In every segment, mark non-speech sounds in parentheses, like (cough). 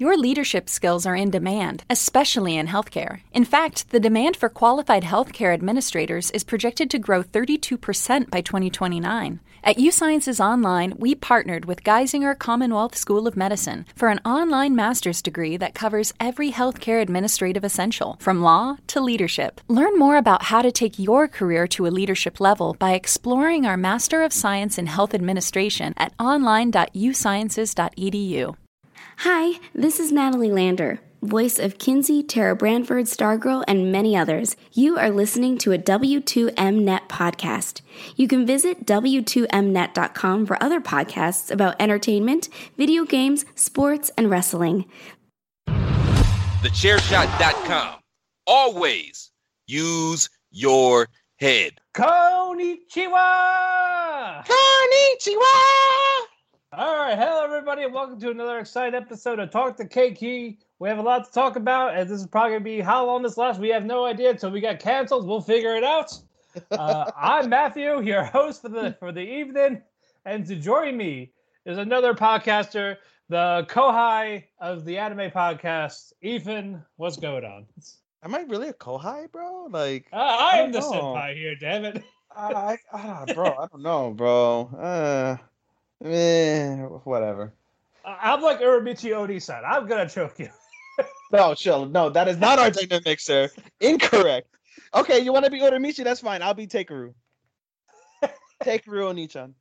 Your leadership skills are in demand, especially in healthcare. In fact, the demand for qualified healthcare administrators is projected to grow 32% by 2029. At USciences Online, we partnered with Geisinger Commonwealth School of Medicine for an online master's degree that covers every healthcare administrative essential, from law to leadership. Learn more about how to take your career to a leadership level by exploring our Master of Science in Health Administration at online.usciences.edu. Hi, this is Natalie Lander, voice of Kinsey, Tara Branford, Stargirl, and many others. You are listening to a W2Mnet podcast. You can visit W2Mnet.com for other podcasts about entertainment, video games, sports, and wrestling. TheChairShot.com. Always use your head. Konnichiwa! Konnichiwa! All right, hello everybody, and welcome to another exciting episode of Talk to KK. We have a lot to talk about, and this is probably gonna be how long this lasts. We have no idea until we got canceled. We'll figure it out. Uh, (laughs) I'm Matthew, your host for the for the evening, and to join me is another podcaster, the Kohai of the anime podcast, Ethan. What's going on? Am I really a kohai, bro? Like Uh, I am the know. senpai here, damn it. I, I ah, bro, I don't know, bro. (laughs) Uh, eh, whatever. I'm like Uramichi Oni-san. I'm gonna choke you. (laughs) No, chill. No, that is not our dynamic, sir. Incorrect. Okay, you want to be Uramichi? That's fine. I'll be Takeru. (laughs) Takeru Onichan.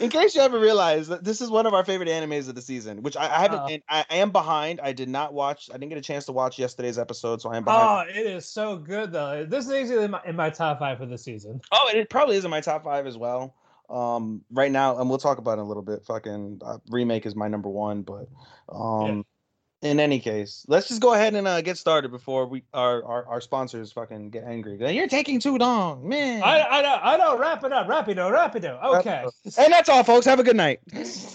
In case you haven't realized, that this is one of our favorite animes of the season, which I, I haven't. Oh. I, I am behind. I did not watch. I didn't get a chance to watch yesterday's episode, so I am behind. Oh, it is so good though. This is easily in my, in my top five for the season. Oh, and it probably is in my top five as well. Um, right now, and we'll talk about it in a little bit. Fucking uh, remake is my number one, but um, in any case, let's just go ahead and uh, get started before we our, our our sponsors fucking get angry. You're taking too long, man. I, I know, I know. Wrap it up, rapido, rapido. Okay. and that's all, folks. Have a good night.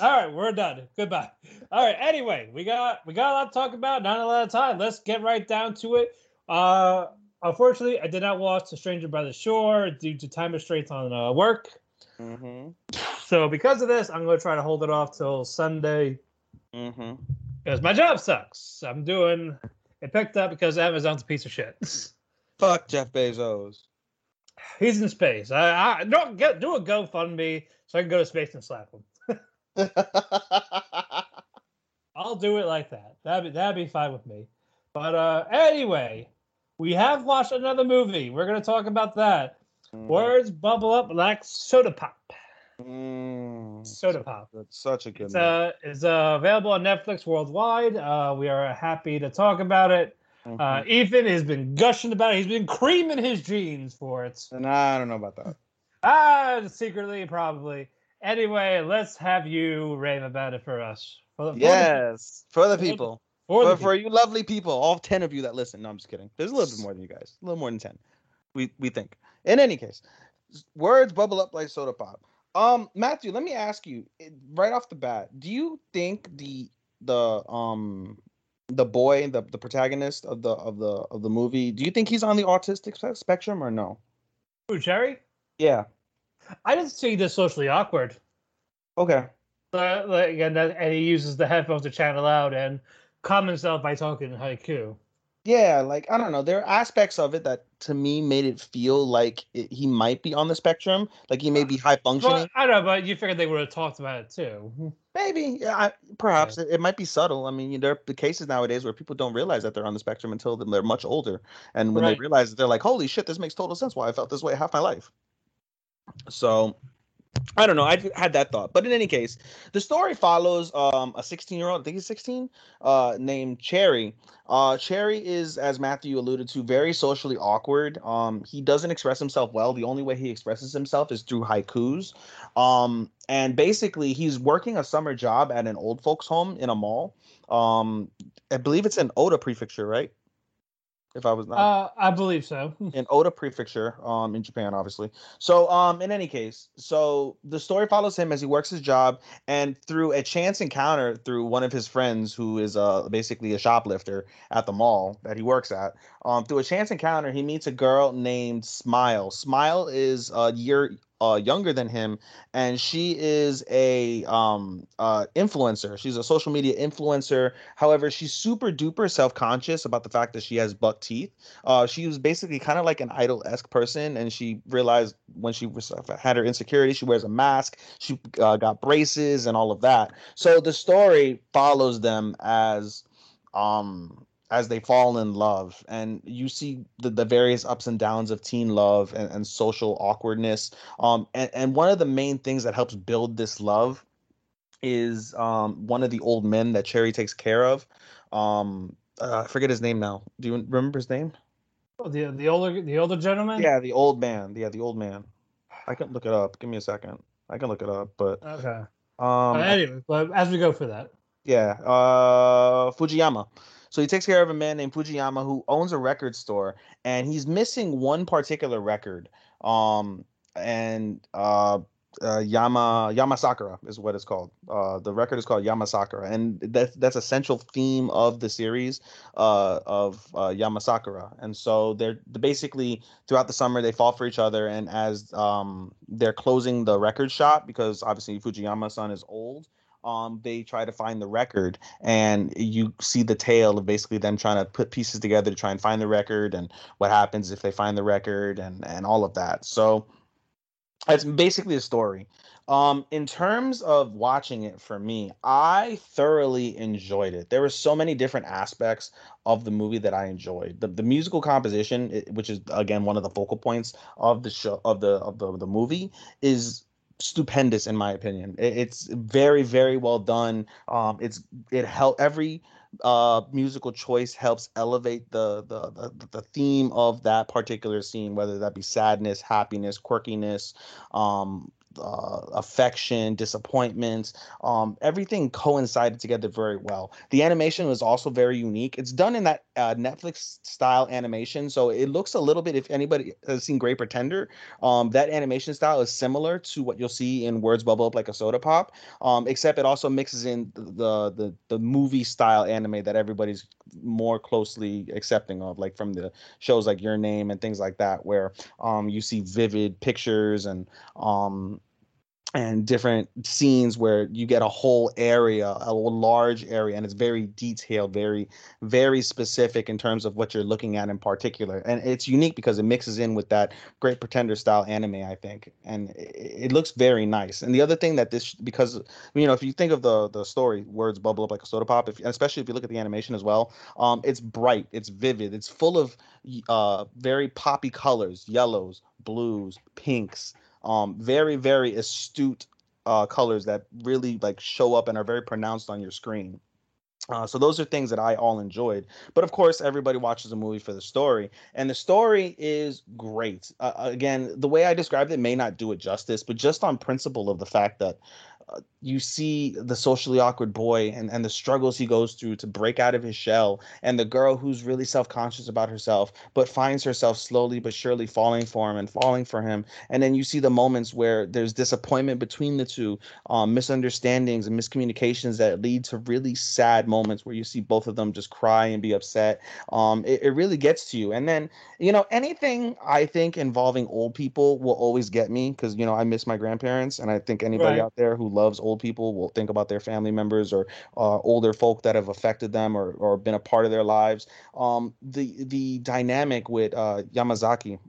All right, we're done. Goodbye. All right. Anyway, we got we got a lot to talk about. Not a lot of time. Let's get right down to it. Uh, unfortunately, I did not watch The Stranger by the Shore due to time restraints on uh, work. Mm-hmm. So because of this, I'm going to try to hold it off till Sunday Mm-hmm. Because my job sucks. I'm doing it picked up because Amazon's a piece of shit. (laughs) Fuck Jeff Bezos. He's in space. I, I don't get do a GoFundMe so I can go to space and slap him. (laughs) I'll do it like that. That'd be that'd be fine with me. But uh anyway, we have watched another movie. We're gonna talk about that. Words bubble up like soda pop. Mm, Soda pop. That's such a good. It's movie. uh it's uh available on Netflix worldwide. Uh we are happy to talk about it. Uh Mhm. Ethan has been gushing about it. He's been creaming his jeans for it. And I don't know about that. Ah, secretly, probably. Anyway, let's have you rave about it for us. For the, for Yes, for the for the- people. for the For, for you lovely people, all 10 of you that listen. No, I'm just kidding. There's a little bit more than you guys. A little more than 10. We we think. In any case, words bubble up like soda pop. Um, Matthew, let me ask you eh, right off the bat, do you think the the um the boy, the the protagonist of the of the of the movie, do you think he's on the autistic spectrum or no? Who, Cherry? Yeah. I just see this socially awkward. Okay. Uh, like, and, that, and he uses the headphones to channel out and calm himself by talking in haiku. Yeah, like I don't know. There are aspects of it that to me made it feel like it, he might be on the spectrum, like he may be high functioning. Well, I don't know, but you figured they would have talked about it too. Hmm. Maybe, yeah, I, perhaps it, it might be subtle. I mean, there are the cases nowadays where people don't realize that they're on the spectrum until they're much older, and when Right. they realize it, they're like, "Holy shit, this makes total sense. Why I felt this way half my life." So, I don't know. I had that thought, but in any case, the story follows um, a 16 year old, I think he's 16, uh, named Cherry. Uh, Cherry is, as Matthew alluded to, very socially awkward. Um, he doesn't express himself well. The only way he expresses himself is through haikus. Um, and basically, he's working a summer job at an old folks' home in a mall. Um, I believe it's in Oda Prefecture, right? If I was not Uh, I believe so. in Oda Prefecture, um, in Japan, obviously. So, um, in any case, so the story follows him as he works his job, and through a chance encounter through one of his friends, who is uh basically a shoplifter at the mall that he works at, um, through a chance encounter, he meets a girl named Smile. Smile is a year uh younger than him, and she is a um uh influencer. She's a social media influencer. However, she's super duper self conscious about the fact that she has buck teeth. Uh, she was basically kind of like an idol esque person, and she realized when she was, uh, had her insecurity, she wears a mask, she uh, got braces, and all of that. So the story follows them as um as they fall in love and you see the, the various ups and downs of teen love and, and social awkwardness. Um and, and one of the main things that helps build this love is um one of the old men that cherry takes care of. Um uh, i forget his name now. Do you remember his name? Oh, the the older the older gentleman. yeah the old man. Yeah the old man. I can look it up. Give me a second. I can look it up but Okay. um anyway, but as we go for that, Yeah, uh, Fujiyama. So he takes care of a man named Fujiyama who owns a record store, and he's missing one particular record. Um, and uh, uh, Yama Yamasakura is what it's called. Uh, the record is called Yamasakura, and that's that's a central theme of the series uh, of uh, Yamasakura. And so they're basically throughout the summer they fall for each other, and as um, they're closing the record shop because obviously Fujiyama-san is old um, they try to find the record and you see the tale of basically them trying to put pieces together to try and find the record and what happens if they find the record and and all of that. So it's basically a story. Um in terms of watching it for me i thoroughly enjoyed it. There were so many different aspects of the movie that i enjoyed. The, the musical composition which is again one of the focal points of the show of the of the, the movie is stupendous in my opinion. It- it's very very well done. Um it's it help every uh musical choice helps elevate the, the the the theme of that particular scene whether that be sadness happiness quirkiness um uh, affection, disappointments, um, everything coincided together very well. The animation was also very unique. It's done in that uh, Netflix style animation, so it looks a little bit. If anybody has seen Great Pretender, um, that animation style is similar to what you'll see in Words Bubble Up Like a Soda Pop, um, except it also mixes in the, the the movie style anime that everybody's more closely accepting of, like from the shows like Your Name and things like that, where um, you see vivid pictures and um, and different scenes where you get a whole area, a large area, and it's very detailed, very, very specific in terms of what you're looking at in particular. And it's unique because it mixes in with that Great Pretender style anime, I think, and it, it looks very nice. And the other thing that this, because you know, if you think of the the story, words bubble up like a soda pop, if, especially if you look at the animation as well, um, it's bright, it's vivid, it's full of uh very poppy colors, yellows, blues, pinks um very very astute uh colors that really like show up and are very pronounced on your screen uh, so those are things that I all enjoyed, but of course everybody watches a movie for the story, and the story is great. Uh, again, the way I described it may not do it justice, but just on principle of the fact that uh, you see the socially awkward boy and, and the struggles he goes through to break out of his shell and the girl who's really self-conscious about herself but finds herself slowly but surely falling for him and falling for him. And then you see the moments where there's disappointment between the two um, misunderstandings and miscommunications that lead to really sad moments where you see both of them just cry and be upset. Um, it, it really gets to you. And then you know anything i think involving old people will always get me because you know i miss my grandparents and i think anybody Right. out there who loves old people will think about their family members or uh, older folk that have affected them or, or been a part of their lives. Um, the the dynamic with uh, Yamazaki,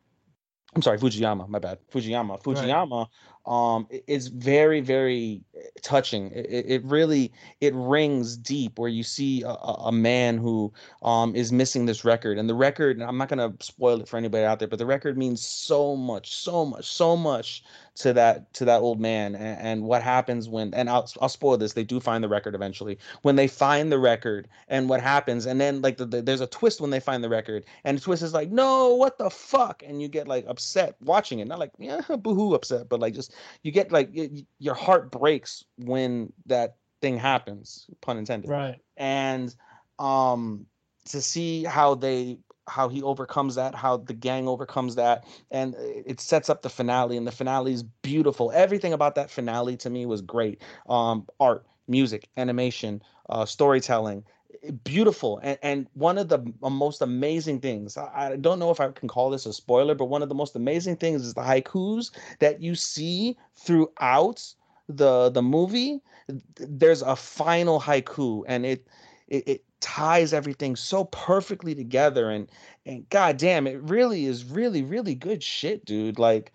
I'm sorry, Fujiyama, my bad, Fujiyama, Fujiyama, um, is very very touching. It, it really it rings deep where you see a, a a man who um is missing this record, and the record. And I'm not gonna spoil it for anybody out there, but the record means so much, so much, so much to that to that old man and, and what happens when and I'll, I'll spoil this they do find the record eventually when they find the record and what happens and then like the, the, there's a twist when they find the record and the twist is like no what the fuck and you get like upset watching it not like yeah (laughs) boohoo upset but like just you get like your heart breaks when that thing happens pun intended Right. and um to see how they how he overcomes that how the gang overcomes that and it sets up the finale and the finale is beautiful. Everything about that finale to me was great. Um art music animation uh storytelling eh, beautiful. And, and one of the most amazing things I, I don't know if i can call this a spoiler but one of the most amazing things is the haikus that you see throughout the the movie. There's a final haiku and it it, it ties everything so perfectly together and and god damn it really is really really good shit dude like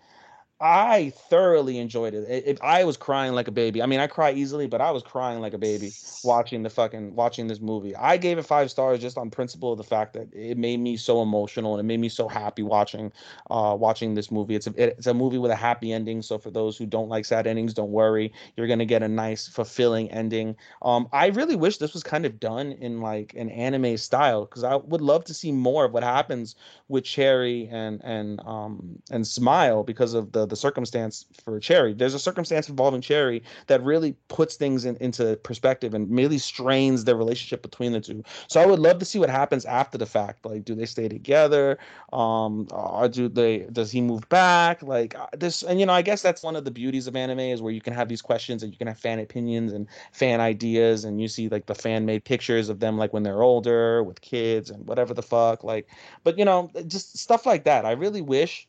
I thoroughly enjoyed it. I- was crying like a baby, I mean, I cry easily, but I was crying like a baby watching the fucking watching this movie. I gave it five stars just on principle of the fact that it made me so emotional and it made me so happy watching uh watching this movie. It's a it's a movie with a happy ending. So for those who don't like sad endings, don't worry, you're gonna get a nice fulfilling ending. Um, I really wish this was kind of done in like an anime style because I would love to see more of what happens with Cherry and and um and Smile because of the the circumstance for Cherry. There's a circumstance involving Cherry that really puts things in, into perspective and really strains the relationship between the two. So I would love to see what happens after the fact. Like, do they stay together? Um, or do they? Does he move back? Like uh, this, and you know, I guess that's one of the beauties of anime is where you can have these questions and you can have fan opinions and fan ideas, and you see like the fan made pictures of them like when they're older with kids and whatever the fuck. Like, but you know, just stuff like that. I really wish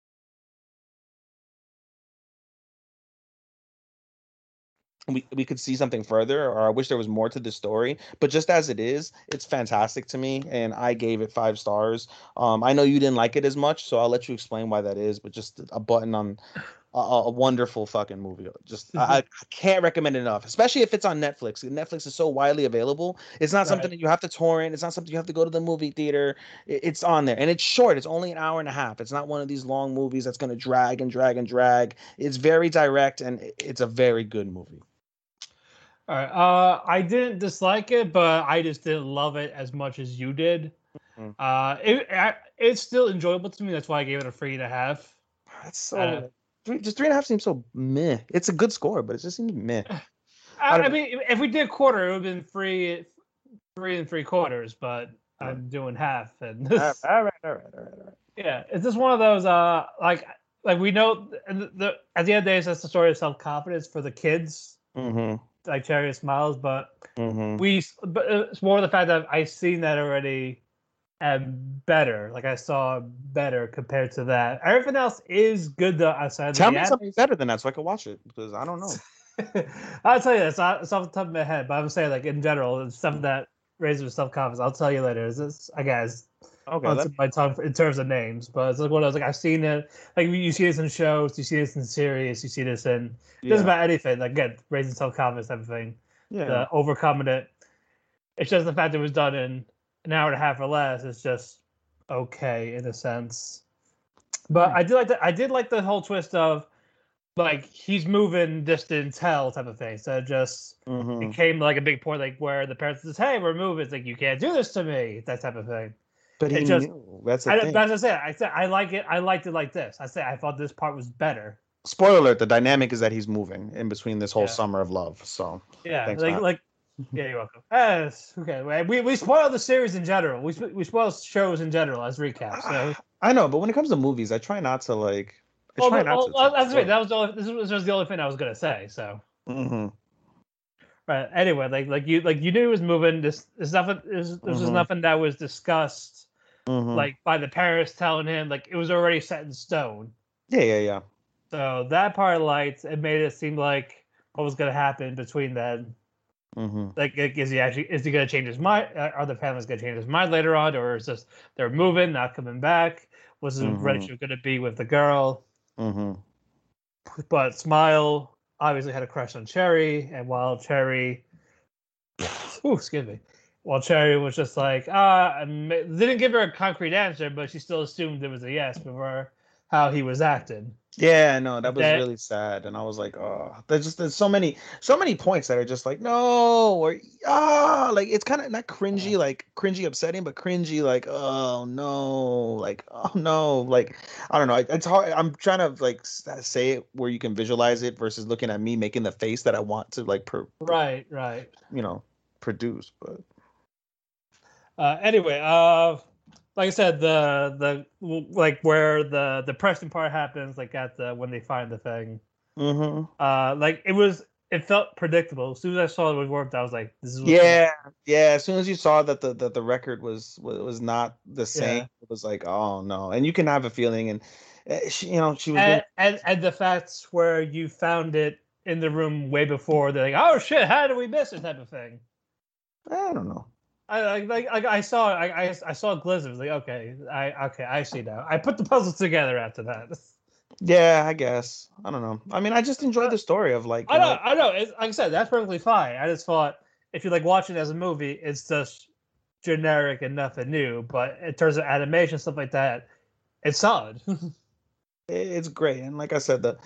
We, we could see something further or i wish there was more to the story but just as it is it's fantastic to me and i gave it five stars. Um i know you didn't like it as much so i'll let you explain why that is but just a button on a, a wonderful fucking movie. Just I, I can't recommend it enough especially if it's on netflix. Netflix is so widely available. It's not something that you have to torrent. It's not something you have to go to the movie theater. It- it's on there and it's short. It's only an hour and a half. It's not one of these long movies that's going to drag and drag and drag. It's very direct and it- it's a very good movie All right. Uh, I didn't dislike it, but I just didn't love it as much as you did. Mhm. Uh, it I, it's still enjoyable to me. That's why I gave it a three and a half. That's so. Uh, three, just three and a half seems so meh. It's a good score, but it just seems meh. (sighs) I, I mean, if we did quarter, it would have been three, three and three quarters. But I'm doing half, and (laughs) all right, all right, all right, all right. All right. yeah, it's just one of those. Uh, like like we know, the, the at the end of the day, just a story of self confidence for the kids, Mm-hmm. Like and Smiles. But Mm-hmm. we, but it's more the fact that I've seen that already, and better. Like I saw better compared to that. Everything else is good though outside Tell me something better than that so I can watch it because I don't know. (laughs) I'll tell you this. It's off the top of my head, but I'm saying like in general, it's stuff that raises self confidence. I'll tell you later. Is this I guess Okay, on that- my tongue in terms of names, but it's like one of those like I've seen it. Like you see this in shows, you see this in series, you see this in yeah. just about anything. Like again, raising self confidence everything. yeah. uh, overcoming it. It's just the fact that it was done in an hour and a half or less. It's just okay in a sense. But Hmm. I did like the I did like the whole twist of like he's moving distance hell type of thing. So just Mhm. it came like a big point like where the parents says, Hey, we're moving. It's like you can't do this to me, that type of thing. But he it just- knew. That's the I, thing. that's what I said. I said I like it. I liked it like this. I said I thought this part was better. Spoiler alert: the dynamic is that he's moving in between this whole Yeah. summer of love. So Yeah, Thanks, like Matt. like yeah, you're welcome. (laughs) Yes, okay. We we spoil the series in general. We we spoil shows in general as recaps. So (sighs) I know, but when it comes to movies, I try not to like. I well, try but- not well, to. that's right. That was the only, this was the only thing I was gonna say. So Mm-hmm. right. Anyway, like like you like you knew he was moving. This there's nothing. There's, this was Mhm. nothing that was discussed hmm like by the parents telling him like it was already set in stone. yeah, yeah, yeah. So that part I liked. It made it seem like what was gonna happen between then. hmm Like, is he actually is he gonna change his mind? Uh, Are the families gonna change his mind later on, or is this they're moving, not coming back? Was his Mhm. relationship gonna be with the girl? hmm But Smile obviously had a crush on Cherry, and while Cherry, (sighs) ooh, excuse me, while Cherry was just like ah, ma- didn't give her a concrete answer, but she still assumed it was a yes for how he was acting. Yeah, no, that was That- really sad, and I was like, oh, there's just there's so many so many points that are just like no or ah, like it's kind of not cringy, like cringy upsetting, but cringy, like oh no, like oh no, like I don't know, it's hard. I'm trying to like uh, say it where you can visualize it versus looking at me making the face that I want to like per, Right, right. you know produce, but Uh, anyway, uh, like I said, the the like where the depression part happens, like at the when they find the thing, hmm uh, like it was, it felt predictable. As soon as I saw it was worked, I was like, this is yeah, yeah. As soon as you saw that the that the record was was, not the same, Yeah. it was like oh no, and you can have a feeling, and uh, she, you know she was. doing- and, and and the facts where you found it in the room way before, they're like, oh shit, how did we miss it? Type of thing. I don't know. I like like, like I saw I, I I saw glimpses. Like okay, I okay I see now. I put the puzzle together after that. (laughs) Yeah, I guess. I don't know. I mean, I just enjoyed uh, the story of like. I you know, I know. It's, like I said, that's perfectly fine. I just thought if you like watching it as a movie, it's just generic and nothing new. But in terms of animation stuff like that, it's solid. (laughs) it's great and like i said the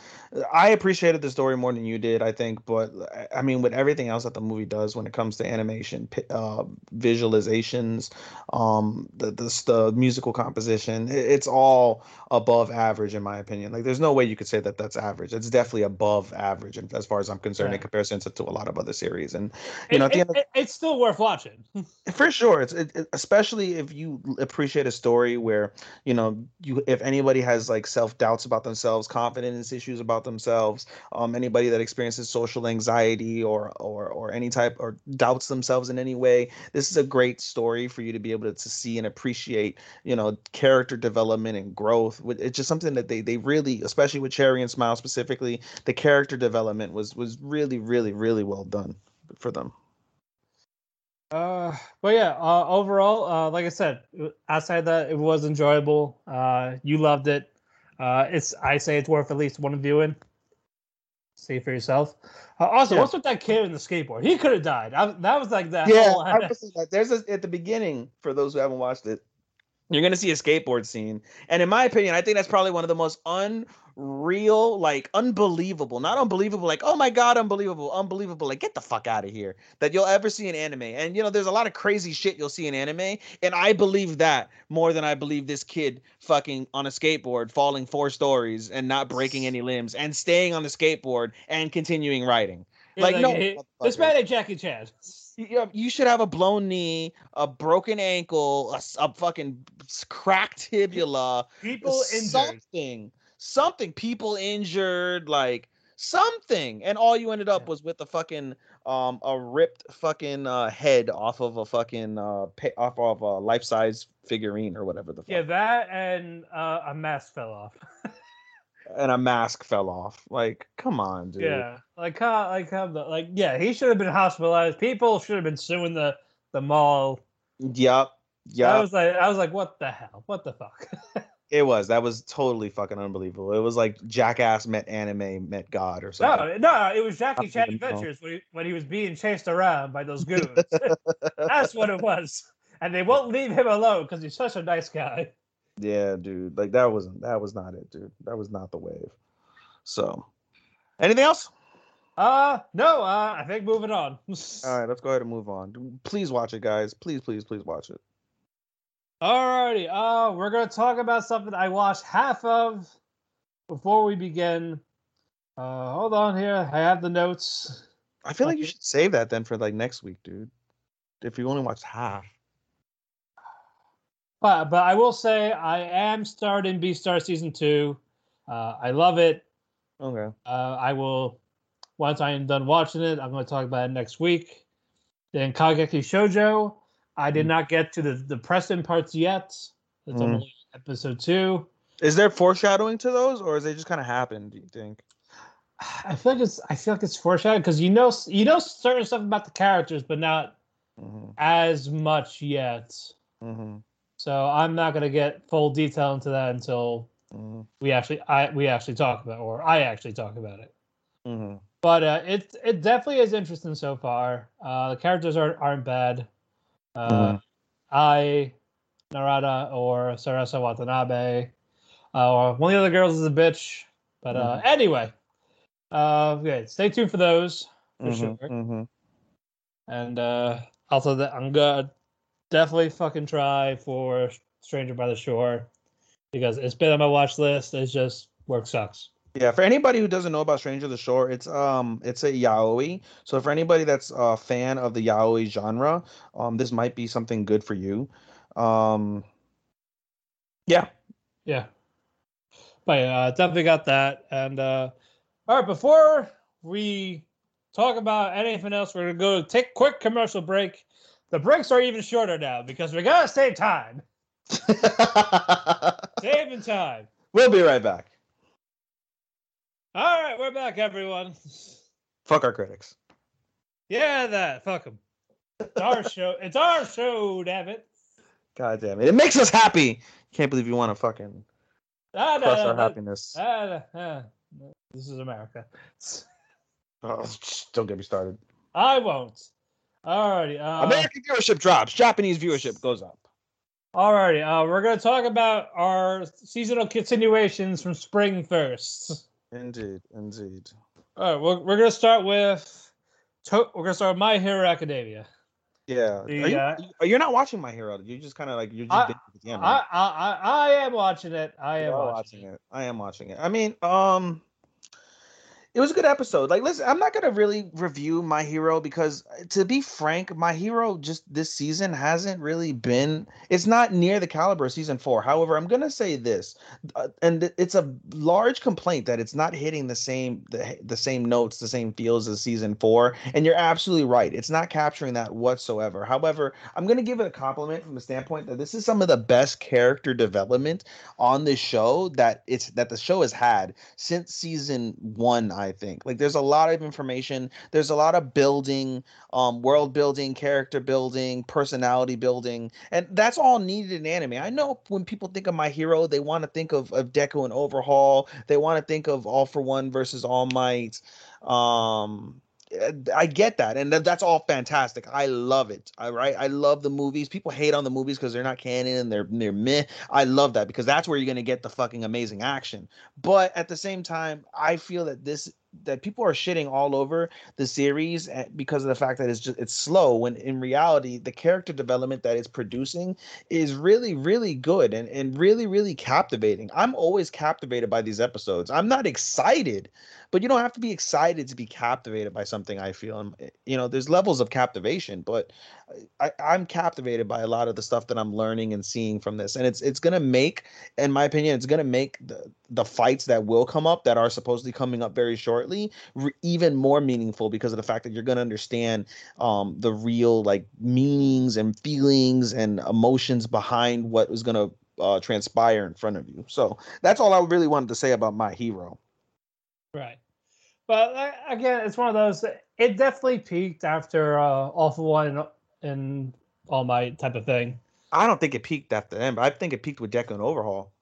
i appreciated the story more than you did i think but I- mean with everything else that the movie does when it comes to animation uh visualizations um the the, the musical composition it's all above average in my opinion like there's no way you could say that that's average it's definitely above average and as far as i'm concerned in Right. comparison to, to a lot of other series and you It- know at the it- end of it- it's still worth watching. (laughs) for sure it's it, it- especially if you appreciate a story where you know you if anybody has like self-doubts about themselves confidence issues about themselves um anybody that experiences social anxiety or or or any type or doubts themselves in any way this is a great story for you to be able to, to see and appreciate you know character development and growth it's just something that they they really especially with cherry and smile specifically the character development was was really really really well done for them Uh, but yeah, uh, overall, uh, like I said, uh, outside that, it was enjoyable. Uh, you loved it. Uh, it's I say it's worth at least one viewing. See for yourself. Uh, also, Yeah. what's with that kid in the skateboard? He could have died. I, that was like that yeah, whole. I (laughs) was there's a, at the beginning for those who haven't watched it. You're gonna see a skateboard scene, and in my opinion, I think that's probably one of the most unreal, like unbelievable, not unbelievable, like oh my god, unbelievable, unbelievable, like get the fuck out of here that you'll ever see in anime. And you know, there's a lot of crazy shit you'll see in anime, and I believe that more than I believe this kid fucking on a skateboard, falling four stories and not breaking any limbs, and staying on the skateboard and continuing riding. Yeah, Like, no, hey, this man ain't Jackie Chan. You, you should have a blown knee, a broken ankle, a fucking s- cracked tibula, People injured. something, something. People injured, like something, and all you ended up Yeah. was with a fucking um a ripped fucking uh, head off of a fucking uh pa- off of a life size figurine or whatever the fuck, Yeah, that and uh, a mask fell off. (laughs) and a mask fell off. Like, come on, dude. Yeah, like how, like how the like yeah, he should have been hospitalized. People should have been suing the the mall. Yep. I was like, I was like, what the hell? What the fuck? (laughs) It was. That was totally fucking unbelievable. It was like Jackass met anime met God or something. no, no, it was Jackie Chan. Adventures when he, when he was being chased around by those goons. (laughs) (laughs) That's what it was, and they won't leave him alone because he's such a nice guy. Yeah, dude. Like that wasn't that was not it, dude. That was not the wave. So anything else? Uh no, uh, I think moving on. (laughs) All right, let's go ahead and move on. Please watch it, guys. Please, please, please watch it. Alrighty, uh, we're gonna talk about something I watched half of before we begin. Uh, hold on here, I have the notes. I feel like you should save that then for like next week, dude. If you only watched half. But but I will say I am starting Beastars season two. Uh, I love it. Okay. Uh, I will once I am done watching it. I'm going to talk about it next week. Then Kageki Shoujo. I did Mm. not get to the the Preston parts yet. Mm. only episode two. Is there foreshadowing to those, or is they just kind of happened? Do you think? I feel like it's I feel like it's foreshadowed because you know you know certain stuff about the characters, but not Mm-hmm. as much yet. Mm-hmm. So I'm not gonna get full detail into that until Mm-hmm. we actually I we actually talk about or I actually talk about it. Mm-hmm. But uh, it it definitely is interesting so far. Uh, the characters aren't aren't bad. Uh, Mhm. Ai Narata or Sarasa Watanabe uh, or one of the other girls is a bitch. But uh, anyway, uh, okay, stay tuned for those for sure. Mm-hmm. And uh, also, the I'm gonna definitely fucking try for Stranger by the Shore because it's been on my watch list. It's just work sucks. Yeah, for anybody who doesn't know about Stranger the Shore, it's um it's a yaoi. So for anybody that's a fan of the yaoi genre, um this might be something good for you. Um yeah. Yeah. But yeah, uh, definitely got that. And uh, all right, before we talk about anything else, we're gonna go take quick commercial break. The breaks are even shorter now because we gotta save time. (laughs) Saving time. we'll be right back. All right, we're back, everyone. Fuck our critics. Yeah, that. Fuck them. It's our (laughs) show. It's our show, damn it. God damn it. It makes us happy. Can't believe you want to fucking Ah, crush no, our no. happiness. Ah, ah. This is America. Oh, don't get me started. I won't. Alrighty. Uh, American viewership drops. Japanese viewership goes up. Alrighty. Uh, we're gonna talk about our seasonal continuations from spring first. Indeed, indeed. All right. We're, we're gonna start with. To- we're gonna start with My Hero Academia. Yeah. The, are you, uh, are not watching My Hero? You're just kind of like you're just I- the end, I, right? I I I am watching it. I You am are watching, it. it. I am watching it. I mean, um, it was a good episode. Like, listen, I'm not gonna really review My Hero because, to be frank, My Hero just this season hasn't really been. It's not near the caliber of season four. However, I'm gonna say this, uh, and it's a large complaint that it's not hitting the same the the same notes, the same feels as season four. And you're absolutely right. It's not capturing that whatsoever. However, I'm gonna give it a compliment from the standpoint that this is some of the best character development on this show that it's that the show has had since season one i think. Like there's a lot of information there's a lot of building um world building character building personality building and that's all needed in anime. I know when people think of my hero they want to think of, of deku and overhaul they want to think of all for one versus all might um I get that, and that's all fantastic. I love it. All right, I love the movies. People hate on the movies because they're not canon and they're they're meh. I love that because that's where you're gonna get the fucking amazing action. But at the same time, I feel that this that people are shitting all over the series eh, because of the fact that it's just it's slow when in reality the character development that it's producing is really really good and, and really really captivating. I'm always captivated by these episodes. I'm not excited but you don't have to be excited to be captivated by something i feel. And eh, you know there's levels of captivation but I, i'm captivated by a lot of the stuff that i'm learning and seeing from this and it's it's gonna make in my opinion it's gonna make the the fights that will come up that are supposedly coming up very shortly re- even more meaningful because of the fact that you're going to understand um, the real like meanings and feelings and emotions behind what is going to uh, transpire in front of you. So that's all i really wanted to say about my hero. Right. But uh, again it's one of those it definitely peaked after uh, All For One and All Might type of thing. I don't think it peaked after them but i think it peaked with deku and overhaul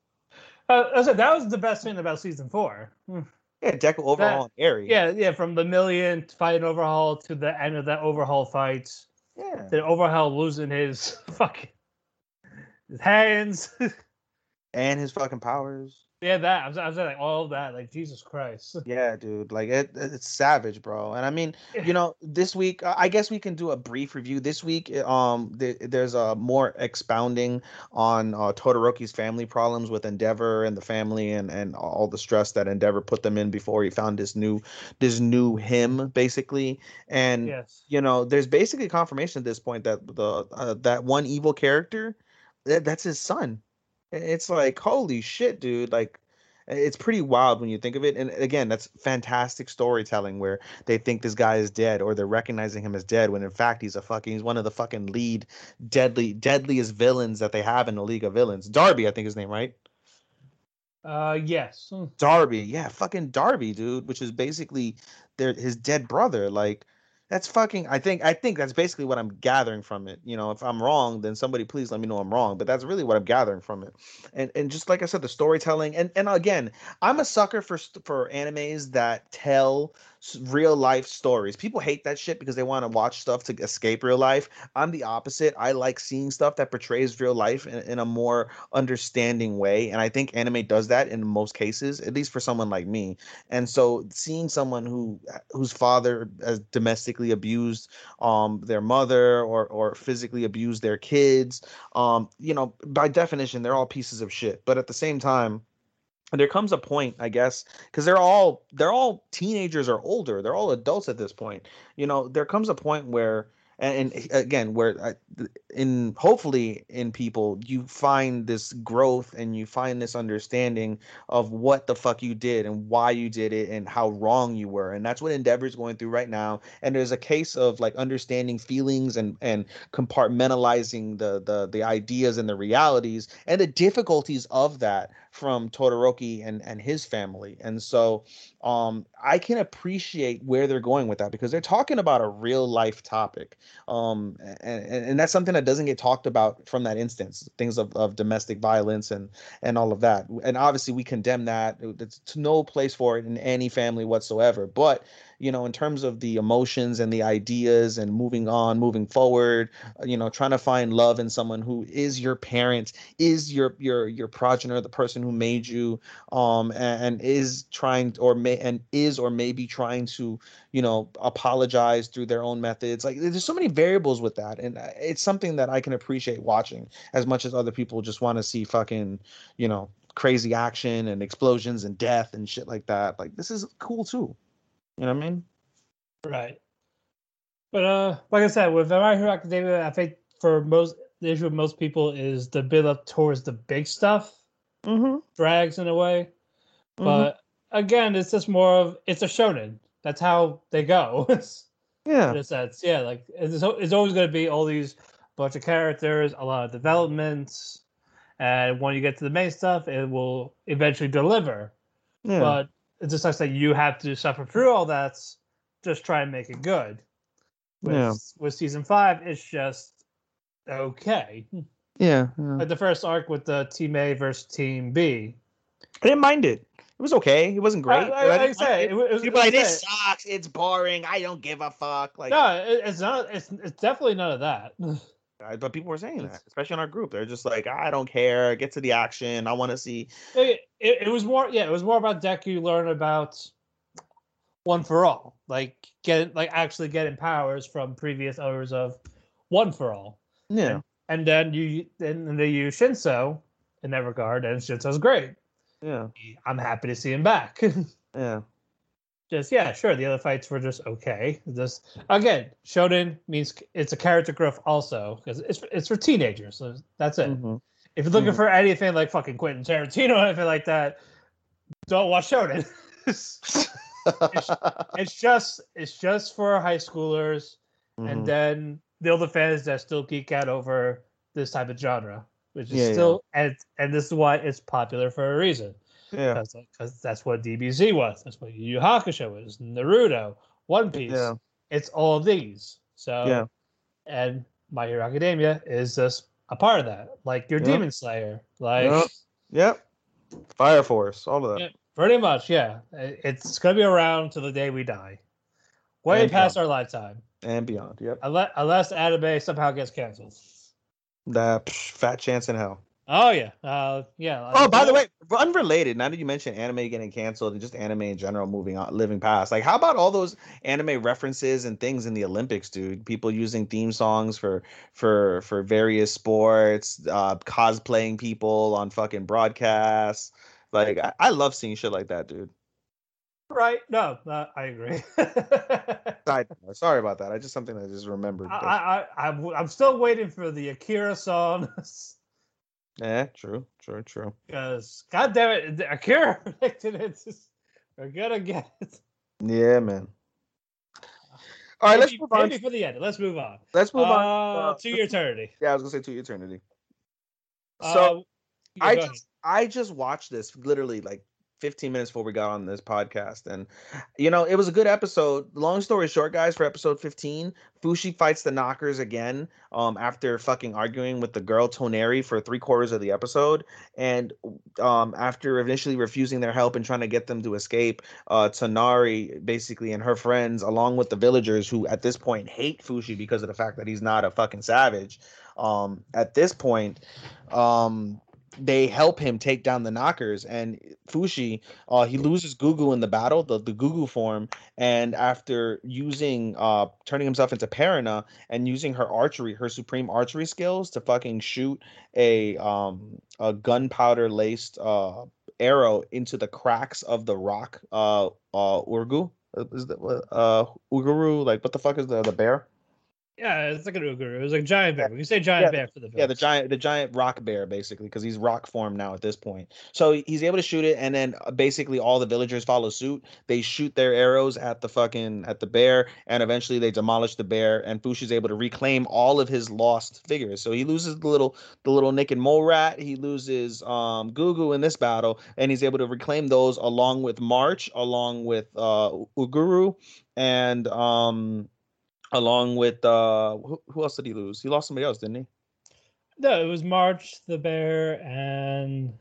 uh, I said that was the best thing about season four. Hmm. Yeah, Deku overhaul that, Eri. Yeah, yeah, from the million fight overhaul to the end of that overhaul fight. Yeah. The overhaul losing his (laughs) fucking his hands. (laughs) and his fucking powers. Yeah, that I was, I was like all of that, like Jesus Christ. (laughs) Yeah, dude, like it, it's savage, bro. And I mean, you know, this week I guess we can do a brief review. This week, eh, um, th- there's a more expounding on uh, Todoroki's family problems with Endeavor and the family, and and all the stress that Endeavor put them in before he found this new, this new him, basically. And yes. you know, there's basically confirmation at this point that the uh, that one evil character, that, that's his son it's like holy shit dude like it's pretty wild when you think of it and again that's fantastic storytelling where they think this guy is dead or they're recognizing him as dead when in fact he's a fucking he's one of the fucking lead deadly deadliest villains that they have in the league of villains. Dabi i think his name right? Uh yes. Dabi yeah fucking Dabi dude which is basically their his dead brother like that's fucking i think i think that's basically what i'm gathering from it you know if i'm wrong then somebody please let me know i'm wrong but that's really what i'm gathering from it. And and just like i said the storytelling and and again i'm a sucker for for animes that tell real life stories. People hate that shit because they want to watch stuff to escape real life. I'm the opposite. I like seeing stuff that portrays real life in, in, a more understanding way. And I think anime does that in most cases, at least for someone like me. And so seeing someone who whose father has domestically abused um their mother or or physically abused their kids, um, you know, by definition, they're all pieces of shit. But at the same time, there comes a point i guess because they're all they're all teenagers or older they're all adults at this point you know there comes a point where and, and again where uh, in hopefully in people you find this growth and you find this understanding of what the fuck you did and why you did it and how wrong you were. And that's what endeavor is going through right now. And there's a case of like understanding feelings and and compartmentalizing the the the ideas and the realities and the difficulties of that from Todoroki and and his family. And so um I can appreciate where they're going with that because they're talking about a real life topic. Um and, and that's something that doesn't get talked about from that instance, things of, of domestic violence and and all of that. And obviously we condemn that. It's no place for it in any family whatsoever. But you know, in terms of the emotions and the ideas and moving on, moving forward, uh, you know, trying to find love in someone who is your parent, is your your your progenitor, the person who made you, um, and, and is trying or may and is or maybe trying to, you know, apologize through their own methods. Like there's so many variables with that, and uh, it's something that I can appreciate watching as much as other people just want to see fucking, you know, crazy action and explosions and death and shit like that. Like this is cool too. You know what I mean? Right. But uh, like I said, with My Hero Academia, I think for most the issue with most people is the build up towards the big stuff mm-hmm. drags in a way. Mm-hmm. But again, it's just more of it's a shonen. That's how they go. (laughs) yeah. In a sense, yeah. Like it's it's always going to be all these bunch of characters, a lot of developments, and when you get to the main stuff, it will eventually deliver. Yeah. But it just sucks that you have to suffer through all that. Just try and make it good. With, yeah. with season five, it's just okay. Yeah, yeah. Like the first arc with the team A versus team B. I didn't mind it. It was okay. It wasn't great. Uh, I, I, I say it, was, it was, like this sucks. It's boring. I don't give a fuck. Like no, it, it's not. It's it's definitely none of that. (laughs) but people were saying that, especially in our group. They're just like, I don't care. Get to the action. I want to see. It, it, it was more, yeah. It was more about Deku learn about one for all, like get like actually getting powers from previous owners of one for all. Yeah. And, and then you then they use Shinso in that regard, and Shinso's great. Yeah. I'm happy to see him back. (laughs) yeah. Just yeah, sure. The other fights were just okay. This again, Shonen means it's a character growth also because it's it's for teenagers. So that's it. Mm-hmm. If you're looking Mhm. for anything like fucking Quentin Tarantino or anything like that, don't watch Shonen. it's (laughs) just it's just for high schoolers, Mhm. and then the other fans that still geek out over this type of genre, which is Yeah, yeah. still and and this is why it's popular for a reason. Yeah. Because that's what DBZ was. That's what Yu Yu Hakusho was. Naruto, One Piece. Yeah. It's all these. So Yeah. and My Hero Academia is just a part of that. Like your Yep. Demon Slayer. Like Yep. Yep. Fire Force. All of that. Yeah, pretty much, yeah. It's gonna be around till the day we die. Way And past our lifetime. And beyond. Yep. Unless, unless anime somehow gets canceled. That psh, fat chance in hell. Oh yeah. Uh yeah. Oh, by the way, unrelated. Now that you mentioned anime getting canceled and just anime in general moving on, living past, like how about all those anime references and things in the Olympics, dude? People using theme songs for for for various sports, uh, cosplaying people on fucking broadcasts. Like I, I love seeing shit like that, dude. Right. No, uh, I agree. (laughs) Note, Sorry about that. I just something I just remembered. I, I, I, I'm, I'm still waiting for the Akira song (laughs) yeah, true, true, true. because, god damn it, Akira (laughs) predicted it. Just, we're gonna get it. Yeah, man. All right, let's move on. Maybe for the end. Let's move on. Let's move uh, on. to your eternity. Yeah, I was gonna say to eternity. So Uh, yeah, I just I just watched this literally like 15 minutes before we got on this podcast, and you know it was a good episode. Long story short, guys, for episode 15, Fushi fights the Knockers again. Um, after fucking arguing with the girl Tonari for three quarters of the episode, and um, after initially refusing their help and trying to get them to escape, uh, Tonari basically and her friends, along with the villagers who at this point hate Fushi because of the fact that he's not a fucking savage. Um, at this point, um, they help him take down the knockers and fushi uh he loses gugu in the battle the, the gugu form and after using uh turning himself into parona and using her archery her supreme archery skills to fucking shoot a um a gunpowder laced uh arrow into the cracks of the rock uh uh urgu is that what uh uguru like what the fuck is the the bear Yeah, it's like an Uguru. It was like a giant bear. We can say giant Yeah, bear for the Yeah, the giant, the giant rock bear, basically, because he's rock form now at this point. So he's able to shoot it, and then uh, basically all the villagers follow suit. They shoot their arrows at the fucking at the bear, and eventually they demolish the bear. And Fushi's able to reclaim all of his lost figures. So he loses the little the little Naked Mole rat. He loses um Gugu in this battle, and he's able to reclaim those along with March, along with uh Uguru, and um along with uh who, who else did he lose? He lost somebody else, didn't he? No, it was March the bear and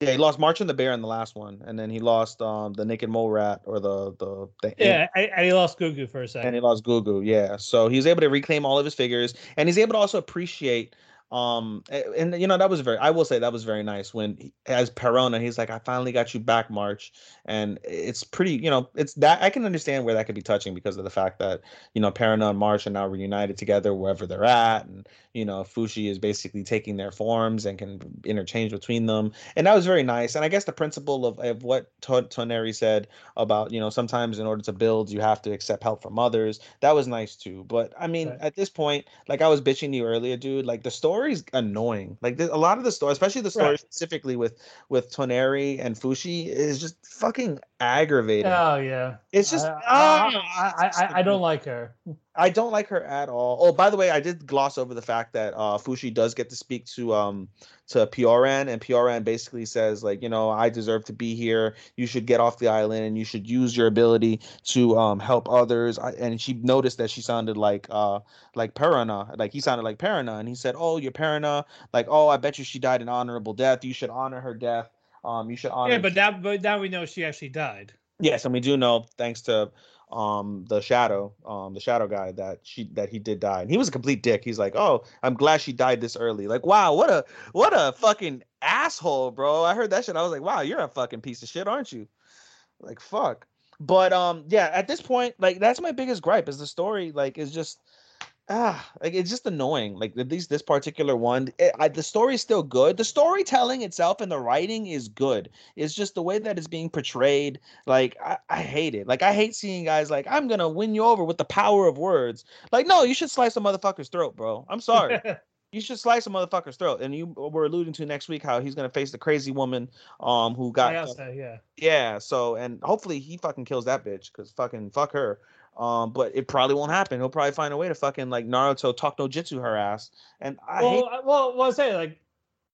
Yeah, he lost March and the Bear in the last one, and then he lost um the Naked Mole Rat or the the, the yeah, I, I lost Gugu for a second. and he lost Gugu. Yeah, so he's able to reclaim all of his figures, and he's able to also appreciate. Um, a- and you know that was very. I will say that was very nice when, he, as Parona, he's like, "I finally got you back, March," and it's pretty. You know, it's that I can understand where that could be touching because of the fact that you know Parona and March are now reunited together wherever they're at, and you know Fushi is basically taking their forms and can interchange between them, and that was very nice. And I guess the principle of, of what To- Tonari said about you know sometimes in order to build you have to accept help from others that was nice too but i mean Right. at this point like i was bitching you earlier dude like the story's annoying like a lot of the story especially the story Right. specifically with with tonari and fushi is just fucking aggravating Oh yeah, it's just I, ah, I, I, I, I don't like her. I don't like her at all. Oh, by the way, I did gloss over the fact that uh, Fushi does get to speak to um to Pioran, and Pioran basically says like, you know, I deserve to be here. You should get off the island, and you should use your ability to um help others. I, and she noticed that she sounded like uh like Parona, like he sounded like Parona, and he said, "Oh, you're Parona. Like, oh, I bet you she died an honorable death. You should honor her death." Um, you should honor. Yeah, but now, but now we know she actually died. Yes, and we do know thanks to um the shadow um the shadow guy that she that he did die and he was a complete dick. He's like oh i'm glad she died this early. Like wow what a what a fucking asshole bro. I heard that shit. I was like wow you're a fucking piece of shit aren't you? Like fuck. But um yeah at this point like that's my biggest gripe is the story like is just ah like it's just annoying like at least this particular one it, I, the story is still good the storytelling itself and the writing is good it's just the way that it's being portrayed like I, I hate it like i hate seeing guys like i'm gonna win you over with the power of words like no you should slice a motherfucker's throat bro i'm sorry (laughs) you should slice a motherfucker's throat and you were alluding to next week how he's gonna face the crazy woman um who got Ayase, yeah. Yeah so and hopefully he fucking kills that bitch because fucking fuck her um, but it probably won't happen. He'll probably find a way to fucking like Naruto talk no jutsu her ass. And I well, hate- well, well, say like,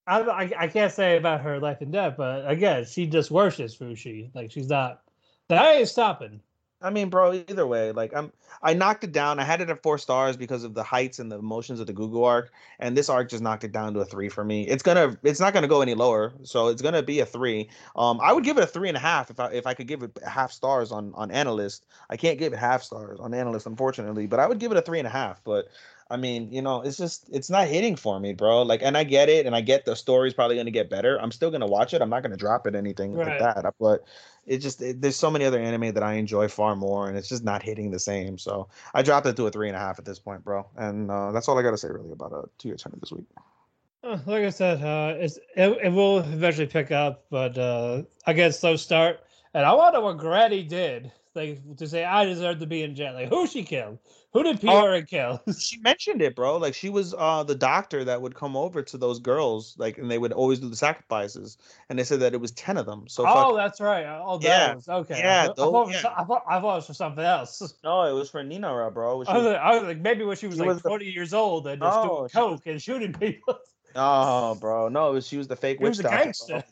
I, I I can't say about her life and death, but again, she just worships Fushi. Like she's not. That ain't stopping. I mean, bro, either way, like I'm I knocked it down. I had it at four stars because of the heights and the emotions of the Gugu arc, and this arc just knocked it down to a three for me. It's gonna it's not gonna go any lower, so it's gonna be a three. Um, I would give it a three and a half if I if I could give it half stars on on AniList. I can't give it half stars on AniList, unfortunately, but I would give it a three and a half. But I mean, you know, it's just it's not hitting for me, bro. Like, and I get it, and I get the story's probably gonna get better. I'm still gonna watch it. I'm not gonna drop it anything Right. like that. But it just it, there's so many other anime that I enjoy far more, and it's just not hitting the same. So I dropped it to a three and a half at this point, bro. And uh, that's all I gotta say really about a two year ten this week. Uh, Like I said, uh, it's it, it will eventually pick up, but uh, I get a slow start. And I wonder what Granny did, like to say I deserve to be in jail. Like who she killed? Who did Piora kill? (laughs) She mentioned it, bro. Like she was uh the doctor that would come over to those girls, like, and they would always do the sacrifices, and they said that it was ten of them. So oh, fuck, that's right. Oh, those. Yeah. Okay. Yeah, I, thought, those- it was, yeah. I, thought, I thought it was for something else. (laughs) no, it was for Ninara, bro. She I was, was- like, I was like, maybe when she was She like was the- 40 years old and just No, doing she was- coke and shooting people. (laughs) Oh, bro, no, it was she was the fake He witch was doctor.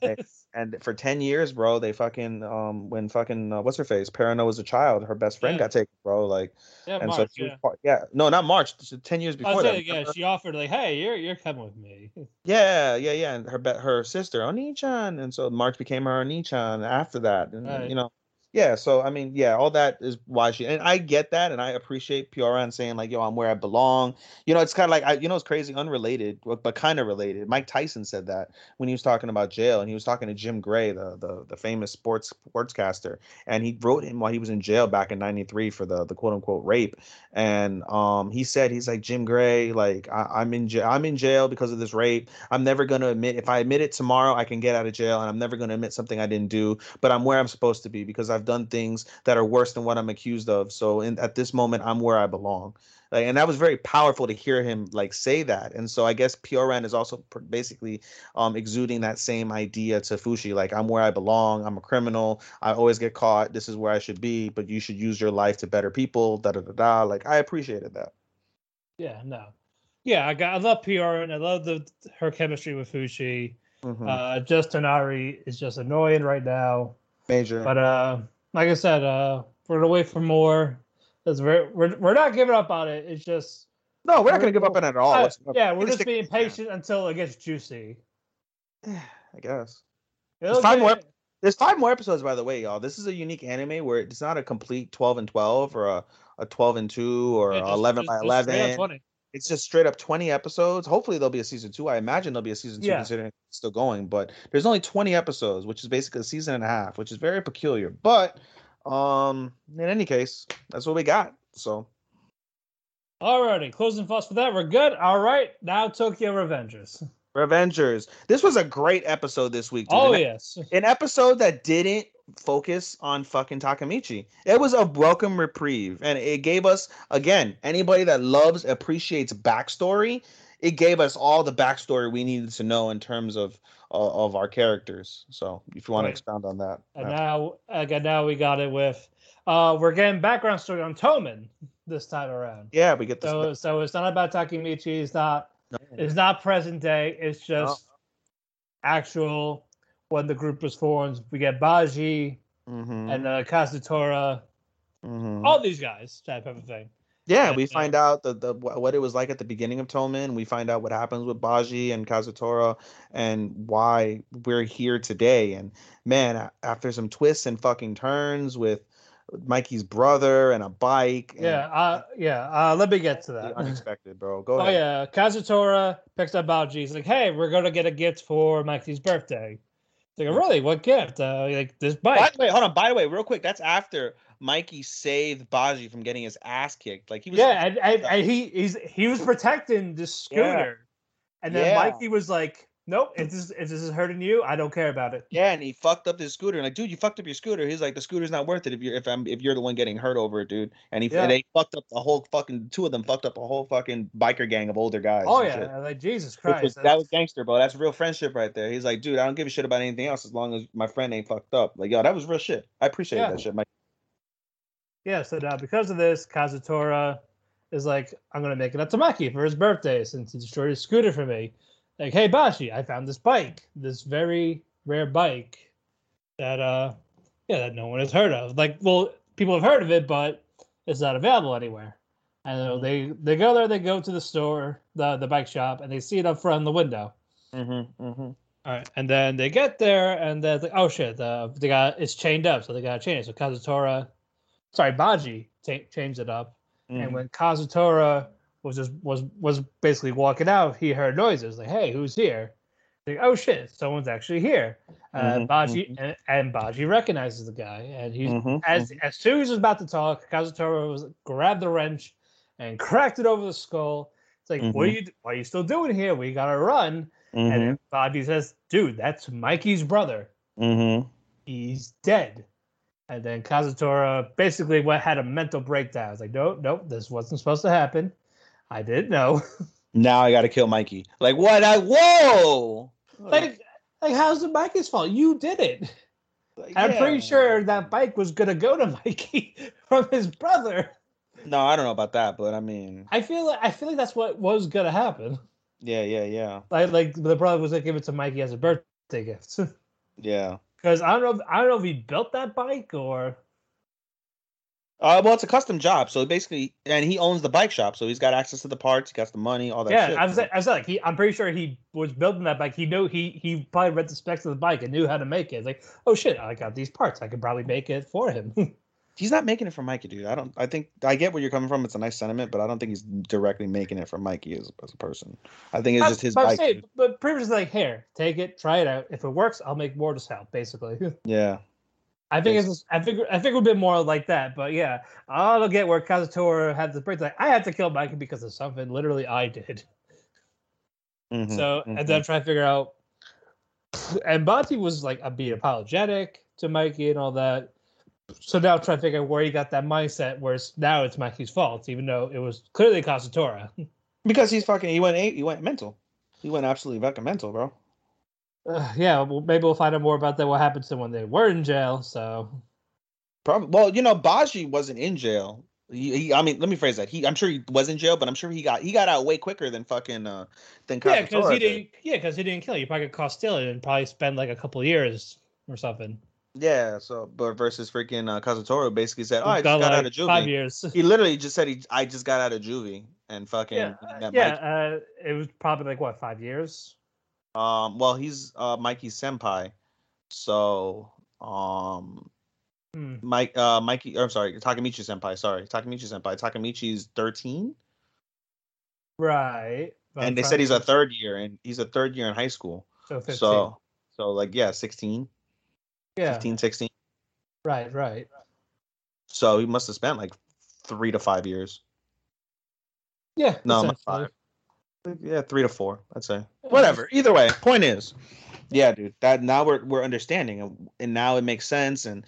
Gangster. bro. They- and for ten years, bro, they fucking um when fucking uh, what's her face, Parona was a child, her best friend Yeah. got taken, bro. Like, yeah, and so she yeah. part, yeah, no, not March, ten years before that. saying, yeah, she offered like, "Hey, you're you're coming with me." (laughs) Yeah, yeah, yeah, and her her sister Onee-chan, and so March became her Onee-chan after that, and Right. you know, yeah. So I mean, yeah, all that is why she, and I get that, and I appreciate Pioran saying like, "Yo, I'm where I belong." You know, it's kind of like I, you know, it's crazy, unrelated, but, but kind of related. Mike Tyson said that when he was talking about jail, and he was talking to Jim Gray, the the, the famous sports sportscaster, and he wrote him while he was in jail back in '93 for the the quote unquote rape, and um, he said he's like Jim Gray, like I, I'm in jail, I'm in jail because of this rape. I'm never gonna admit if I admit it tomorrow, I can get out of jail, and I'm never gonna admit something I didn't do. But I'm where I'm supposed to be because I've done things that are worse than what I'm accused of. So in, at this moment, I'm where I belong. Like, and that was very powerful to hear him like say that. And so I guess Pioran is also pr- basically um, exuding that same idea to Fushi. Like I'm where I belong. I'm a criminal. I always get caught. This is where I should be. But you should use your life to better people. Da da da da. Like I appreciated that. Yeah, no, yeah, I got I love PR and I love the her chemistry with Fushi. Mhm. Uh, just Tonari is just annoying right now. Major. But uh, like I said, uh, we're gonna wait for more. 'Cause we're, we're we're not giving up on it. It's just no, we're not gonna give up on it at all. uh, yeah, We're just being patient until it gets juicy. (sighs) I guess. It'll five more- There's five more episodes, by the way, y'all. This is a unique anime where it's not a complete 12 and 12 or a, a 12 and 2 or yeah, just- 11 just- by just straight up 11. 20. It's just straight up 20 episodes. Hopefully, there'll be a season two. I imagine there'll be a season two Yeah. considering it's still going, but there's only 20 episodes, which is basically a season and a half, which is very peculiar. But um in any case, that's what we got. So Alrighty, closing thoughts for that. We're good. All right, now Tokyo Revengers. Revengers. This was a great episode this week. dude. Oh An- yes, an episode that didn't focus on fucking Takemichi. It was a welcome reprieve, and it gave us again anybody that loves appreciates backstory. It gave us all the backstory we needed to know in terms of uh, of our characters. So, if you want Right. to expound on that, and uh, now again, now we got it with. Uh, we're getting background story on Toman this time around. yeah, we get this. So so it's not about Takemichi. It's not. no. It's not present day. It's just actual when the group was formed. We get Baji Mhm, and uh, Kazutora, mhm. all these guys, type of thing. Yeah, And, we uh, find out the, the what it was like at the beginning of Toman. We find out what happens with Baji and Kazutora and why we're here today. And man, after some twists and fucking turns with Mikey's brother and a bike. And Yeah, uh, yeah. Uh, let me get to that. unexpected, bro. Go ahead. Oh yeah, Kazutora picks up Baji. He's like, "Hey, we're gonna get a gift for Mikey's birthday." Like, "Really? What gift?" Uh, like this By bike. the way, hold on. By the way, real quick, that's after Mikey saved Baji from getting his ass kicked. Like he was Yeah, and, and, and he he's he was protecting this scooter, and then Yeah. Mikey was like, "Nope, if this if this is hurting you, I don't care about it." Yeah, and he fucked up his scooter. And like, dude, you fucked up your scooter. He's like, the scooter's not worth it if you're if I'm if you're the one getting hurt over it, dude. And he Yeah. and they fucked up the whole fucking two of them fucked up a whole fucking biker gang of older guys. Oh yeah, shit. like Jesus Christ, was- that was gangster, bro. That's real friendship right there. He's like, dude, I don't give a shit about anything else as long as my friend ain't fucked up. Like, yo, that was real shit. I appreciate Yeah. that shit, Mike. yeah. So now because of this, Kazutora is like, "I'm gonna make it up to Mikey for his birthday since he destroyed his scooter for me." Like, hey Baji, I found this bike, this very rare bike that uh, yeah, that no one has heard of. Like, well, people have heard of it, but it's not available anywhere. And uh, they they go there, they go to the store, the the bike shop, and they see it up front in the window. Mm-hmm. Mm-hmm. All right, and then they get there, and they're like, "Oh shit, the they got it's chained up, so they got to change it." So Kazutora, sorry, Baji ta changed it up, Mm-hmm. and when Kazutora was just was was basically walking out, he heard noises like, "Hey, who's here?" Like, "Oh shit, someone's actually here." Uh, Mhm, Baji and, and Baji recognizes the guy, and he's Mhm, as as soon as he's about to talk, Kazutora was grabbed the wrench and cracked it over the skull. It's like, "What are you? What are you still doing here? We gotta run." And Mm-hmm. then Baji says, "Dude, that's Mikey's brother. Mm-hmm. He's dead." And then Kazutora basically went had a mental breakdown. It's like, "Nope, nope, this wasn't supposed to happen. I didn't know." Now I gotta kill Mikey. Like what? I whoa. like, like how's it Mikey's fault? You did it. Like, I'm yeah. pretty sure that bike was gonna go to (laughs) Mikey from his brother. No, I don't know about that, but I mean, I feel like I feel like that's what was gonna happen. yeah, yeah, yeah, Like, like the brother was gonna give it to Mikey as a birthday gift. (laughs) yeah. Because I don't know, if, I don't know if he built that bike or Uh, well, it's a custom job, so basically, and he owns the bike shop, so he's got access to the parts, he got the money, all that. yeah, shit. I was, I was like, he, I'm pretty sure he was building that bike. He knew he he probably read the specs of the bike and knew how to make it. It's like, oh shit, I got these parts. I could probably make it for him. (laughs) he's not making it for Mikey, dude. I don't. I think I get where you're coming from. It's a nice sentiment, but I don't think he's directly making it for Mikey as, as a person. I think it's just his bike. saying- but previously, like, here, take it, try it out. If it works, I'll make more to sell. Basically, (laughs) Yeah, I think it's I think I think it would be more like that. But yeah, I don't get where Kazutora had the break. Like, I had to kill Mikey because of something literally I did. Mhm, So mhm. and then try to figure out. And Monty was like a being apologetic to Mikey and all that. So now try to figure out where he got that mindset, where it's, now it's Mikey's fault, even though it was clearly Kazutora. (laughs) because he's fucking. He went eight. He went mental. He went absolutely fucking mental, bro. Uh, yeah, well, maybe we'll find out more about that. What happened to them when they were in jail? So Probably. Well, you know, Baji wasn't in jail. He, he, I mean, let me phrase that. He, I'm sure he was in jail, but I'm sure he got he got out way quicker than fucking uh than yeah, because he did. didn't. Yeah, because he didn't kill you. Probably got caught stealing and probably spend like a couple years or something. Yeah. So, but versus freaking uh, Kazutora basically said, "Oh, I just Got, got out like, of Five years. (laughs) He literally just said, "He, I just got out of juvie," and fucking yeah, when yeah. Uh, it was probably like what five years. Um, well, he's uh Mikey's senpai, so um, Hmm. Mike, uh, Mikey, or I'm sorry, Takemichi senpai. Sorry, Takemichi senpai. Takemichi's 13, Right. And they said he's a third year, and he's a third year in high school. So 15. So, so like yeah, 16, yeah. 15, 16. Right, right. So he must have spent like three to five years. Yeah. No, five. Yeah, three to four, I'd say. Whatever. Either way, (laughs) point is, yeah, dude. That now we're we're understanding, and, and now it makes sense. And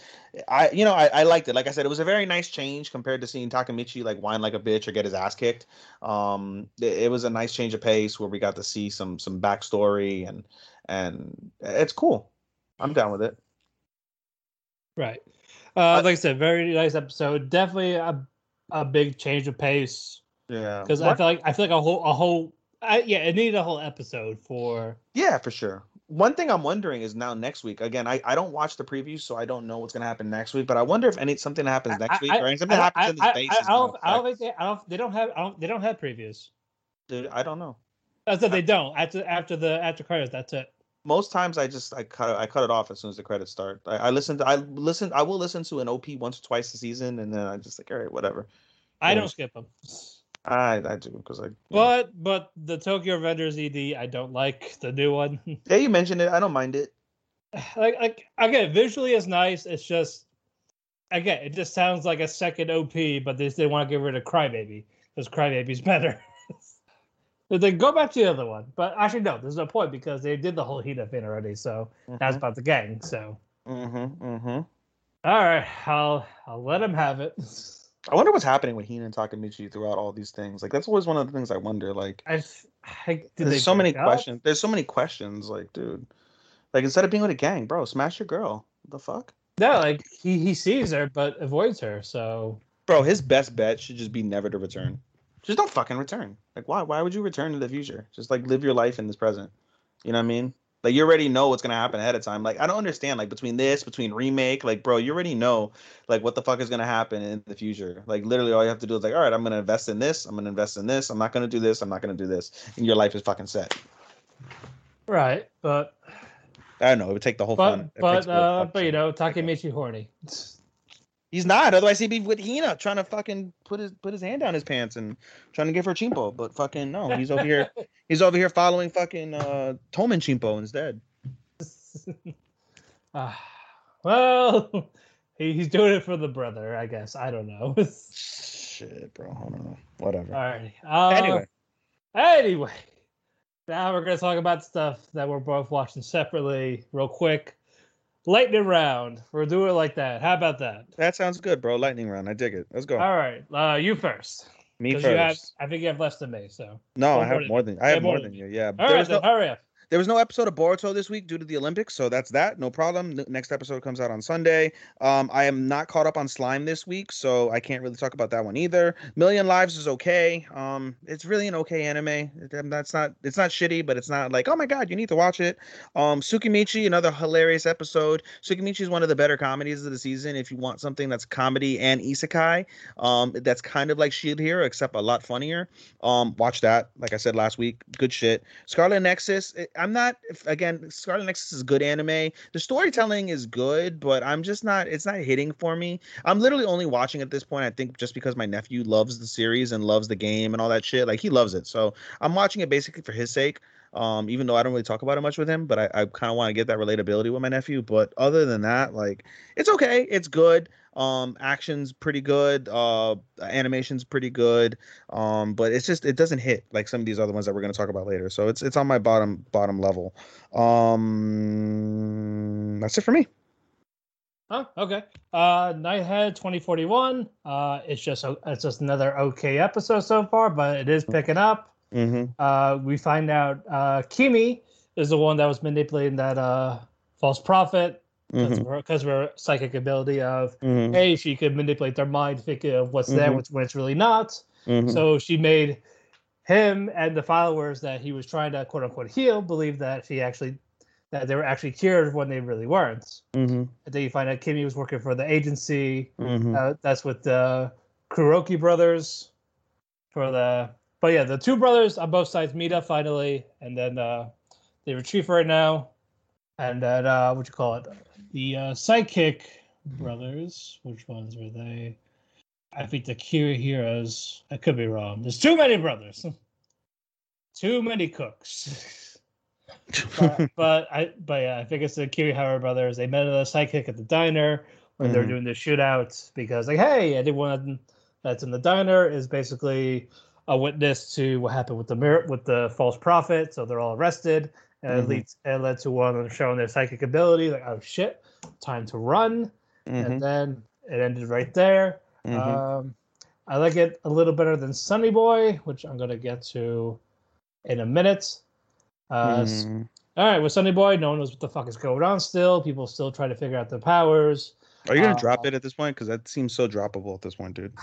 I, you know, I, I liked it. Like I said, it was a very nice change compared to seeing Takemichi like whine like a bitch or get his ass kicked. Um, it, it was a nice change of pace where we got to see some some backstory and and it's cool. I'm down with it. Right. Uh, like I said, very nice episode. Definitely a, a big change of pace Yeah. because I feel like I feel like a whole a whole I, yeah it needed a whole episode for Yeah, for sure. one thing I'm wondering is now next week. Again, I, I don't watch the preview, so I don't know what's gonna happen next week. But I wonder if any something happens next week or anything that happens in the base. I, I, don't, I don't think they. I don't. They don't have. I don't. They don't have previews. Dude, I don't know. That's that they don't after after the after credits. That's it. Most times I just I cut I cut it off as soon as the credits start. I, I listen to I listen I will listen to an OP once or twice a season, and then I just like all right whatever. I don't skip them. I I do because I. But but the Tokyo Revengers ED I don't like the new one. (laughs) yeah, you mentioned it. I don't mind it. (sighs) Like like again, visually it's nice. It's just again, it just sounds like a second OP, but they they want to get rid of Crybaby because Crybaby's (laughs) better. then go back to the other one. But actually, no, there's no point because they did the whole heat up thing already. So mm-hmm. that's about the gang. So. Mm-hmm. Mm-hmm. All right, I'll I'll let him have it. (laughs) I wonder what's happening with Hina and Takemichi throughout all these things. Like that's always one of the things I wonder. Like, I, I there's so many up? questions. There's so many questions. Like, dude, like instead of being with a gang, bro, smash your girl. The fuck? No, like he he sees her but avoids her. So, bro, his best bet should just be never to return. Just don't fucking return. Like, why? Why would you return to the future? Just like live your life in this present. You know what I mean? Like you already know what's gonna happen ahead of time. Like I don't understand. Like between this, between remake, like bro, you already know like what the fuck is gonna happen in the future. Like literally, all you have to do is like, all right, I'm gonna invest in this. I'm gonna invest in this. I'm not gonna do this. I'm not gonna do this. And your life is fucking set. Right, but I don't know. It would take the whole but, fun. But uh, but you know, Takemichi horny. He's not. Otherwise, he'd be with Hina trying to fucking put his put his hand down his pants and trying to give her chimpo. But fucking no, he's over here. (laughs) he's over here following fucking uh Toman chimpo instead. uh, (laughs) well, (laughs) he, he's doing it for the brother, I guess. I don't know. Shit, bro. I don't know. Whatever. All right. Uh, anyway. Anyway. Now we're gonna talk about stuff that we're both watching separately, real quick lightning round. We'll do it like that. How about that? That sounds good, bro. Lightning round. I dig it. Let's go. All right. Uh, you first. Me first. Have, I think you have less than me. So. No, I have more than, than I have more than you. Yeah. All right, then, hurry up. There was no episode of Boruto this week due to the Olympics, so that's that. No problem. next episode comes out on Sunday. Um, I am not caught up on Slime this week, so I can't really talk about that one either. Million Lives is okay. Um, it's really an okay anime. That's not. It's not shitty, but it's not like oh my god, you need to watch it. Um, Tsukimichi, another hilarious episode. Tsukimichi is one of the better comedies of the season. If you want something that's comedy and isekai, um, that's kind of like Shield Hero except a lot funnier. Um, watch that. Like I said last week, good shit. Scarlet Nexus. It, I'm not again. Scarlet Nexus is good anime. The storytelling is good, but I'm just not. It's not hitting for me. I'm literally only watching at this point. I think just because my nephew loves the series and loves the game and all that shit. Like he loves it, so I'm watching it basically for his sake. Um, even though I don't really talk about it much with him, but I, I kind of want to get that relatability with my nephew. But other than that, like it's okay, it's good. Um, action's pretty good. Uh, animation's pretty good. Um, but it's just it doesn't hit like some of these other ones that we're gonna talk about later. So it's it's on my bottom bottom level. Um, that's it for me. Oh, okay. Uh, Nighthead 2041. Uh, it's just it's just another okay episode so far, but it is picking up. Mm-hmm. Uh, we find out uh, Kimi is the one that was manipulating that uh false prophet because mm-hmm. of her psychic ability of mm-hmm. hey she could manipulate their mind thinking of what's there mm-hmm. when it's really not mm-hmm. so she made him and the followers that he was trying to quote unquote heal believe that she actually that they were actually cured when they really weren't mm-hmm. and then you find out kimmy was working for the agency mm-hmm. uh, that's with the Kuroki brothers for the but yeah the two brothers on both sides meet up finally and then uh they retrieve right now and then uh what you call it the uh, Sidekick brothers, which ones were they? I think the Kiriharas. I could be wrong. There's too many brothers. (laughs) too many cooks. (laughs) but, but, I but yeah, I think it's the Kirihara brothers. They met the sidekick at the diner when mm-hmm. they're doing the shootouts because like, hey, anyone that's in the diner is basically a witness to what happened with the mirror with the false prophet. So they're all arrested and mm-hmm. it leads it led to one of them showing their psychic ability. Like, oh shit, time to run, mm-hmm. and then it ended right there. Mm-hmm. Um, I like it a little better than Sonny Boy, which I'm gonna get to in a minute. Uh, mm-hmm. all right, with Sonny Boy, no one knows what the fuck is going on. Still, people still try to figure out their powers. Are you gonna uh, drop it at this point? Because that seems so droppable at this point, dude.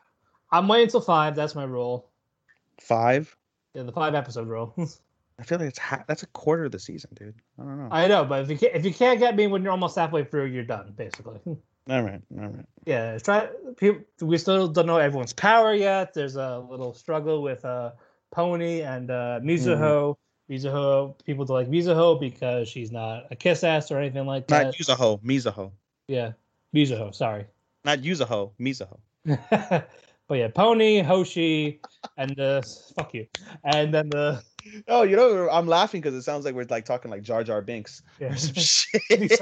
(sighs) I'm waiting until five. That's my rule. Five. Yeah, the five episode rule. (laughs) I feel like it's ha- that's a quarter of the season, dude. I don't know. I know, but if you can't, if you can't get me when you're almost halfway through, you're done basically. (laughs) all right, all right. yeah, try. People, we still don't know everyone's power yet. There's a little struggle with uh, Pony and uh, Mizuho. Mizuho, people don't like Mizuho because she's not a kiss ass or anything like that. Not Yuzaho, Mizuho. yeah, Mizuho. Sorry. Not Yuzaho, Mizuho. (laughs) but yeah, Pony, Hoshi, and uh, fuck you, and then the Oh, you know, I'm laughing because it sounds like we're like talking like Jar Jar Binks. yeah. or some (laughs) shit.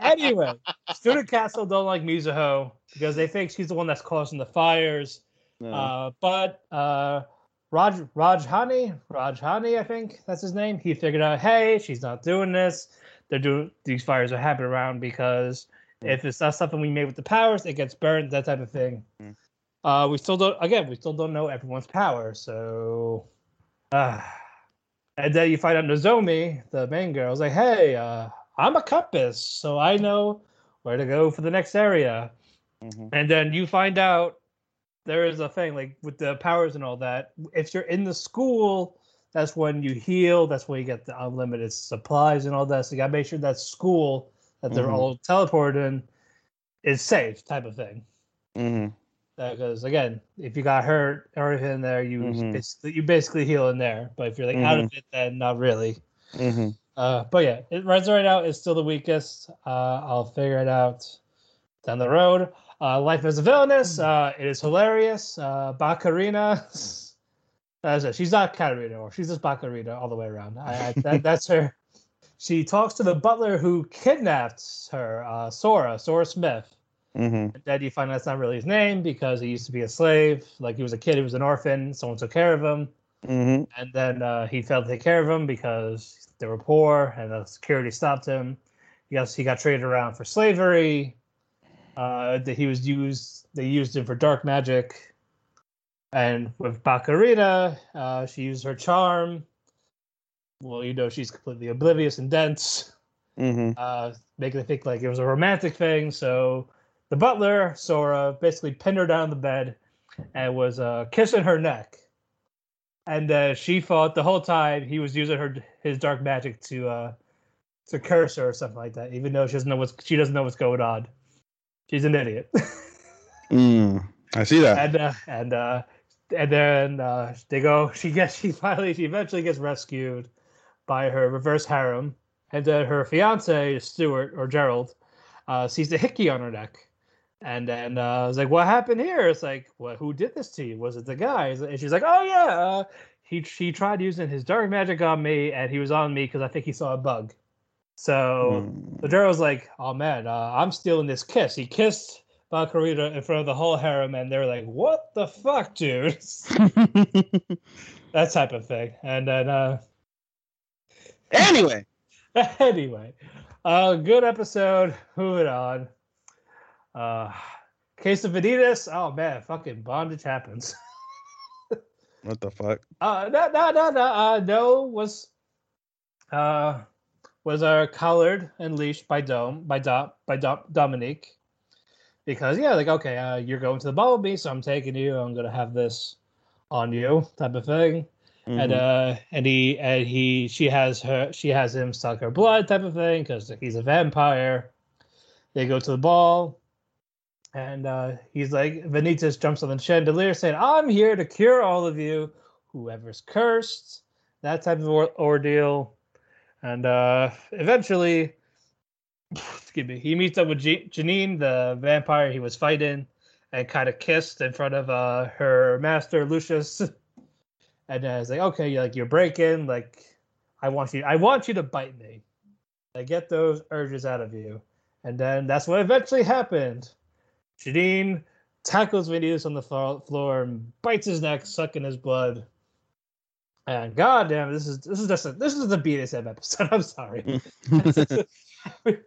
anyway, Student Castle don't like Mizuho because they think she's the one that's causing the fires. No. Uh, but uh, Raj Rajdhani, Rajdhani, I think that's his name. He figured out, hey, she's not doing this. They're doing these fires are happening around because if it's not something we made with the powers, it gets burned. That type of thing. Mm. Uh, we still don't. Again, we still don't know everyone's power. So, uh, and then you find out Nozomi, the main girl, is like, hey, uh, I'm a compass, so I know where to go for the next area. Mhm. And then you find out there is a thing like with the powers and all that. If you're in the school, that's when you heal. That's when you get the unlimited supplies and all that. So you gotta make sure that school that they're Mhm. all teleported in is safe, type of thing. Because again, if you got hurt or anything in there, you Mhm. basically you basically heal in there. But if you're like out Mm-hmm. of it, then not really. Mhm. Uh, but yeah, it runs right out. is still the weakest. Uh, I'll figure it out down the road. Uh, Life as a Villainess. Uh, it is hilarious. Uh, Bakarina. That's it. She's not Katarina, or she's just Bakarina all the way around. I, I, that, that's her. She talks to the butler who kidnapped her, uh, Sora, Sora Smith. Mhm. And then you find that's not really his name because he used to be a slave. Like he was a kid, he was an orphan. Someone took care of him Mhm. and then uh, he failed to take care of him because they were poor, and the security stopped him. He he got traded around for slavery. Uh, that he was used. They used him for dark magic. And with Bakarina, uh, she used her charm. Well, you know she's completely oblivious and dense, Mhm. uh, making it think like it was a romantic thing. So the butler, Sora, basically pinned her down on the bed and was uh, kissing her neck and uh, she thought the whole time he was using her his dark magic to uh to curse her or something like that, even though she doesn't know what's she doesn't know what's going on. She's an idiot. (laughs) Mm. I see that. and uh, and uh, and then uh, they go. She gets she finally she eventually gets rescued by her reverse harem, and then her fiance Stuart or Gerald uh, sees the hickey on her neck. And then uh, I was like, "What happened here?" It's like, "What? Who did this to you? Was it the guy?" And she's like, "Oh yeah, uh, he he tried using his dark magic on me, and he was on me because I think he saw a bug." So Mm. the Gerald's like, "Oh man, uh, I'm stealing this kiss." He kissed Valkyrie in front of the whole harem, and they're like, "What the fuck, dude?" (laughs) that type of thing. And then, uh, anyway, (laughs) anyway, uh, good episode. Moving on. Uh, case of Vanitas. Oh man, fucking bondage happens. (laughs) what the fuck? Uh, no, no, no, no. Uh, Noé was, uh, was uh, collared and leashed by Dome by Dom by Dom, Dominique, because yeah, like okay, uh, you're going to the Bumblebee, so I'm taking you. I'm gonna have this on you, type of thing. And Mhm. uh, and he and he she has her she has him suck her blood, type of thing, because he's a vampire. They go to the ball. And uh, he's like, Vanitas jumps on the chandelier saying, I'm here to cure all of you, whoever's cursed, that type of or- ordeal. And uh, eventually, (sighs) excuse me, he meets up with G- Janine, the vampire he was fighting, and kind of kissed in front of uh, her master, Lucius. (laughs) And uh, it's like, okay, you're like, you're breaking. Like, I want you, I want you to bite me. I get those urges out of you. And then that's what eventually happened. Janine tackles Vinius on the floor and bites his neck, sucking his blood. And goddamn, this is this is just a, this is the BDSM episode. (laughs) I'm sorry. (laughs)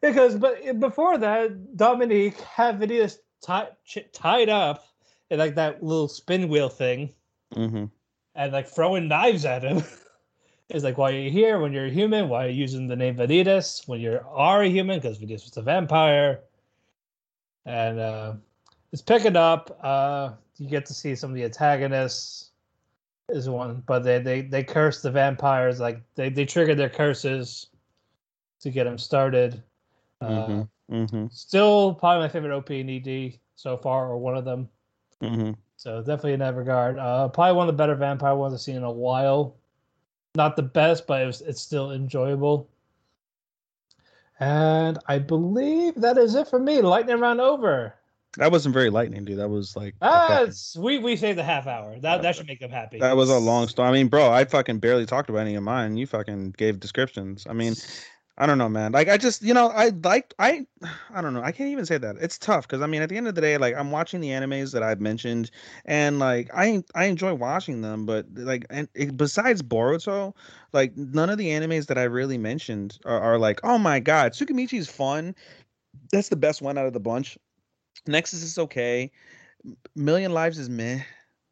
because but before that, Dominique had Vinius ti- ch- tied up in like that little spin wheel thing Mhm. and like throwing knives at him. (laughs) It's like, why are you here when you're a human? Why are you using the name Vanitas when you are a human? Because Vanitas was a vampire. And uh, it's picking up. Uh, you get to see some of the antagonists. is one, but they they they curse the vampires like they they trigger their curses to get them started. Uh, Mm-hmm. Mm-hmm. Still, probably my favorite OP and ED so far, or one of them. Mm-hmm. So definitely in that regard, uh, probably one of the better vampire ones I've seen in a while. Not the best, but it was, it's still enjoyable. And I believe that is it for me. Lightning round over. That wasn't very lightning, dude. That was like Ah, we we saved the half hour. That that should make them happy. that was a long story. I mean, bro, I fucking barely talked about any of mine. You fucking gave descriptions. I mean, I don't know, man. Like, I just, you know, I like I, I don't know. I can't even say that. It's tough because I mean, at the end of the day, like, I'm watching the animes that I've mentioned, and like, I, I enjoy watching them, but like, and it, besides Boruto, like, none of the animes that I really mentioned are, are like, oh my god, Tsukimichi is fun. That's the best one out of the bunch. Nexus is okay. Million Lives is meh.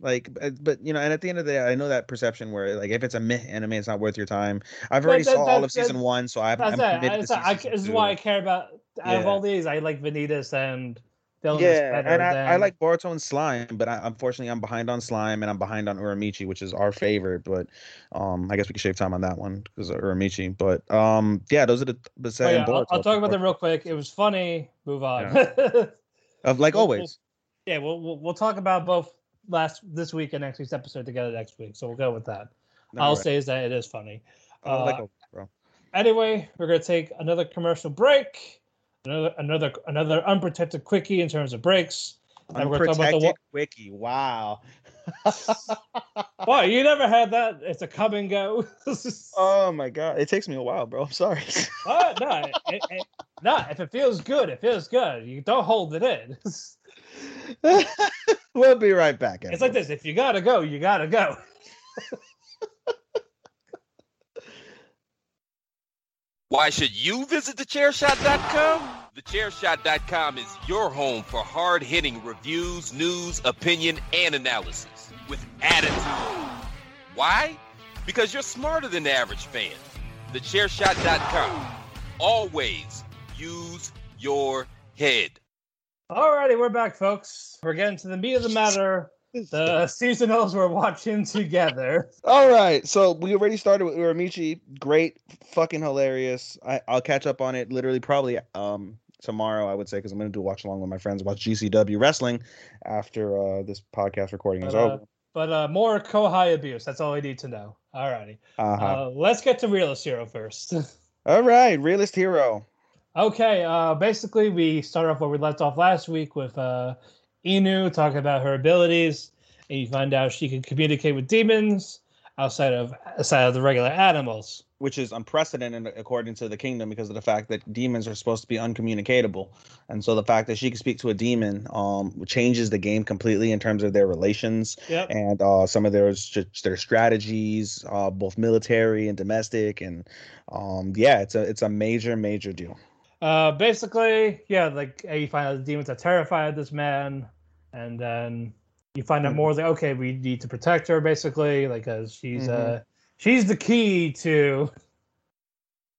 Like, uh, but you know, and at the end of the day, I know that perception where like if it's a meh anime, it's not worth your time. I've already that- saw all that- of season one, so I'm, That's I'm it. committed to. I, this is why I care about out of all these. I like Vanitas and Villainess Yeah, and I, than I like Boruto and Slime, but I, unfortunately, I'm behind on Slime and I'm behind on Uramichi, which is our favorite. But um, I guess we could shave time on that one because of Uramichi. But um, yeah, those are the. But Oh, yeah, I'll, I'll talk about them real quick. It was funny. Move on. (laughs) Of like always. yeah, we'll, we'll we'll talk about both last this week and next week's episode together next week. So we'll go with that. I'll Alright. say is that it is funny. I like uh. Anyway, we're gonna take another commercial break. Another another another unprotected quickie in terms of breaks. And we're gonna about the Unprotected wa- wiki. Wow. (laughs) (laughs) What you never had that? It's a come and go. (laughs) oh my god, it takes me a while, bro. I'm sorry. What? No, it, it, no. If it feels good, it feels good. You don't hold it in. (laughs) we'll be right back. It's like this: if you gotta go, you gotta go. (laughs) Why should you visit thechairshot.com? Thechairshot.com is your home for hard hitting reviews, news, opinion, and analysis with attitude. Why? Because you're smarter than the average fan. Thechairshot.com. Always use your head. Alrighty, we're back, folks. We're getting to the meat of the matter. The (laughs) seasonals we're watching together. All right, so we already started with Uramichi. Great, fucking hilarious. I, I'll catch up on it literally probably um tomorrow. I would say because I'm gonna do a watch along with my friends, watch GCW wrestling after uh this podcast recording is uh, over. but uh, more Kohai abuse. That's all I need to know. Alrighty. Uh-huh. Uh, let's get to Realist Hero first. (laughs) All right, realist hero. Okay, uh, basically, we start off where we left off last week with uh, Inui talking about her abilities, and you find out she can communicate with demons outside of outside of the regular animals. which is unprecedented according to the kingdom because of the fact that demons are supposed to be uncommunicatable and so the fact that she can speak to a demon um changes the game completely in terms of their relations Yep. and uh some of their their strategies uh both military and domestic and um yeah it's a it's a major major deal Uh, basically, yeah, like uh, you find out the demons are terrified of this man, and then you find out more like, okay, we need to protect her, basically, like, cause she's uh, she's the key to,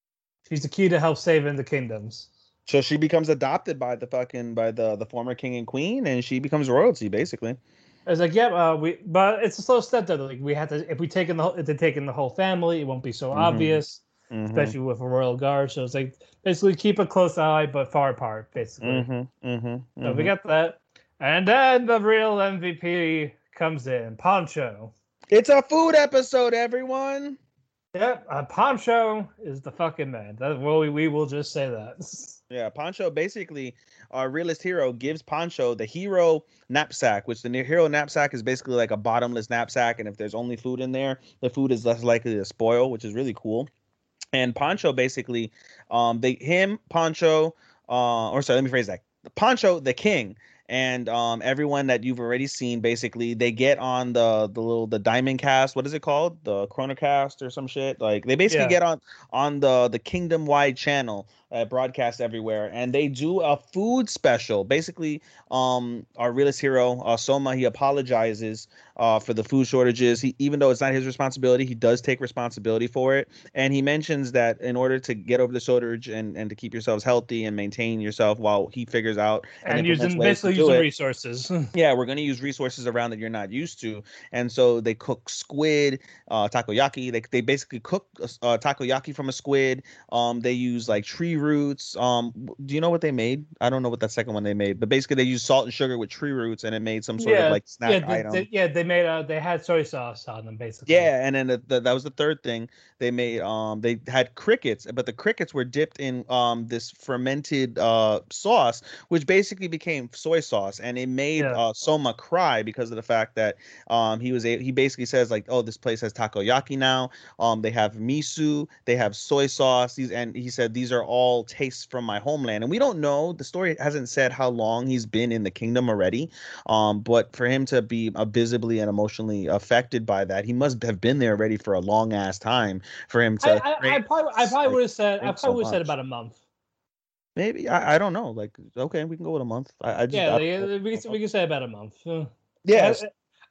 (laughs) she's the key to help saving the kingdoms. so she becomes adopted by the fucking by the the former king and queen and she becomes royalty basically It's like, yeah, uh, we, but it's a slow step though. Like, we have to, if we take in the, whole, if they take in the whole family, it won't be so Mhm. obvious, Mhm. especially with a royal guard. So it's like basically keep a close eye, but far apart, basically. Mhm, mhm, So we mhm. got that. And then the real MVP comes in, Poncho. it's a food episode everyone Yep, uh, Poncho is the fucking man. That well, we, we will just say that. (laughs) Yeah, Poncho basically, our realist hero gives Poncho the hero knapsack, which the hero knapsack is basically like a bottomless knapsack, and if there's only food in there, the food is less likely to spoil, which is really cool. And Poncho basically, um, they him Poncho, uh, or sorry, let me phrase that. Poncho, the king, and um, everyone that you've already seen, basically, they get on the the little the diamond cast. What is it called? The chronocast or some shit. Like they basically Yeah. get on on the the kingdom wide channel uh, broadcast everywhere and they do a food special basically um our realist hero uh, soma he apologizes uh, for the food shortages. He, even though it's not his responsibility, he does take responsibility for it. And he mentions that in order to get over the shortage and, and to keep yourselves healthy and maintain yourself while he figures out and, and using implements ways to basically using it, resources. (laughs) yeah, we're going to use resources around that you're not used to. And so they cook squid, uh, takoyaki. They, they basically cook uh, takoyaki from a squid. Um, they use like tree roots. Um, do you know what they made? I don't know what that second one they made, but basically they used salt and sugar with tree roots and it made some sort yeah, of like snack yeah, they, item. they- yeah, they made uh, they had soy sauce on them basically. Yeah, and then the, the, that was the third thing they made. Um, they had crickets, but the crickets were dipped in um this fermented uh sauce, which basically became soy sauce, and it made Yeah. uh Soma cry because of the fact that um he was a he basically says like, oh, this place has takoyaki now. Um, they have miso, they have soy sauce. These and he said these are all tastes from my homeland, and we don't know. The story hasn't said how long he's been in the kingdom already. Um, but for him to be uh, visibly and emotionally affected by that, he must have been there already for a long ass time for him to. I, I create probably I probably would have said I drink so probably would have said about a month. Maybe I, I don't know. Like okay, we can go with a month. I, I just Yeah, I, we can we can say about a month. Yes,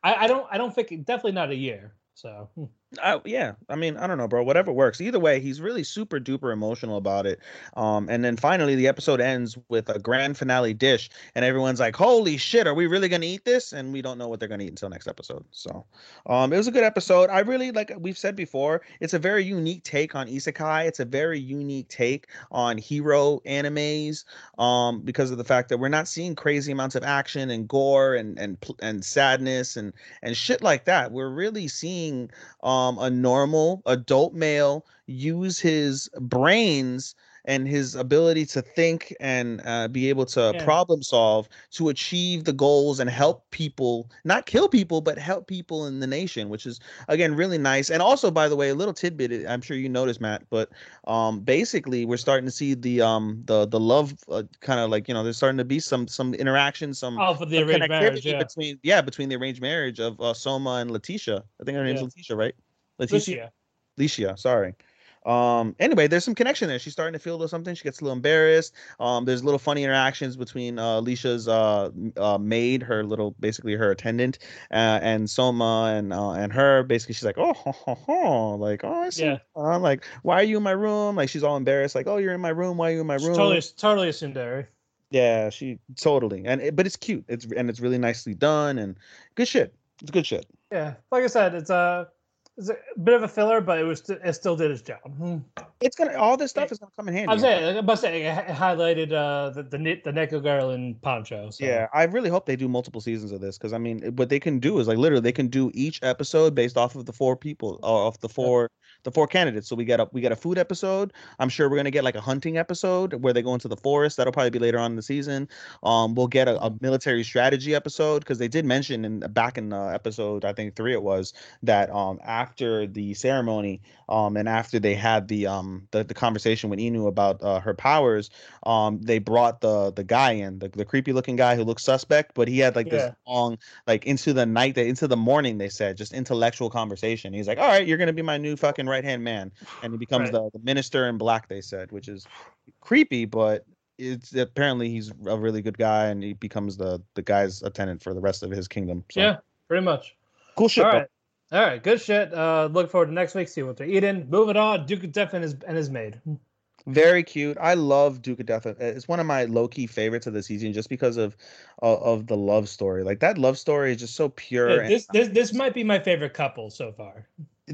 I, I don't I don't think definitely not a year. So hmm. I, yeah. I mean, I don't know, bro. Whatever works. Either way, he's really super duper emotional about it. Um, and then finally, the episode ends with a grand finale dish, and everyone's like, "Holy shit, are we really gonna eat this?" And we don't know what they're gonna eat until next episode. So, um, it was a good episode. I really like we've said before. It's a very unique take on isekai. It's a very unique take on hero animes. Um, because of the fact that we're not seeing crazy amounts of action and gore and and and sadness and and shit like that. We're really seeing um, a normal adult male use his brains and his ability to think and uh, be able to Yeah. problem solve to achieve the goals and help people not kill people but help people in the nation which is again really nice and also by the way a little tidbit i'm sure you noticed matt but um basically we're starting to see the um the the love uh, kind of like you know there's starting to be some some interaction some oh for the some arranged marriage, yeah. between yeah between the arranged marriage of uh, Soma and Letitia. I think her name's Yeah. Letitia, right? Letitia. Lucia. Letitia. Sorry. Um. Anyway, there's some connection there. She's starting to feel a little something. She gets a little embarrassed. Um. There's little funny interactions between uh, Alicia's uh, uh maid, her little basically her attendant, uh, and Soma and uh, and her. Basically, she's like, oh, ho, ho, ho. like oh, I see. Yeah. Uh, like, why are you in my room? Like, she's all embarrassed. Like, oh, you're in my room. Why are you in my room? Totally totally a tsundere. Yeah, she totally, and it, but it's cute. It's and it's really nicely done and good shit. It's good shit. Yeah, like I said, it's a it's a bit of a filler, but it was it still did its job. Hmm. It's gonna all this stuff is gonna come in handy. I'm saying, about to say, it highlighted uh, the the the Neko girl in Poncho. So. Yeah, I really hope they do multiple seasons of this because I mean, what they can do is like literally they can do each episode based off of the four people, or off the four the four candidates. So we get a we get a food episode. I'm sure we're gonna get like a hunting episode where they go into the forest. That'll probably be later on in the season. Um, we'll get a, a military strategy episode because they did mention in back in uh, episode I think three it was that um after the ceremony um and after they had the um the, the conversation with Inui about uh, her powers um they brought the the guy in the, the creepy looking guy who looks suspect but he had like this Yeah. long like into the night they into the morning they said just intellectual conversation he's like all right you're gonna be my new fucking right hand man and he becomes Right. the, the minister in black they said which is creepy but it's apparently he's a really good guy and he becomes the the guy's attendant for the rest of his kingdom so yeah, pretty much. cool shit All bro. right, all right, good shit. Uh, look forward to next week. See what they're eating. Moving on. Duke of Death and his and his maid. Very cute. I love Duke of Death. Uh, It's one of my low key favorites of the season, just because of of, of the love story. Like that love story is just so pure. Yeah, and this this this might be my favorite couple so far.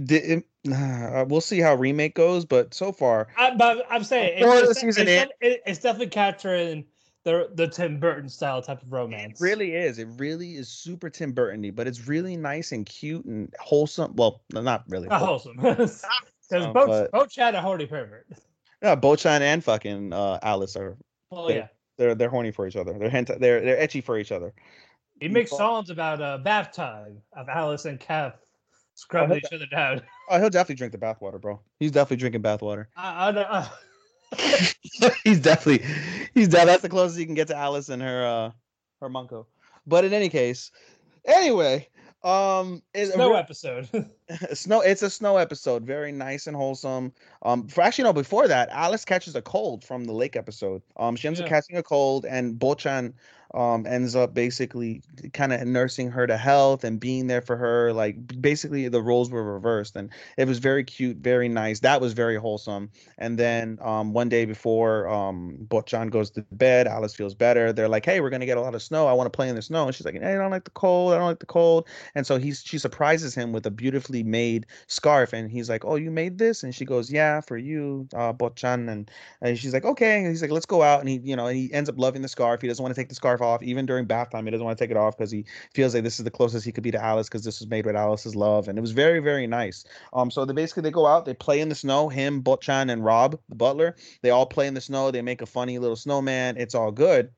Di- it- (sighs) uh, we'll see how remake goes, but so far, I, but I'm saying Before it's, the season it's, end- it- it's definitely capturing the the Tim Burton style type of it romance. really is. It really is super Tim Burton-y, but it's really nice and cute and wholesome. Well, not really. not wholesome. (laughs) Because wholesome, both but- both had a horny pervert. Yeah, Bochan and fucking uh, Alice are Well, yeah. they're they're horny for each other. They're hent- they're they're ecchi for each other. He makes songs about uh, bath time of Alice and Kev scrubbing each other down. (laughs) Oh, he'll definitely drink the bathwater, bro. He's definitely drinking bathwater. I, I, don't- (laughs) (laughs) he's definitely he's that's the closest he can get to Alice and her uh her Monko. But in any case, anyway, um it's a snow episode. snow it's a snow episode very nice and wholesome um for actually no before that alice catches a cold from the lake episode um she ends up catching a cold and bochan um ends up basically kind of nursing her to health and being there for her like basically the roles were reversed and it was very cute very nice that was very wholesome and then um one day before um bochan goes to bed alice feels better they're like hey we're gonna get a lot of snow i want to play in the snow and she's like hey, i don't like the cold i don't like the cold and so he's she surprises him with a beautifully made scarf, and he's like, "Oh, you made this?" And she goes, "Yeah, for you, uh, Bochan." And, and she's like, "Okay." And he's like, "Let's go out." And he, you know, he ends up loving the scarf. He doesn't want to take the scarf off, even during bath time. He doesn't want to take it off because he feels like this is the closest he could be to Alice because this was made with Alice's love, and it was very, very nice. Um, so they basically they go out, they play in the snow. Him, Butchan, and Rob, the butler, they all play in the snow. They make a funny little snowman. It's all good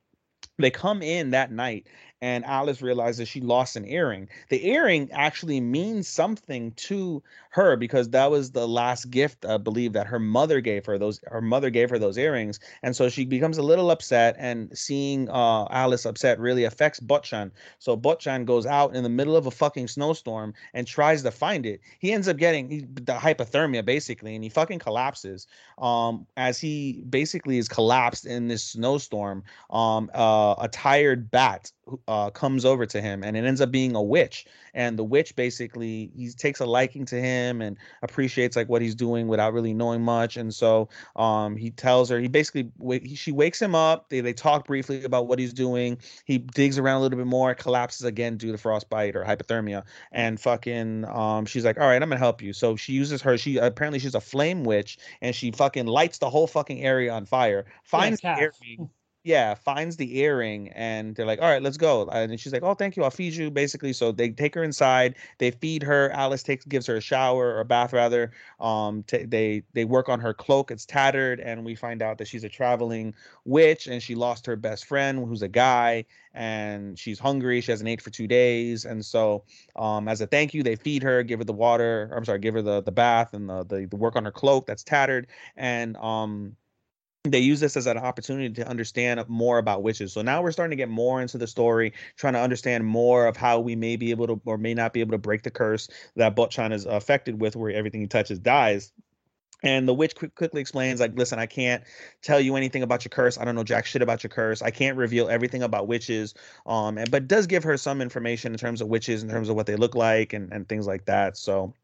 they come in that night and Alice realizes she lost an earring. The earring actually means something to her because that was the last gift I believe that her mother gave her. Those her mother gave her those earrings, and so she becomes a little upset. And seeing uh, Alice upset really affects Botchan. So Botchan goes out in the middle of a fucking snowstorm and tries to find it. He ends up getting he, the hypothermia basically, and he fucking collapses. Um, as he basically is collapsed in this snowstorm, um, uh, a tired bat uh, comes over to him, and it ends up being a witch. And the witch basically he takes a liking to him and appreciates like what he's doing without really knowing much. And so um, he tells her he basically he, she wakes him up. They they talk briefly about what he's doing. He digs around a little bit more, collapses again due to frostbite or hypothermia, and fucking um, she's like, all right, I'm gonna help you. So she uses her. She apparently she's a flame witch, and she fucking lights the whole fucking area on fire. Finds earring (laughs) yeah, finds the earring and they're like, all right, let's go. And she's like, oh, thank you. I'll feed you basically. So they take her inside, they feed her. Alice takes, gives her a shower or a bath rather. Um, t- they, they work on her cloak. It's tattered. And we find out that she's a traveling witch and she lost her best friend who's a guy and she's hungry. She hasn't ate for two days. And so, um, as a thank you, they feed her, give her the water. I'm sorry, give her the, the bath and the, the, the work on her cloak that's tattered. And, um, they use this as an opportunity to understand more about witches. So now we're starting to get more into the story, trying to understand more of how we may be able to or may not be able to break the curse that Botchan is affected with, where everything he touches dies. And the witch quick, quickly explains, like, listen, I can't tell you anything about your curse. I don't know jack shit about your curse. I can't reveal everything about witches. Um, and but does give her some information in terms of witches, in terms of what they look like and, and things like that. So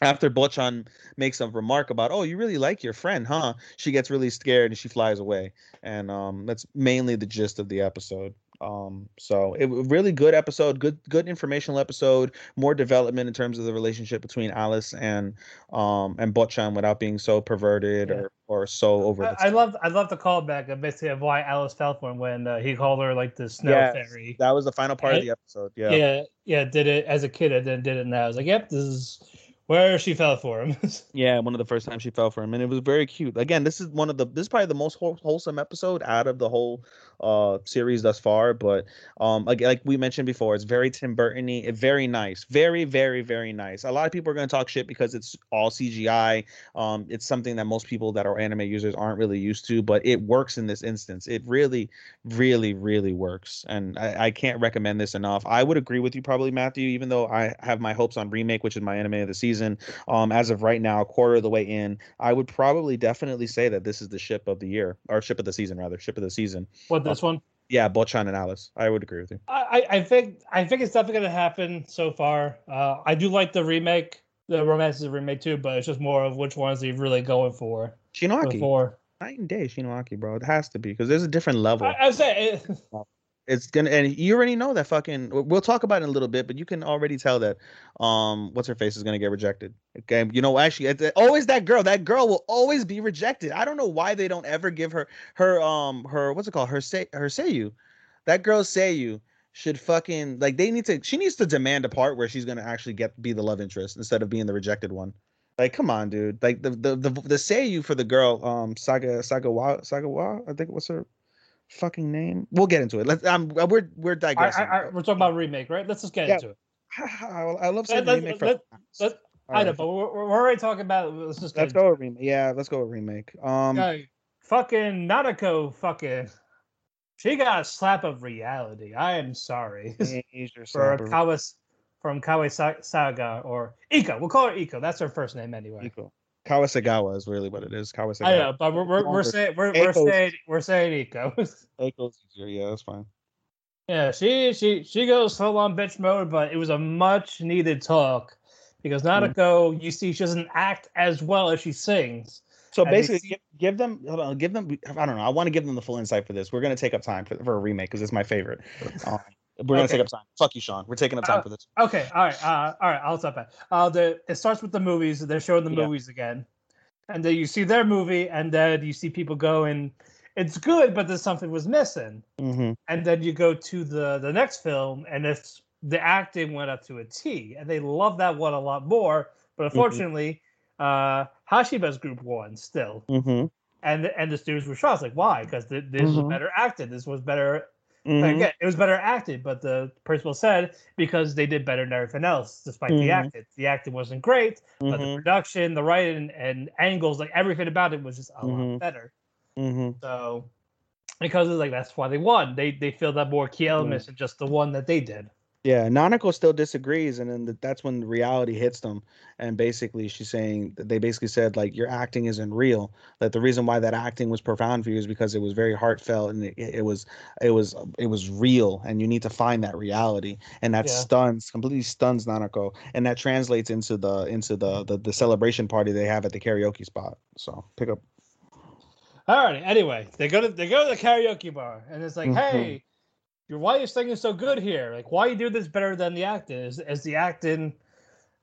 after Bochan makes a remark about, "Oh, you really like your friend, huh?" She gets really scared and she flies away, and um, that's mainly the gist of the episode. Um, so it was really good episode, good good informational episode, more development in terms of the relationship between Alice and um and Bochan without being so perverted Yeah. or or so over. the I, I love I love the callback of basically of why Alice fell for him when uh, he called her like the snow Yes, fairy. that was the final part of the episode. Yeah. Yeah. yeah, Did it as a kid and then did it now. I was like, yep, this is where she fell for him. (laughs) Yeah, one of the first times she fell for him, and it was very cute. Again, this is one of the this is probably the most wholesome episode out of the whole uh series thus far. But um, like, like we mentioned before, it's very Tim Burton-y, very nice, very very very nice. A lot of people are going to talk shit because it's all CGI. Um, it's something that most people that are anime users aren't really used to, but it works in this instance. It really, really, really works, and I, I can't recommend this enough. I would agree with you probably, Matthew, even though I have my hopes on remake, which is my anime of the season. Um, as of right now, a quarter of the way in, I would probably definitely say that this is the ship of the year, or ship of the season rather, ship of the season. what this one? Yeah, Bochan and Alice. I would agree with you. I, I- think I think it's definitely gonna happen so far. Uh, I do like the remake, the romance is a remake too, but it's just more of which ones he's really going for. Shinoaki, Before night and day, Shinoaki, bro. It has to be because there's a different level. I, I say it, it's gonna and you already know that fucking we'll talk about it in a little bit but you can already tell that um what's her face is gonna get rejected. Okay you know actually it's always that girl that girl will always be rejected. I don't know why they don't ever give her her um her what's it called? Her say her seiyu that girl seiyu should fucking like they need to she needs to demand a part where she's gonna actually get be the love interest instead of being the rejected one. Like come on dude. Like the the the, the seiyu for the girl um saga sagawa sagawa i think what's her fucking name we'll get into it let's um we're we're digressing I, I, we're talking about remake, right? Let's just get Yeah. into it. (sighs) I, I love saying Let- remake let- for let- I know, but we're, we're already talking about. Let's just let's go with remake yeah let's go with remake um Yeah, fucking Nanako, fucking. She got a slap of reality. I am sorry (laughs) for slap Kawas, from Kawe Saga or Iko. We'll call her Iko. That's her first name anyway. Iko. Kawasegawa is really what it is. Kawasegawa. I know, but we're we're, we're saying we're, we're saying we're saying Iko. (laughs) Eiko's easier. Yeah, that's fine. Yeah, she she she goes full on bitch mode, but it was a much needed talk because Nanako, mm. you see, she doesn't act as well as she sings. So basically, see- give, give, them, give them. I don't know. I want to give them the full insight for this. We're gonna take up time for, for a remake because it's my favorite. Um, (laughs) we're gonna take up time. Fuck you, Sean. We're taking up time uh, for this. Okay, all right, uh, all right. I'll stop that. Uh, the it starts with the movies. They're showing the yeah. movies again, and then you see their movie, and then you see people going, "It's good, but there's something was missing." Mm-hmm. And then you go to the the next film, and it's the acting went up to a T, and they love that one a lot more. But mm-hmm. unfortunately, mm-hmm. uh, Hashiba's group won still, mm-hmm. and and the students were shocked. Like, why? Because this was mm-hmm. better acted. This was better Mm-hmm. Again, it was better acted, but the principal said because they did better than everything else, despite mm-hmm. the acting. The acting wasn't great, mm-hmm. but the mm-hmm. production, the writing, and angles, like everything about it was just a lot mm-hmm. better. Mm-hmm. So, because it's like that's why they won. They they feel that more key elements than just the one that they did. Yeah, Nanako still disagrees, and then that's when reality hits them. And basically, she's saying they basically said like your acting isn't real. That the reason why that acting was profound for you is because it was very heartfelt and it, it was it was it was real, and you need to find that reality. And that yeah. stuns completely stuns Nanako, and that translates into the into the, the the celebration party they have at the karaoke spot. So pick up. All right. Anyway, they go to they go to the karaoke bar, and it's like, mm-hmm. hey why is singing so good here? Like, why you do this better than the acting? Is is the acting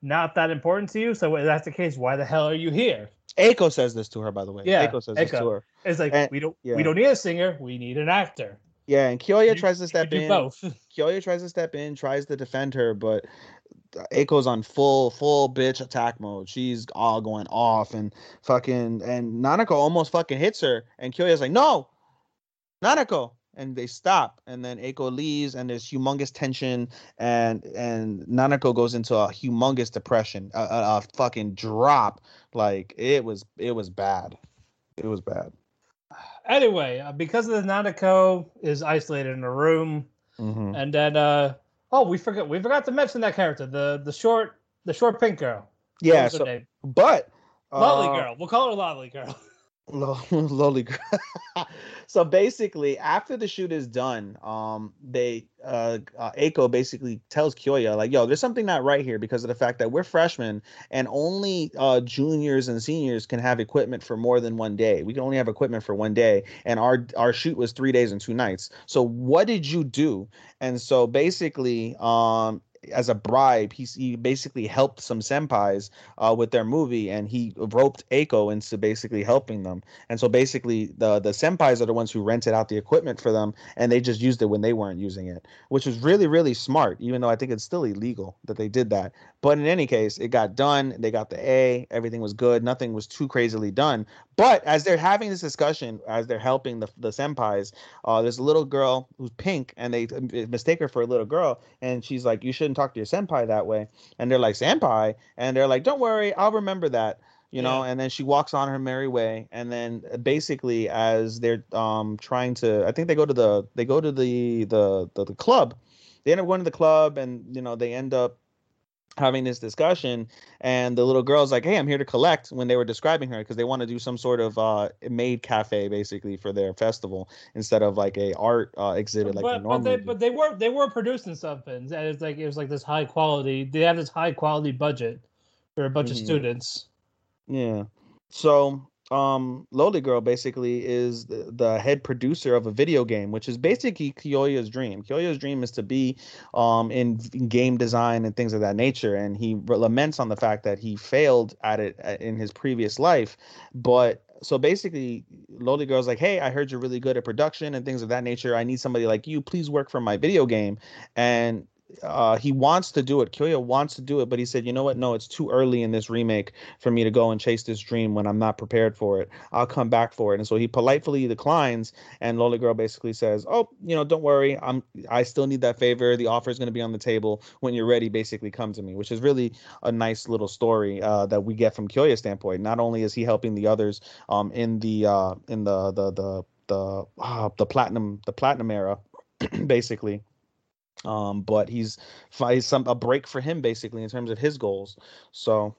not that important to you? So if that's the case, why the hell are you here? Aiko says this to her, by the way. Yeah, Aiko says Aiko. this to her. It's like and, we don't yeah. we don't need a singer, we need an actor. Yeah, and Kyoya tries to step in. Both. (laughs) Kyoya tries to step in, tries to defend her, but Aiko's on full full bitch attack mode. She's all going off and fucking and Nanako almost fucking hits her, and Kyoya's like, "No, Nanako, and they stop and then Aiko leaves and there's humongous tension and and Nanako goes into a humongous depression a, a, a, fucking drop. Like it was it was bad. It was bad. Anyway uh, because of the Nanako is isolated in a room mm-hmm. and then uh oh we forgot we forgot to mention that character the the short the short pink girl. Yeah so, but lovely uh, girl. We'll call her lovely girl (laughs) (laughs) Lowly (laughs) so basically, after the shoot is done, um, they uh, uh Aiko basically tells Kyoya like, "Yo, there's something not right here because of the fact that we're freshmen and only uh juniors and seniors can have equipment for more than one day. We can only have equipment for one day, and our our shoot was three days and two nights. So what did you do?" And so basically, um, as a bribe, he, he basically helped some senpais uh, with their movie, and he roped Aiko into basically helping them. And so basically, the the senpais are the ones who rented out the equipment for them, and they just used it when they weren't using it, which was really really smart. Even though I think it's still illegal that they did that, but in any case, it got done. They got the A. Everything was good. Nothing was too crazily done. But as they're having this discussion, as they're helping the the senpais, uh, there's a little girl who's pink, and they mistake her for a little girl, and she's like, "You shouldn't talk to your senpai that way." And they're like, "Senpai," and they're like, "Don't worry, I'll remember that." You know, yeah. and then she walks on her merry way, and then uh, basically, as they're um trying to, I think they go to the they go to the the the, the club. They end up going to the club, and you know they end up having this discussion and the little girl's like hey i'm here to collect when they were describing her because they want to do some sort of uh maid cafe basically for their festival instead of like a art uh, exhibit like but, but they do. but they were they were producing something and it's like it was like this high quality they have this high quality budget for a bunch mm-hmm. of students yeah so um Loli Girl basically is the, the, head producer of a video game, which is basically Kyoya's dream. Kyoya's dream is to be um in, in, game design and things of that nature, and he laments on the fact that he failed at it uh, in his previous life. But so basically, Loli Girl's like, "Hey, I heard you're really good at production and things of that nature. I need somebody like you. Please work for my video game." And uh, he wants to do it. Kyoya wants to do it, but he said, you know what? No, it's too early in this remake for me to go and chase this dream when I'm not prepared for it. I'll come back for it. And so he politely declines. And Loli Girl basically says, oh, you know, don't worry. I'm I still need that favor. The offer is going to be on the table when you're ready. Basically, come to me, which is really a nice little story uh, that we get from Kyoya's standpoint. Not only is he helping the others um, in the uh, in the the the the uh, the platinum the platinum era, (clears throat) basically Um, but he's he's some a break for him basically in terms of his goals. So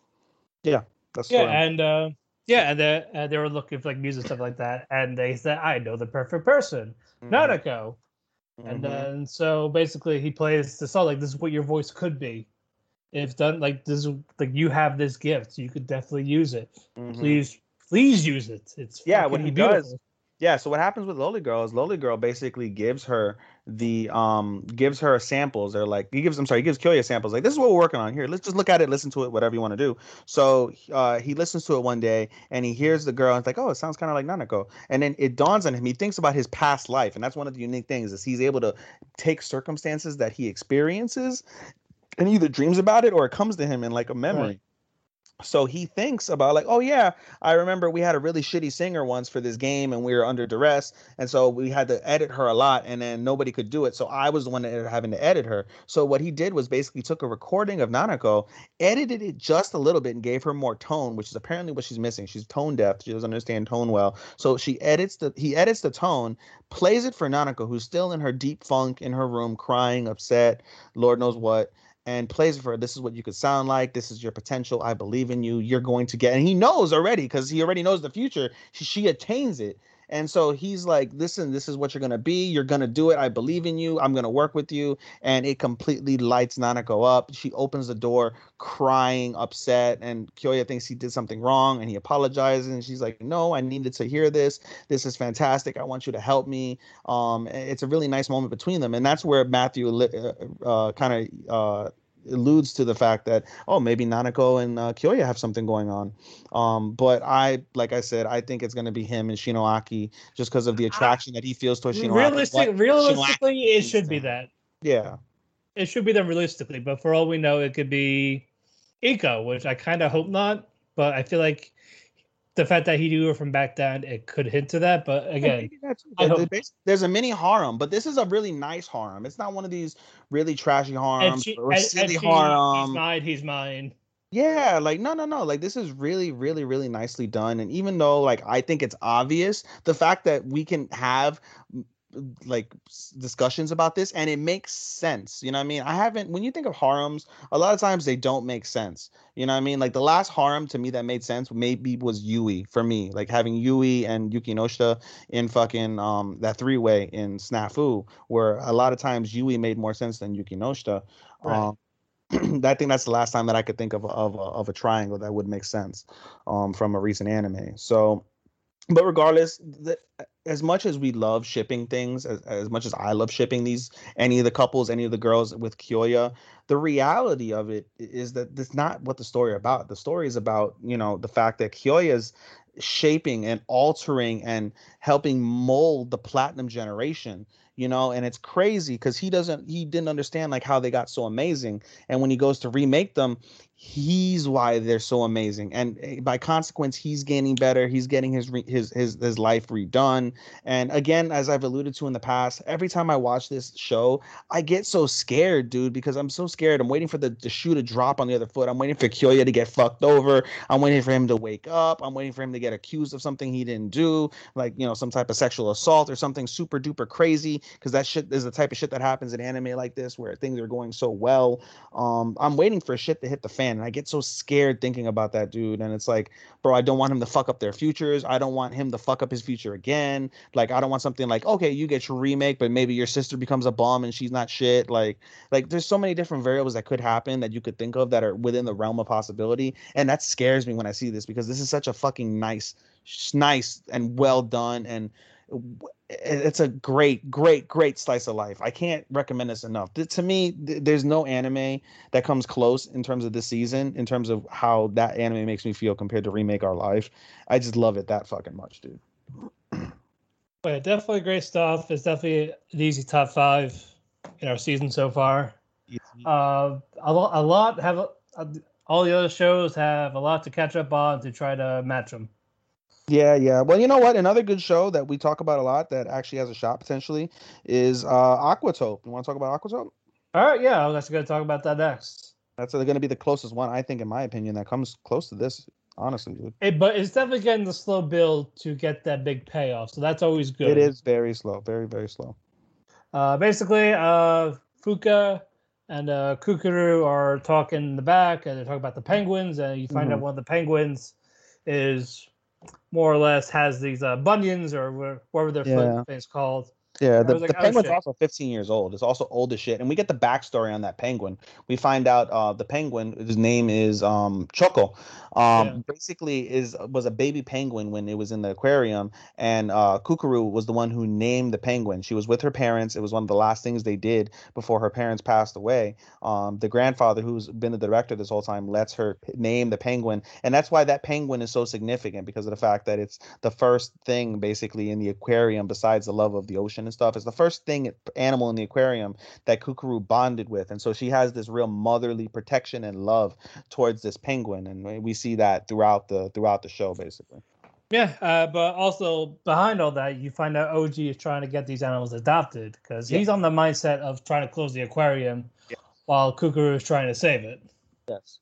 yeah, that's yeah, and uh, yeah, and they uh, they were looking for like music stuff like that, and they said, "I know the perfect person, mm-hmm. Nanako," and mm-hmm. then so basically he plays the song like this is what your voice could be if done like this like you have this gift you could definitely use it mm-hmm. please please use it it's yeah what he beautiful. does yeah so what happens with loli girl is loli girl basically gives her the um gives her samples they're like he gives i'm sorry he gives Kyoya samples like this is what we're working on here let's just look at it listen to it whatever you want to do so uh he listens to it one day and he hears the girl and it's like oh it sounds kind of like nanako and then it dawns on him he thinks about his past life and that's one of the unique things is he's able to take circumstances that he experiences and either dreams about it or it comes to him in like a memory. Right. So he thinks about like, oh yeah, I remember we had a really shitty singer once for this game and we were under duress, and so we had to edit her a lot, and then nobody could do it. So I was the one that ended up having to edit her. So what he did was basically took a recording of Nanako, edited it just a little bit, and gave her more tone, which is apparently what she's missing. She's tone deaf. She doesn't understand tone well. So she edits the he edits the tone, plays it for Nanako, who's still in her deep funk in her room, crying, upset, Lord knows what and plays for her. This is what you could sound like. This is your potential. I believe in you. You're going to get, and he knows already because he already knows the future. She, she, attains it. And so he's like, listen, this is what you're going to be. You're going to do it. I believe in you. I'm going to work with you. And it completely lights Nanako up. She opens the door crying, upset. And Kyoya thinks he did something wrong and he apologizes. And she's like, no, I needed to hear this. This is fantastic. I want you to help me. Um, it's a really nice moment between them. And that's where Matthew uh, uh, kind of uh, alludes to the fact that oh maybe Nanako and uh, Kyoya have something going on. Um, but I like I said, I think it's going to be him and Shinoaki just because of the attraction that he feels towards Shinoaki. Realistic, realistically, Shinoaki it should be that. Yeah, it should be them realistically. But for all we know, it could be Iko, which I kind of hope not. But I feel like the fact that he knew her from back then, it could hint to that. But again, there's a mini harem, but this is a really nice harem. It's not one of these really trashy harems she, or silly harem. He's mine. He's mine. Yeah, like no, no, no. Like this is really, really, really nicely done. And even though like I think it's obvious, the fact that we can have like discussions about this and it makes sense you know what i mean i haven't when you think of harems a lot of times they don't make sense you know what i mean like the last harem to me that made sense maybe was yui for me like having yui and Yukinoshita in fucking um that three-way in snafu where a lot of times yui made more sense than Yukinoshita right. um (clears throat) I think that's the last time that I could think of of of a triangle that would make sense um, from a recent anime. So but regardless, the, as much as we love shipping things, as, as much as I love shipping these, any of the couples, any of the girls with Kyoya, the reality of it is that that's not what the story about. The story is about, you know, the fact that Kyoya's shaping and altering and helping mold the platinum generation you know and it's crazy because he doesn't he didn't understand like how they got so amazing and when he goes to remake them he's why they're so amazing. And eh, by consequence he's gaining better. He's getting his his his his life redone. And again as i've alluded to in the past every time i watch this show i get so scared dude because i'm so scared. I'm waiting for the, the shoe to drop on the other foot. I'm waiting for kyoya to get fucked over. I'm waiting for him to wake up. I'm waiting for him to get accused of something he didn't do like you know some type of sexual assault or something super duper crazy because that shit is the type of shit that happens in anime like this where things are going so well. Um i'm waiting for shit to hit the fan and I get so scared thinking about that dude. And it's like, bro, I don't want him to fuck up their futures. I don't want him to fuck up his future again. Like, I don't want something like, okay, you get your remake, but maybe your sister becomes a bomb and she's not shit. Like, like there's so many different variables that could happen that you could think of that are within the realm of possibility. And that scares me when I see this because this is such a fucking nice, nice and well done and it's a great, great, great slice of life. I can't recommend this enough. To me, there's no anime that comes close in terms of this season, in terms of how that anime makes me feel compared to Remake Our Life. I just love it that fucking much, dude. (clears throat) But definitely great stuff. It's definitely an easy top five in our season so far. Uh, a, lot, a lot have uh, all the other shows have a lot to catch up on to try to match them. Yeah, yeah. Well, you know what? Another good show that we talk about a lot that actually has a shot potentially is uh Aquatope. You want to talk about Aquatope? All right, yeah, I was going to talk about that next. That's going to be the closest one, I think, in my opinion, that comes close to this. Honestly, dude. It, but it's definitely getting the slow build to get that big payoff, so that's always good. It is very slow, very very slow. Uh, basically, uh, Fuka and uh, Kukuru are talking in the back, and they're talking about the penguins, and you find out Mhm. one of the penguins is more or less has these uh, bunions or whatever their Yeah. foot thing's called. Yeah, the, like, the "Oh, penguin's shit." also 15 years old. It's also old as shit. And we get the backstory on that penguin. We find out uh, the penguin, his name is um, Choco. Um, Yeah. Basically, is was a baby penguin when it was in the aquarium, and uh, Kukuru was the one who named the penguin. She was with her parents. It was one of the last things they did before her parents passed away. Um, the grandfather, who's been the director this whole time, lets her p- name the penguin, and that's why that penguin is so significant because of the fact that it's the first thing basically in the aquarium besides the love of the ocean and stuff. is the first thing animal in the aquarium that Kukuru bonded with, and so she has this real motherly protection and love towards this penguin, and we- see that throughout the throughout the show basically. Yeah, uh, but also behind all that, you find out OG is trying to get these animals adopted because Yeah. he's on the mindset of trying to close the aquarium Yeah. while Kukuru is trying to save it. Yes.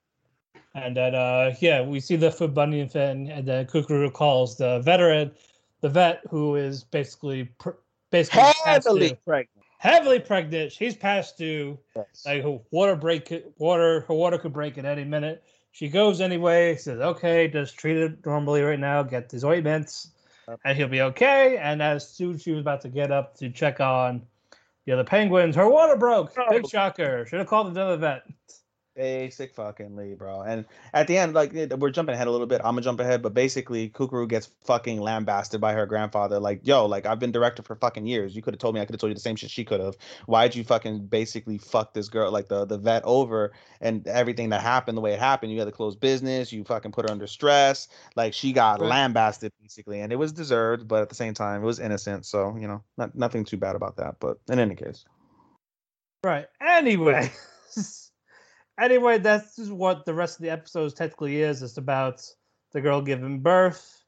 And then, uh, yeah, we see the foot bunion thing, and then Kukuru calls the veteran, the vet, who is basically pr- basically Heavily pregnant. heavily pregnant. She's past due. Yes. Like her water break, water her water could break at any minute. She goes anyway. Says, "Okay, just treat it normally right now. Get these ointments, Yep. and he'll be okay." And as soon as she was about to get up to check on the other penguins, her water broke. Big Oh. shocker. Should have called another vet. Basic fucking Lee, bro. And at the end, like we're jumping ahead a little bit. I'm gonna jump ahead, but basically, Kukuru gets fucking lambasted by her grandfather. Like, yo, like I've been director for fucking years. You could have told me. I could have told you the same shit she could have. Why'd you fucking basically fuck this girl, like the the vet, over and everything that happened the way it happened? You had to close business. You fucking put her under stress. Like she got Right. lambasted basically, and it was deserved, but at the same time, it was innocent. So you know, not nothing too bad about that. But in any case, Right. Anyway. (laughs) anyway, that's just what the rest of the episode technically is. It's about the girl giving birth.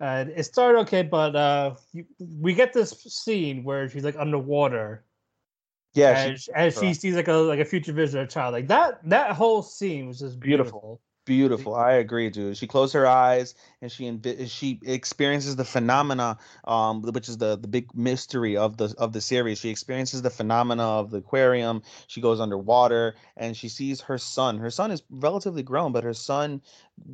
Uh, it started okay, but uh, you, we get this scene where she's like underwater, yeah, and, she, and she sees like a like a future vision of a child. Like that that whole scene was just Beautiful. beautiful. Beautiful. I agree, dude. She closed her eyes and she she experiences the phenomena, um, which is the the big mystery of the of the series. She experiences the phenomena of the aquarium. She goes underwater and she sees her son. Her son is relatively grown, but her son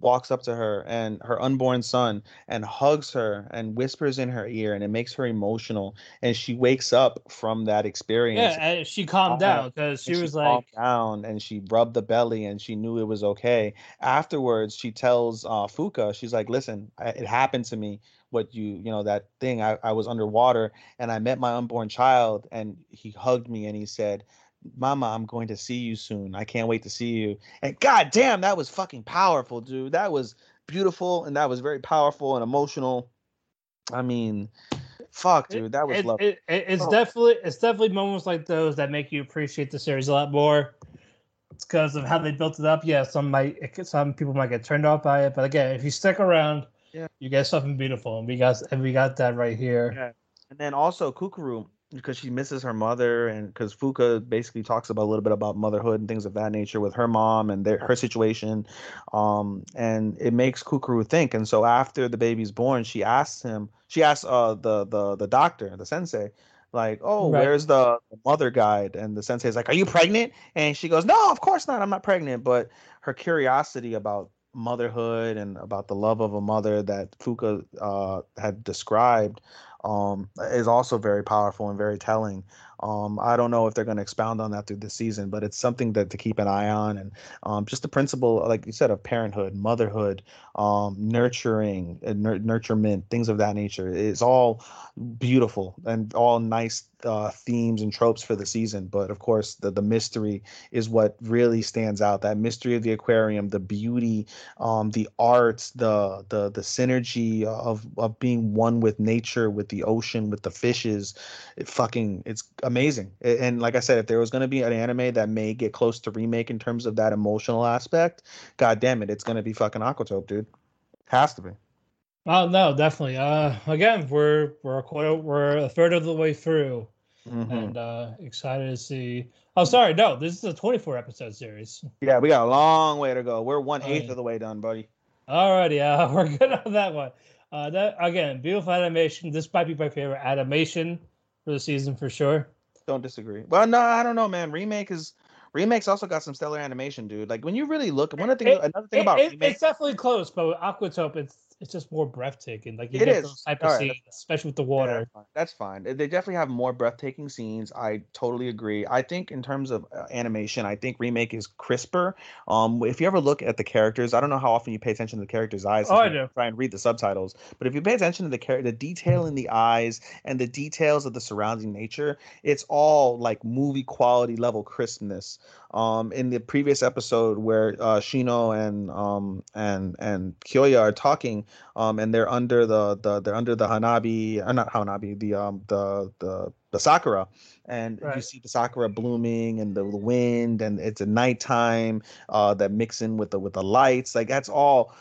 walks up to her and her unborn son and hugs her and whispers in her ear, and it makes her emotional. And she wakes up from that experience. Yeah, and she calmed down because she was calmed like, down and she rubbed the belly and she knew it was okay afterwards she tells uh fuka she's like listen it happened to me what you you know that thing I, I was underwater and i met my unborn child and he hugged me and he said mama i'm going to see you soon i can't wait to see you and god damn that was fucking powerful dude that was beautiful and that was very powerful and emotional i mean fuck dude that was it, lovely it, it- it's Oh. definitely it's definitely moments like those that make you appreciate the series a lot more. It's because of how they built it up. Yeah, some might some people might get turned off by it, but again, if you stick around, Yeah. you get something beautiful, and we got and we got that right here. Yeah. And then also Kukuru, because she misses her mother, and because Fuka basically talks about a little bit about motherhood and things of that nature with her mom and their, her situation, um, and it makes Kukuru think. And so after the baby's born, she asks him, she asks uh the the the doctor, the sensei, like, oh, Right. where's the, the mother guide? And the sensei is like, are you pregnant? And she goes, no, of course not. I'm not pregnant. But her curiosity about motherhood and about the love of a mother that Fuka uh, had described um, is also very powerful and very telling. Um, I don't know if they're going to expound on that through the season, but it's something that to keep an eye on. And um, just the principle, like you said, of parenthood, motherhood, um, nurturing, nur- nurturement, things of that nature. It's all beautiful and all nice uh, themes and tropes for the season. But of course, the the mystery is what really stands out. That mystery of the aquarium, the beauty, um, the arts, the the the synergy of of being one with nature, with the ocean, with the fishes. It fucking it's amazing. And like I said, if there was gonna be an anime that may get close to remake in terms of that emotional aspect, god damn it, it's gonna be fucking Aquatope, dude. Has to be. Oh no, definitely. Uh, again, we're we're a quarter, we're a third of the way through, Mhm. and uh, excited to see. Oh, sorry, no, this is a 24 episode series. Yeah, we got a long way to go. We're one eighth yeah. of the way done, buddy. Alrighty, uh, (laughs) we're good on that one. Uh, that again, beautiful animation. This might be my favorite animation for the season for sure. Don't disagree. Well, no, I don't know, man. Remake is remakes also got some stellar animation, dude. Like when you really look, one of the things, It- another thing It- about it- remake, it's definitely close, but with Aquatope, it's it's just more breathtaking. Like you It get is. those type All of right, scenes, especially with the Yeah, water. that's fine. That's fine. They definitely have more breathtaking scenes. I totally agree. I think in terms of uh, animation, I think remake is crisper. Um, if you ever look at the characters, I don't know how often you pay attention to the characters' eyes. Oh, I do. Try and read the subtitles, but if you pay attention to the char- the detail in the eyes and the details of the surrounding nature, it's all like movie quality level crispness. Um, in the previous episode where uh, Shino and um and and Kyoya are talking, um, and they're under the the they're under the Hanabi, uh, not Hanabi, the um the the the Sakura, and you see the Sakura blooming and the, the wind, and it's a nighttime, uh, that mixing with the with the lights, like that's all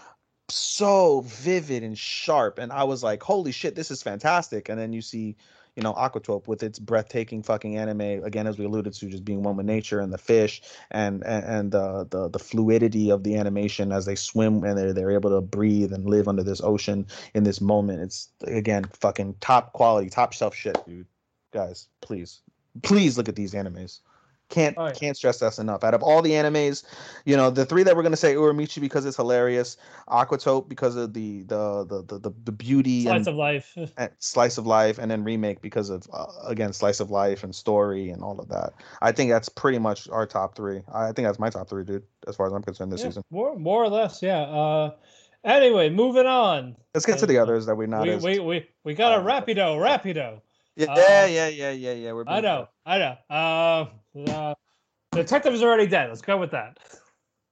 so vivid and sharp, and I was like, holy shit, this is fantastic. And then you see. You know, Aquatope with its breathtaking fucking anime again, as we alluded to, just being one with nature and the fish and and, and the, the the fluidity of the animation as they swim and they're they're able to breathe and live under this ocean in this moment. It's again fucking top quality, top shelf shit, dude. Guys, please, please look at these animes. Can't Oh, yeah. can't stress that enough. Out of all the animes, you know the three that we're gonna say Uramichi because it's hilarious, Aquatope because of the the the the, the, beauty Slice and, of life. (laughs) and slice of life, and then remake because of uh, again slice of life and story and all of that. I think that's pretty much our top three. I think that's my top three, dude. As far as I'm concerned this Yeah, season. more more or less, yeah. Uh, anyway, moving on. Let's get to the others that we're not. We as, we we we got a uh, rapido, rapido. yeah, uh, yeah, yeah, yeah, yeah. We're I know, I know. Uh, uh, detective is already dead. Let's go with that.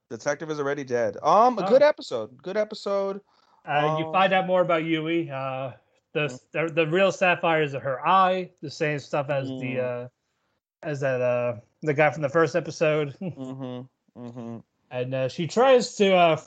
Detective is already dead. Um, a good episode. Good episode. Uh, you Oh. find out more about Yui. Uh, the, the the real sapphire is her eye. The same stuff as the Mm. uh, as that uh the guy from the first episode. (laughs) Mm-hmm. Mm-hmm. and uh, she tries to uh,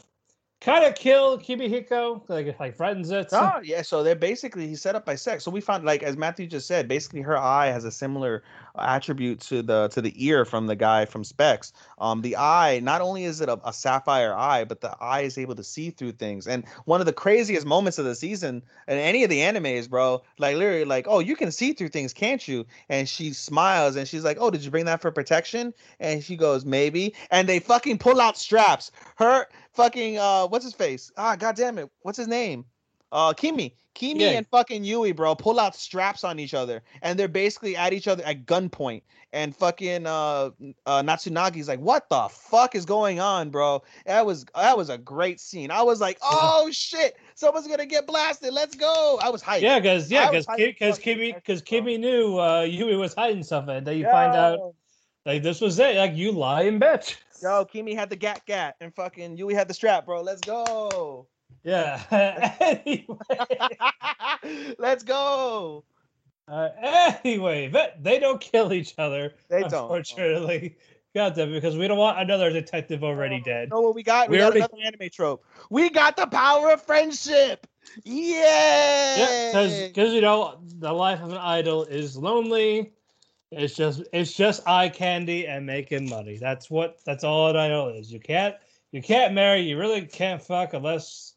kind of kill Kimihiko, like like threatens it. Oh yeah, so they're basically he's set up by sex. So we found like as Matthew just said, basically her eye has a similar attribute to the to the ear from the guy from SPES. Um, the eye not only is it a, a sapphire eye, but the eye is able to see through things. And one of the craziest moments of the season in any of the animes, bro, like literally like, oh, you can see through things, can't you? And she smiles and she's like, oh, did you bring that for protection? And she goes, maybe. And they fucking pull out straps. Her fucking uh, what's his face? Ah, god damn it, what's his name? Uh, Kimi. Kimi Yeah. and fucking Yui, bro, pull out straps on each other, and they're basically at each other at gunpoint. And fucking uh, uh, Natsunagi's like, "What the fuck is going on, bro?" That was that was a great scene. I was like, "Oh shit, someone's gonna get blasted. Let's go!" I was hyped. Yeah, because yeah, because because Kimmy because. Kimmy knew uh, Yui was hiding something. Then you find out like this was it. Like you lying bitch. Yo, Kimi had the gat gat, and fucking Yui had the strap, bro. Let's go. Yeah. (laughs) anyway, (laughs) Let's go. uh, anyway, but they don't kill each other. They don't. Unfortunately, got them because we don't want another detective already You dead. know what we got? We, We got already- another anime trope. We got the power of friendship. Yeah. Yeah, because you know the life of an idol is lonely. It's just it's just eye candy and making money. That's what that's all an idol is. You can't you can't marry. You really can't fuck unless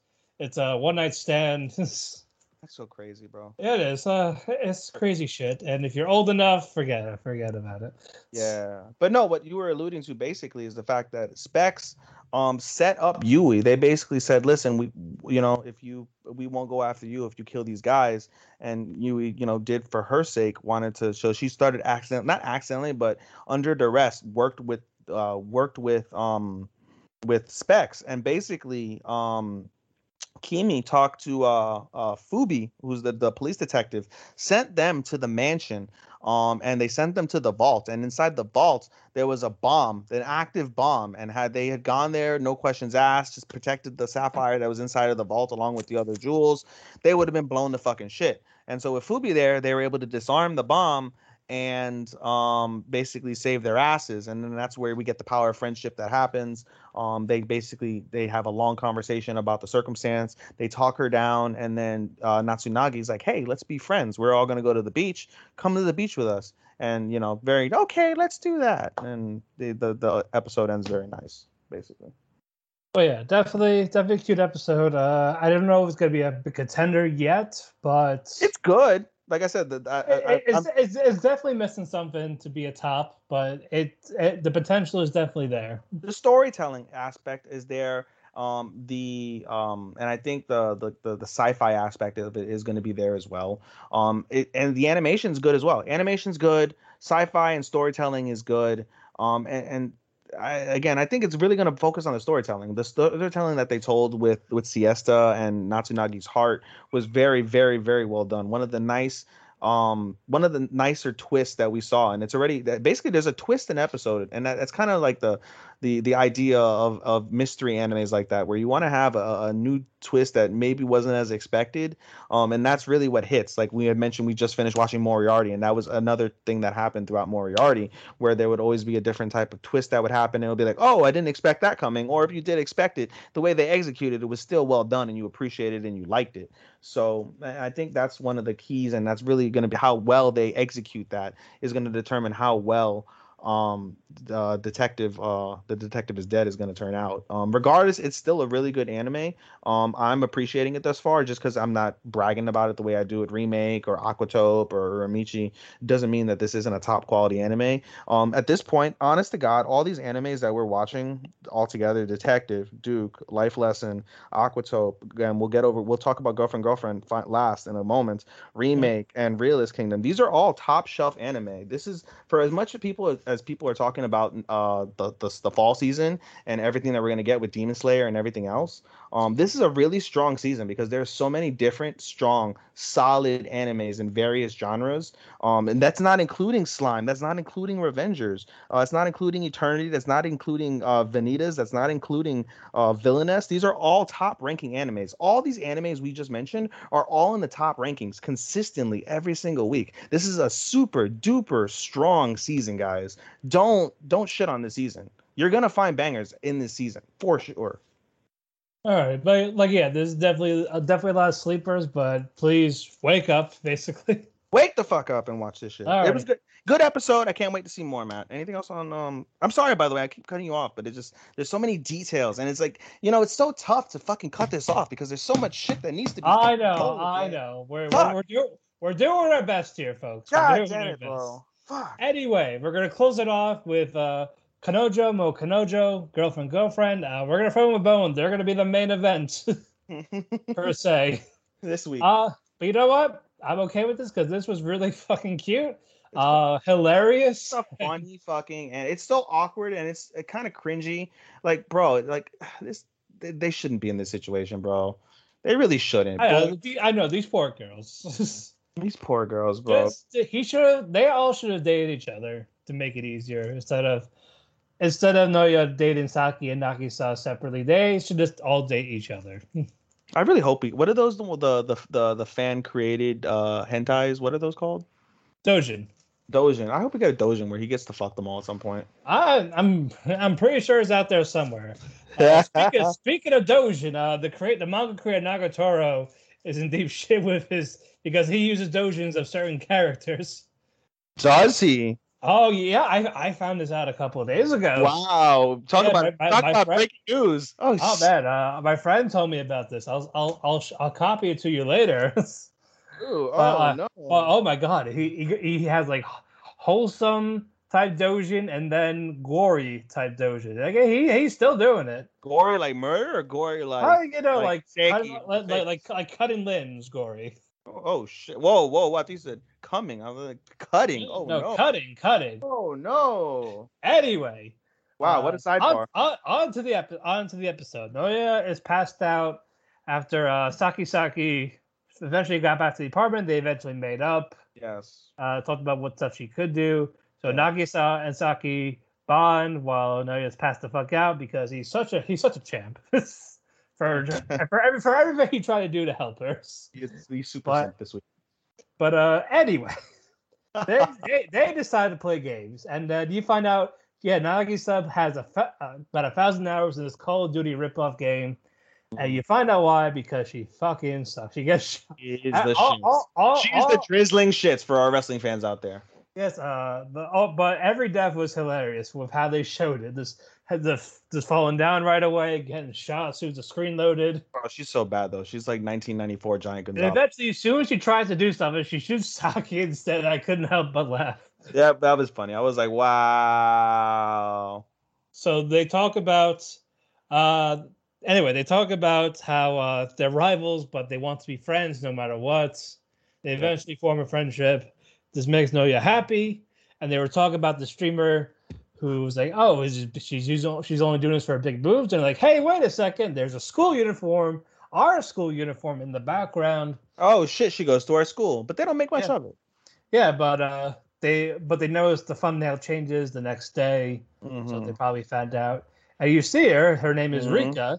it's a one night stand. (laughs) That's so crazy, bro. it is. Uh, it's crazy shit. And if you're old enough, forget it. Forget about it. Yeah. But no, what you were alluding to basically is the fact that SPES um set up Yui. They basically said, listen, we you know, if you we won't go after you if you kill these guys. And Yui, you know, did for her sake, wanted to so she started accident not accidentally, but under duress, worked with uh worked with um with SPES and basically um Kimi talked to uh, uh, Fubi, who's the, the police detective, sent them to the mansion, um, and they sent them to the vault. And inside the vault, there was a bomb, an active bomb. And had they had gone there, no questions asked, just protected the sapphire that was inside of the vault along with the other jewels, they would have been blown to fucking shit. And so with Fubi there, they were able to disarm the bomb and um, basically save their asses. And then that's where we get the power of friendship that happens. Um, they basically they have a long conversation about the circumstance. They talk her down, and then uh, Natsunagi's like, "Hey, let's be friends. We're all gonna go to the beach. Come to the beach with us." And you know, very okay, let's do that. And the the, the episode ends very nice, basically. But yeah, definitely, definitely a cute episode. Uh, I don't know if it's gonna be a contender yet, but It's good. Like I said, the, I, I, it's, it's, it's definitely missing something to be a top, but it, it the potential is definitely there. the storytelling aspect is there. Um, the um, and I think the the the, the sci-fi aspect of it is going to be there as well. Um, it, and the animation's good as well. Animation's good. Sci-fi and storytelling is good. Um, and, and I, again, I think it's really going to focus on the storytelling. The storytelling that they told with with Siesta and Natsunagi's Heart was very, very, very well done. One of the nice, um, one of the nicer twists that we saw, and it's already basically there's a twist in episode, and that, that's kind of like the the the idea of of mystery animes like that, where you want to have a, a new twist that maybe wasn't as expected, um, and that's really what hits. Like we had mentioned, we just finished watching Moriarty, and that was another thing that happened throughout Moriarty, where there would always be a different type of twist that would happen, it would be like, oh, I didn't expect that coming, or if you did expect it, the way they executed it was still well done, and you appreciated it and you liked it. So I think that's one of the keys, and that's really going to be how well they execute that is going to determine how well um the detective uh the detective is dead is going to turn out. Um regardless it's still a really good anime um i'm appreciating it thus far just because i'm not bragging about it the way i do with remake or aquatope or amici. Doesn't mean that this isn't a top quality anime. Um at this point honest to god all these animes that we're watching all together detective duke life lesson Aquatope, and we'll get over we'll talk about girlfriend girlfriend fi- last in a moment remake and realist kingdom. These are all top shelf anime. This is for as much people as, as people are talking about uh the, the the fall season and everything that we're going to get with demon slayer and everything else um this is a really strong season because there's so many different strong solid animes in various genres. Um and that's not including slime that's not including revengers uh it's not including eternity that's not including uh vanitas that's not including uh villainess. These are all top ranking animes. All these animes we just mentioned are all in the top rankings consistently every single week. This is a super duper strong season guys. Don't don't shit on this season. You're gonna find bangers in this season for sure All right, but like yeah, there's definitely uh, definitely a lot of sleepers, but please wake up, (laughs) basically. wake the fuck up and watch this shit All it was good good episode i can't wait to see more matt anything else on um i'm sorry by the way i keep cutting you off but it just there's so many details and it's like you know it's so tough to fucking cut this off because there's so much shit that needs to be I know, told, I man. know. We're we're, we're, do, we're doing our best here, folks. God damn it bro fuck Anyway, we're gonna close it off with uh Kanojo, Mo Kanojo, girlfriend, girlfriend. Uh, we're gonna film a Bone. They're gonna be the main event (laughs) per se. (laughs) this week Uh, but you know what? I'm okay with this because this was really (laughs) fucking cute. Uh, hilarious. so funny fucking and it's so awkward and it's kind of cringy like bro like (sighs) this they, they shouldn't be in this situation bro they really shouldn't I know, I know these poor girls. these poor girls bro Just, he should. They all should have dated each other to make it easier instead of instead of Noya dating Saki and Nagisa separately. They should just all date each other. (laughs) i really hope we what are those the the the, the, the fan created uh hentais what are those called Dojin. Dojin. I hope we get a Dojin where he gets to fuck them all at some point. I, I'm I'm pretty sure it's out there somewhere. Uh, speaking, (laughs) speaking of Dojin, uh, the create the manga creator Nagatoro is in deep (laughs) shit with his because he uses Dojins of certain characters. Does he? Oh yeah, I I found this out a couple of days ago. Wow. Talk Yeah, about my- talk my about friend- breaking news. Oh, Oh man, uh, my friend told me about this. I'll I'll I'll, sh- I'll copy it to you later. (laughs) Ooh, oh uh, no. Well, oh my god, he, he he has like wholesome type dojin and then gory type dojin. Like he he's still doing it. gory like murder or gory like Uh, you know, like like like, like like like cutting limbs, gory. Oh shit. Whoa, whoa, what you said coming. I was like cutting. Oh no, no. cutting, cutting. Oh no. Anyway, Wow, what a uh, sidebar. On, on, on to the epi- on to the episode. Noya is passed out after uh, Saki Saki eventually got back to the apartment. They eventually made up. yes. uh, talked about what stuff she could do. So Yeah. Nagisa and Saki bond while Noya's passed the fuck out because he's such a he's such a champ (laughs) for (laughs) for every, for everything he tried to do to help her. He's, he's super But- this week. But uh, anyway, (laughs) they, they they decide to play games, and then you find out yeah Nagisa has a fa- uh, about a thousand hours in this Call of Duty ripoff game. And you find out why because she fucking sucks. She gets shot. She is Uh, the all- shits. all- all- She's the drizzling shits for our wrestling fans out there. Yes, uh, but oh, but every death was hilarious with how they showed it. This had the just falling down right away, getting shot as soon as the screen loaded. Oh, she's so bad though. She's like 1994 Giant And Gonzalez. eventually, as soon as she tries to do something, she shoots Saki instead. I couldn't help but laugh. Yeah, that was funny. I was like, wow. So they talk about, uh, anyway, they talk about how uh, they're rivals, but they want to be friends no matter what. They eventually form a friendship. This makes Noya happy, and they were talking about the streamer who was like, "Oh, is she's using, she's only doing this for big boobs," and like, "Hey, wait a second, there's a school uniform, our school uniform in the background." Oh shit, she goes to our school, but they don't make much Yeah. of it. Yeah, but uh, they but they noticed the thumbnail changes the next day. so Mhm. they probably found out. And you see her, her name is Mhm. Rika.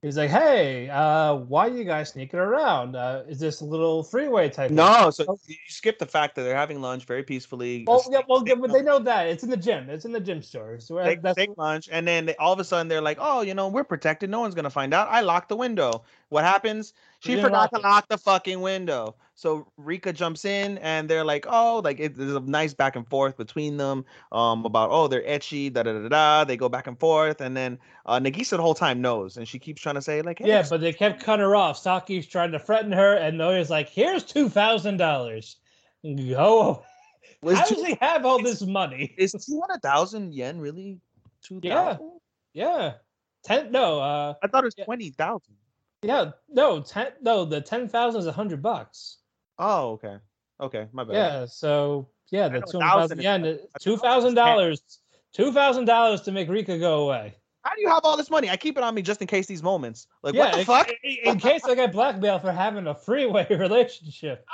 He's like, hey, uh, why are you guys sneaking around? Uh, is this a little freeway type? No, so you skip the fact that they're having lunch very peacefully. Well, yeah, well, yeah, but they know that it's in the gym. It's in the gym store. So uh, Take, take lunch, and then they, all of a sudden they're like, "Oh, you know, we're protected. No one's gonna find out. I locked the window. What happens? She didn't forgot to it. lock the fucking window. So Rika jumps in, and they're like, "Oh, like it, there's a nice back and forth between them, um, about oh they're ecchi, da da da da. They go back and forth, and then uh, Nagisa the whole time knows, and she keeps trying to say like, hey, yeah, but they kept cutting her off. Saki's trying to threaten her, and Noya's like, "Here's two thousand dollars. Go. (laughs) was How two- does he have all this money? is (laughs) two hundred thousand yen really two Yeah. Yeah, ten. No, uh, I thought it was Yeah. twenty thousand. Yeah, no, ten. No, the ten thousand is a hundred bucks. Oh, okay, okay, my bad. Yeah, so yeah, the two thousand, two 1,000 thousand is- yen, I thought two thousand dollars, two thousand dollars to make Rika go away. How do you have all this money? I keep it on me just in case these moments. Like, yeah, what the in- fuck? In, case I get blackmailed for having a freeway (laughs) relationship,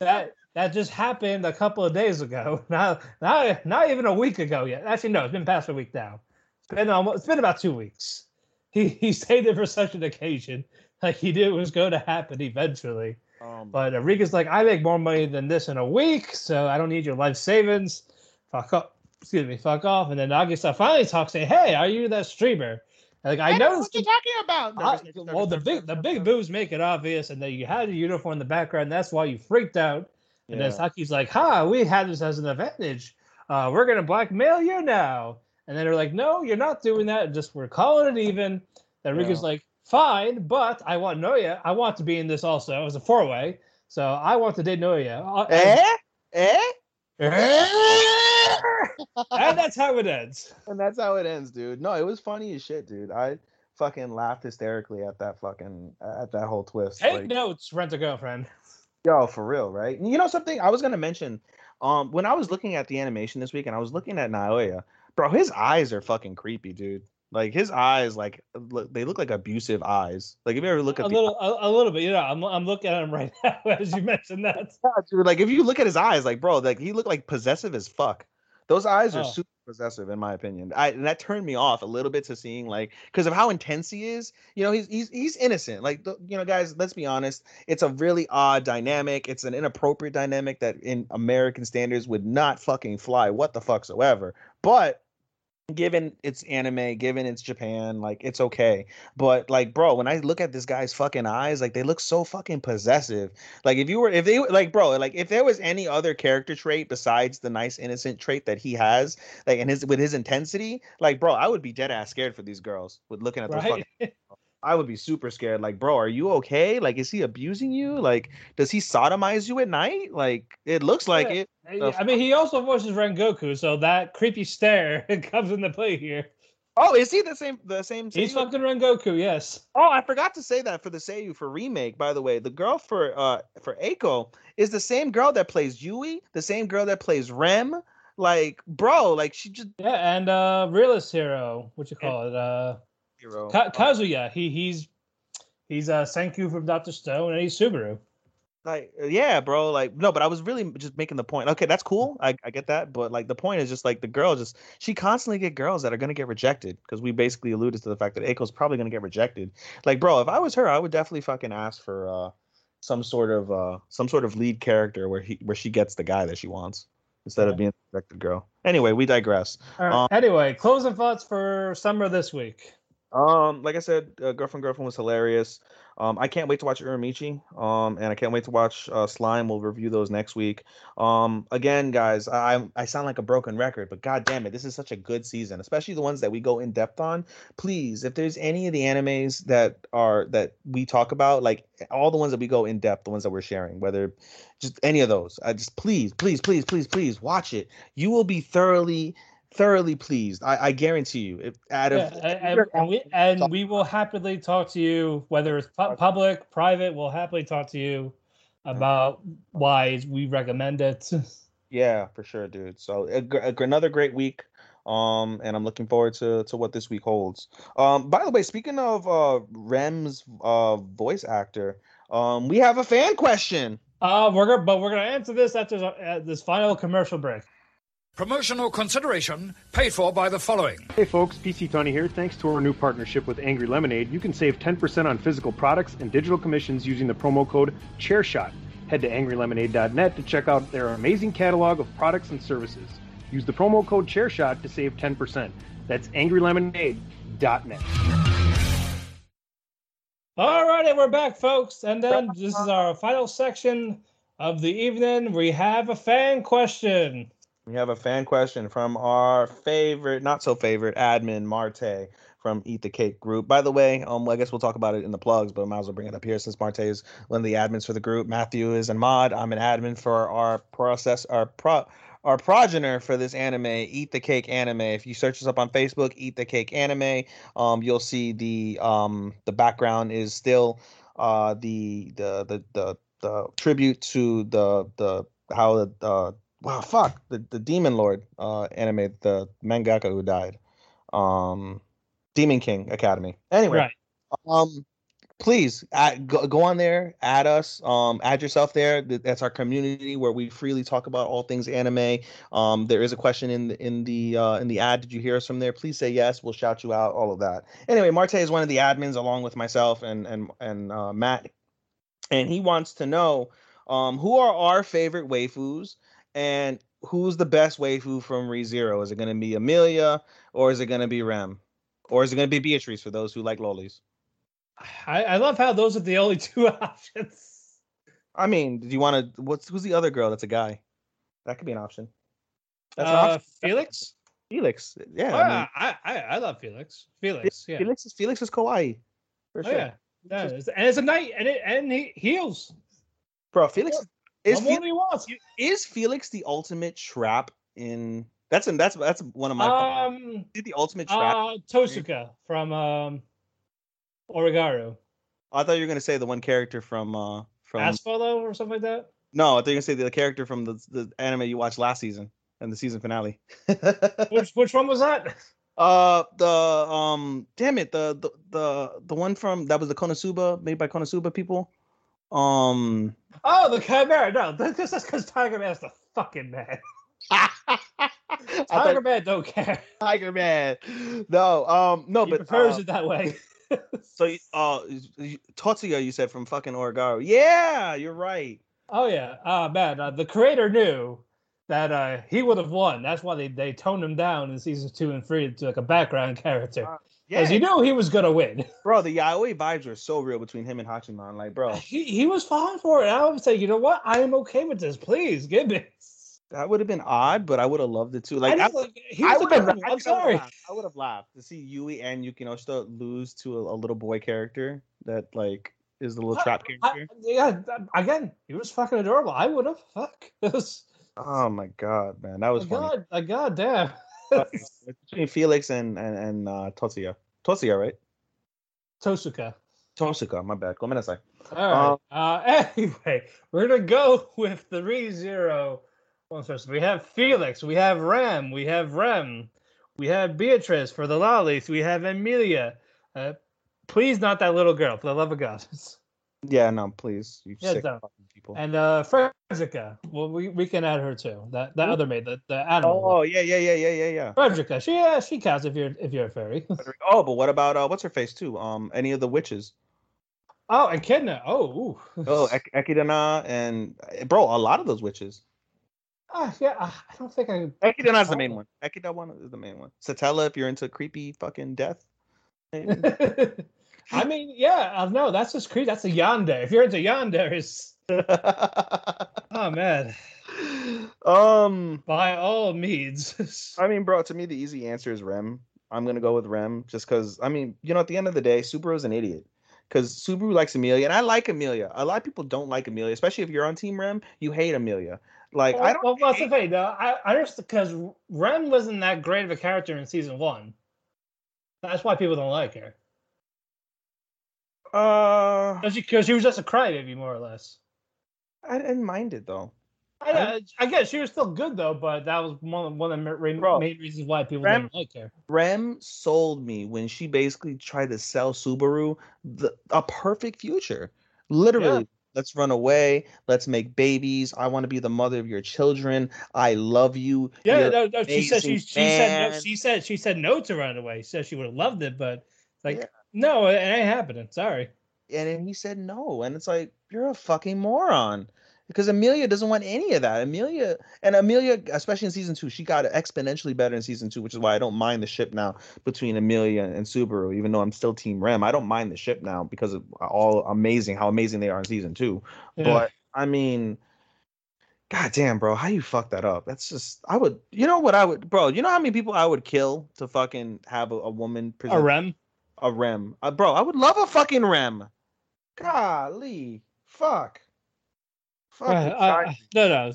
that that just happened a couple of days ago. (laughs) Not not not even a week ago yet. Actually, no, it's been past a week now. It's been almost. It's been about two weeks. He he saved it for such an occasion. Like he knew it was going to happen eventually. Um, But Enrique's like, I make more money than this in a week, so I don't need your life savings. Fuck off. Excuse me, fuck off. And then Nagisa finally talks, say, Hey, are you that streamer? And, like I know what you're talking about. I- Never snitch, never well, the big the big boobs make it obvious, and then you had your uniform in the background. That's why you freaked out. And then Saki's like, "Ha, we had this as an advantage. Uh, we're gonna blackmail you now." And then they're like, "No, you're not doing that. Just we're calling it even." Then Rika's Yeah. like, "Fine, but I want Noya. I want to be in this also as a four way. So I want to date Noya." Uh, Eh? Eh? (laughs) and that's how it ends. and that's how it ends, dude. No, it was funny as shit, dude. I fucking laughed hysterically at that fucking at that whole twist. Take Like, notes, rent a girlfriend. yo, for real, right? You know something? I was gonna mention, um, when I was looking at the animation this week and I was looking at Naoya, bro, his eyes are fucking creepy, dude. Like his eyes, like look, they look like abusive eyes. Like if you ever look at A the little, a, a little bit. You know, I'm, I'm looking at him right (laughs) now as you mentioned that. Yeah, dude, like if you look at his eyes, like bro, like he looked like possessive as fuck. Those eyes are Oh. super possessive, in my opinion. I and that turned me off a little bit to seeing like because of how intense he is. You know, he's he's he's innocent. Like you know, guys, let's be honest. It's a really odd dynamic. It's an inappropriate dynamic that in American standards would not fucking fly. What the fuck soever. But given it's anime, given it's Japan, like it's okay. But like, bro, when I look at this guy's fucking eyes, like they look so fucking possessive. Like if you were, if they like, bro, like if there was any other character trait besides the nice innocent trait that he has, like and his with his intensity, like, bro, I would be dead ass scared for these girls with looking at those fucking. (laughs) I would be super scared. Like, bro, are you okay? Like, is he abusing you? Like, does he sodomize you at night? Like, it looks like Yeah. it. I mean, he also voices Rengoku, so that creepy stare (laughs) comes into play here. Oh, is he the same? The same. He's seiyu? fucking Rengoku, yes. Oh, I forgot to say that for the Seiyu for remake. By the way, the girl for uh for Eiko is the same girl that plays Yui, the same girl that plays Rem. Like, bro, like she just Yeah, and uh realist hero, what you call it? Uh hero. Ka- Kazuya. He he's he's uh Senku from Doctor Stone and he's Subaru. like, yeah, bro. Like, no, but I was really just making the point. Okay, that's cool. I, I get that, but like the point is just like the girl just she constantly get girls that are gonna get rejected because we basically alluded to the fact that Eiko's probably gonna get rejected. Like, bro, if I was her, I would definitely fucking ask for uh some sort of uh some sort of lead character where he where she gets the guy that she wants instead of being the rejected girl. Anyway, we digress. Right. Um, anyway, closing thoughts for summer this week. Um, like I said, uh, girlfriend girlfriend was hilarious. Um, I can't wait to watch Uramichi. Um, and I can't wait to watch uh, Slime. We'll review those next week. Um, again, guys, I I sound like a broken record, but god damn it, this is such a good season, especially the ones that we go in depth on. Please, if there's any of the animes that are that we talk about, like all the ones that we go in depth, the ones that we're sharing, whether just any of those, I just please, please, please, please, please watch it. You will be thoroughly thoroughly pleased. I, I guarantee you. If out of Yeah, and, and- we and we will happily talk to you, whether it's pu- public, private. We'll happily talk to you about why we recommend it. (laughs) yeah, for sure, dude. So a, a another great week. Um, and I'm looking forward to to what this week holds. Um, by the way, speaking of uh Rem's uh voice actor, um, we have a fan question. Uh, we're gonna, but we're gonna answer this after uh, this final commercial break. Promotional consideration paid for by the following. Hey folks, PC Tony here. Thanks to our new partnership with Angry Lemonade, you can save 10% on physical products and digital commissions using the promo code ChairShot. Head to angrylemonade.net to check out their amazing catalog of products and services. Use the promo code ChairShot to save 10%. That's angrylemonade.net. All righty, we're back, folks, and then this is our final section of the evening. We have a fan question. We have a fan question from our favorite, not so favorite, admin Marte from Eat the Cake group. By the way, um, I guess we'll talk about it in the plugs, but I might as well bring it up here since Marte is one of the admins for the group. Matthew is a mod. I'm an admin for our process, our pro, our progenitor for this anime, Eat the Cake Anime. If you search us up on Facebook, Eat the Cake Anime, um, you'll see the um the background is still uh the the the the, the tribute to the the how the uh, wow fuck the, the demon lord uh anime the mangaka who died um demon king academy. Anyway Right. um please add, go, go on there add us um add yourself there. That's our community where we freely talk about all things anime. Um there is a question in the in the uh in the ad. Did you hear us from there? Please say yes. We'll shout you out all of that. Anyway marte is one of the admins along with myself and and and uh, matt. And he wants to know um who are our favorite waifus and who's the best waifu from ReZero? Is it going to be Amelia or is it going to be Rem? Or is it going to be Beatrice for those who like lolis? I, I love how those are the only two (laughs) options. I mean, do you want to? What's who's the other girl? That's a guy. That could be an option. That's an Uh, option. Felix. Felix. Yeah. Oh, I mean, I, I I love Felix. Felix. Yeah. Felix is Felix is kawaii. For Oh, sure. yeah. Yeah, and it's a knight, and it and he heals. Bro, Felix is, is, What more Felix, do you want? is Felix the ultimate trap in that's an that's that's one of my Um, the ultimate trap. uh, Totsuka from um, Oregairu, I thought you were gonna say the one character from uh from Asphalo or something like that. No, I thought you were gonna say the character from the the anime you watched last season and the season finale. (laughs) Which which one was that? uh the um damn it, the the the the one from that was the Konosuba made by Konosuba people. Um Oh, the Chimera. No, that's just because Tiger Man's the fucking man. (laughs) Tiger thought, Man don't care. Tiger Man. No, um no, he but prefers uh, it that way. so uh you- Totsuya you said from fucking Oregairu. Yeah, you're right. Oh yeah, uh, man. Uh, the creator knew that uh, he would have won. That's why they, they toned him down in seasons two and three to like a background character, Uh, because Yeah, he knew he was gonna win. (laughs) bro, the yaoi vibes were so real between him and Hachiman. Like, bro, He he was falling for it. I would say, you know what? I am okay with this. Please give me. that would have been odd, but I would have loved it too. Like, I, know, like, I would have. I'm sorry. I would have laughed to see Yui and Yukinoshita lose to a, a little boy character that like is the little trap I- character. yeah, again, he was fucking adorable. I would have. Fuck. (laughs) Was, oh my god, man, that was a funny. god, a goddamn. It's between Felix and and and uh, Totsuya. Totsuya, right? Totsuka. Totsuka, my bad. Go say. All right. Uh, (laughs) anyway, we're gonna go with ReZero. ones first. We have Felix, we have Rem, we have Rem, we have Beatrice for the lolis, we have Amelia. Uh, please, not that little girl, for the love of God. (laughs) Yeah, no, please, you Yeah, sick no. People. And uh, Frederica. Well, we, we can add her too. That that other maid, the, the animal. Oh yeah, yeah, yeah, yeah, yeah, yeah. Frederica. She yeah, she counts if you're if you're a fairy. (laughs) Oh, but what about uh, what's her face too? Um, any of the witches? oh, and Kidna. Oh, ooh. Oh, (laughs) Ek- Echidna and eh, bro, a lot of those witches. Ah, yeah. I I don't think I. Echidna's the main one. Ekida one is the main one. Satella, if you're into creepy fucking death. (laughs) I mean, yeah, uh, no, that's just creepy. That's a yandere. If you're into yanderes, (laughs) oh man, um, by all means. (laughs) I mean, bro, to me the easy answer is Rem. I'm gonna go with Rem just because I mean, you know, at the end of the day, Subaru's an idiot. Because Subaru likes Amelia, and I like Amelia. A lot of people don't like Amelia, especially if you're on Team Rem. You hate Amelia. Like well, I don't. Well, what's the thing though? I, I understand because Rem wasn't that great of a character in season one. That's why people don't like her. Uh, because she, she, was just a crybaby, more or less. I didn't mind it though. I, I, I, guess she was still good though, but that was one one of the main, Bro, main reasons why people Rem, didn't like her. Rem sold me when she basically tried to sell Subaru the, a perfect future. Literally, yeah. let's run away. Let's make babies. I want to be the mother of your children. I love you. Yeah, no, no, she said she, she said no, she said she said no to run away. She said she would have loved it, but like yeah. no, it ain't happening. Sorry. And then he said no, and it's like you're a fucking moron because Amelia doesn't want any of that. Amelia and Amelia, especially in season two, she got exponentially better in season two, which is why I don't mind the ship now between Amelia and Subaru. Even though I'm still Team Rem, I don't mind the ship now because of all amazing how amazing they are in season two. Yeah. But I mean, god damn, bro, how you fuck that up? That's just I would, you know what I would, bro. You know how many people I would kill to fucking have a, a woman present, a Rem, a Rem, uh, bro. I would love a fucking Rem. Golly, fuck. Uh, uh, no, no,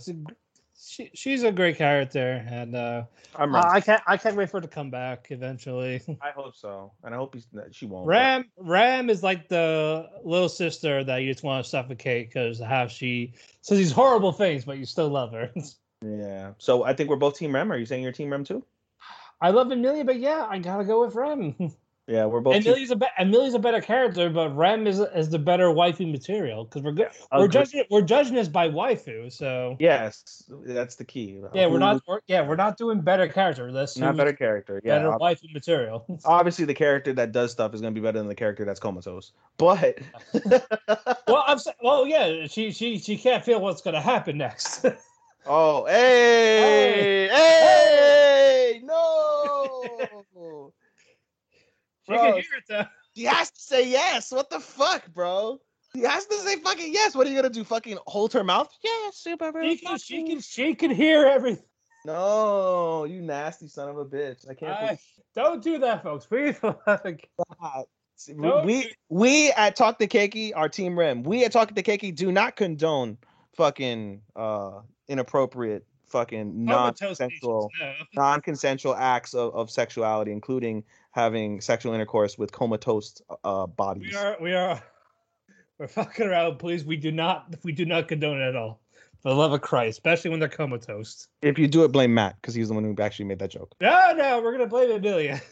she, she's a great character, and uh, I'm uh, I can't I can't wait for her to come back eventually. (laughs) I hope so, and I hope he's, she won't. Ram but. Ram is like the little sister that you just want to suffocate because how she says these horrible things, but you still love her. (laughs) yeah. So I think we're both Team Rem. Are you saying you're Team Rem too? I love Amelia, but yeah, I gotta go with Rem. (laughs) Yeah, we're both. Emilia's a be- Emilia's a better character, but Rem is is the better waifu material because we're good. We're judging we're judging this by waifu, so yes, that's the key. Yeah, we're not. We're, yeah, we're not doing better character. That's not better character. Yeah, better waifu material. (laughs) obviously, the character that does stuff is going to be better than the character that's comatose. But (laughs) well, I'm well, yeah, she she she can't feel what's going to happen next. (laughs) oh, hey, hey, hey, no. She bro, can hear it. (laughs) He has to say yes. What the fuck, bro? He has to say fucking yes. What are you gonna do? Fucking hold her mouth? Yeah, super. She can, she can, she can hear everything. No, you nasty son of a bitch. I can't. I, don't do that, folks. Please. we (laughs) we at Talk to Keiki, our team Rem, we at Talk to Keiki do not condone fucking uh inappropriate fucking non-consensual no. (laughs) non-consensual acts of, of sexuality, including having sexual intercourse with comatose uh, bodies. We are we are we're fucking around. Please, we do not we do not condone it at all. For the love of Christ, especially when they're comatose. If you do it, blame Matt because he's the one who actually made that joke. No, no, we're gonna blame Emilia. (laughs)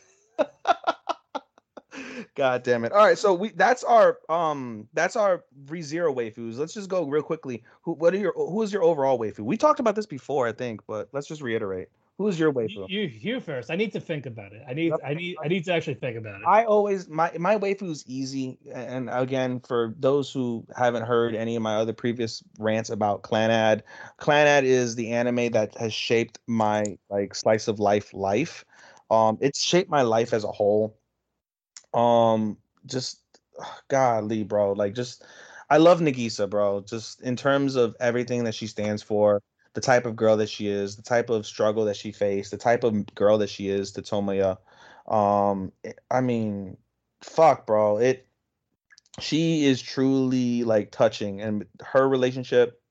God damn it! All right, so we that's our um that's our ReZero waifus. Let's just go real quickly. Who what are your who is your overall waifu? We talked about this before, I think, but let's just reiterate. Who's your waifu? You, you first. I need to think about it. I need I need I need to actually think about it. I always my my is easy. And again, for those who haven't heard any of my other previous rants about Clannad, Clannad is the anime that has shaped my like slice of life life. Um, it's shaped my life as a whole. Um, just (sighs) godly, bro. Like just I love Nagisa, bro. Just in terms of everything that she stands for the type of girl that she is, the type of struggle that she faced, the type of girl that she is to Tomoya. Um, eh, I mean, fuck, bro. It she is truly like touching, and her relationship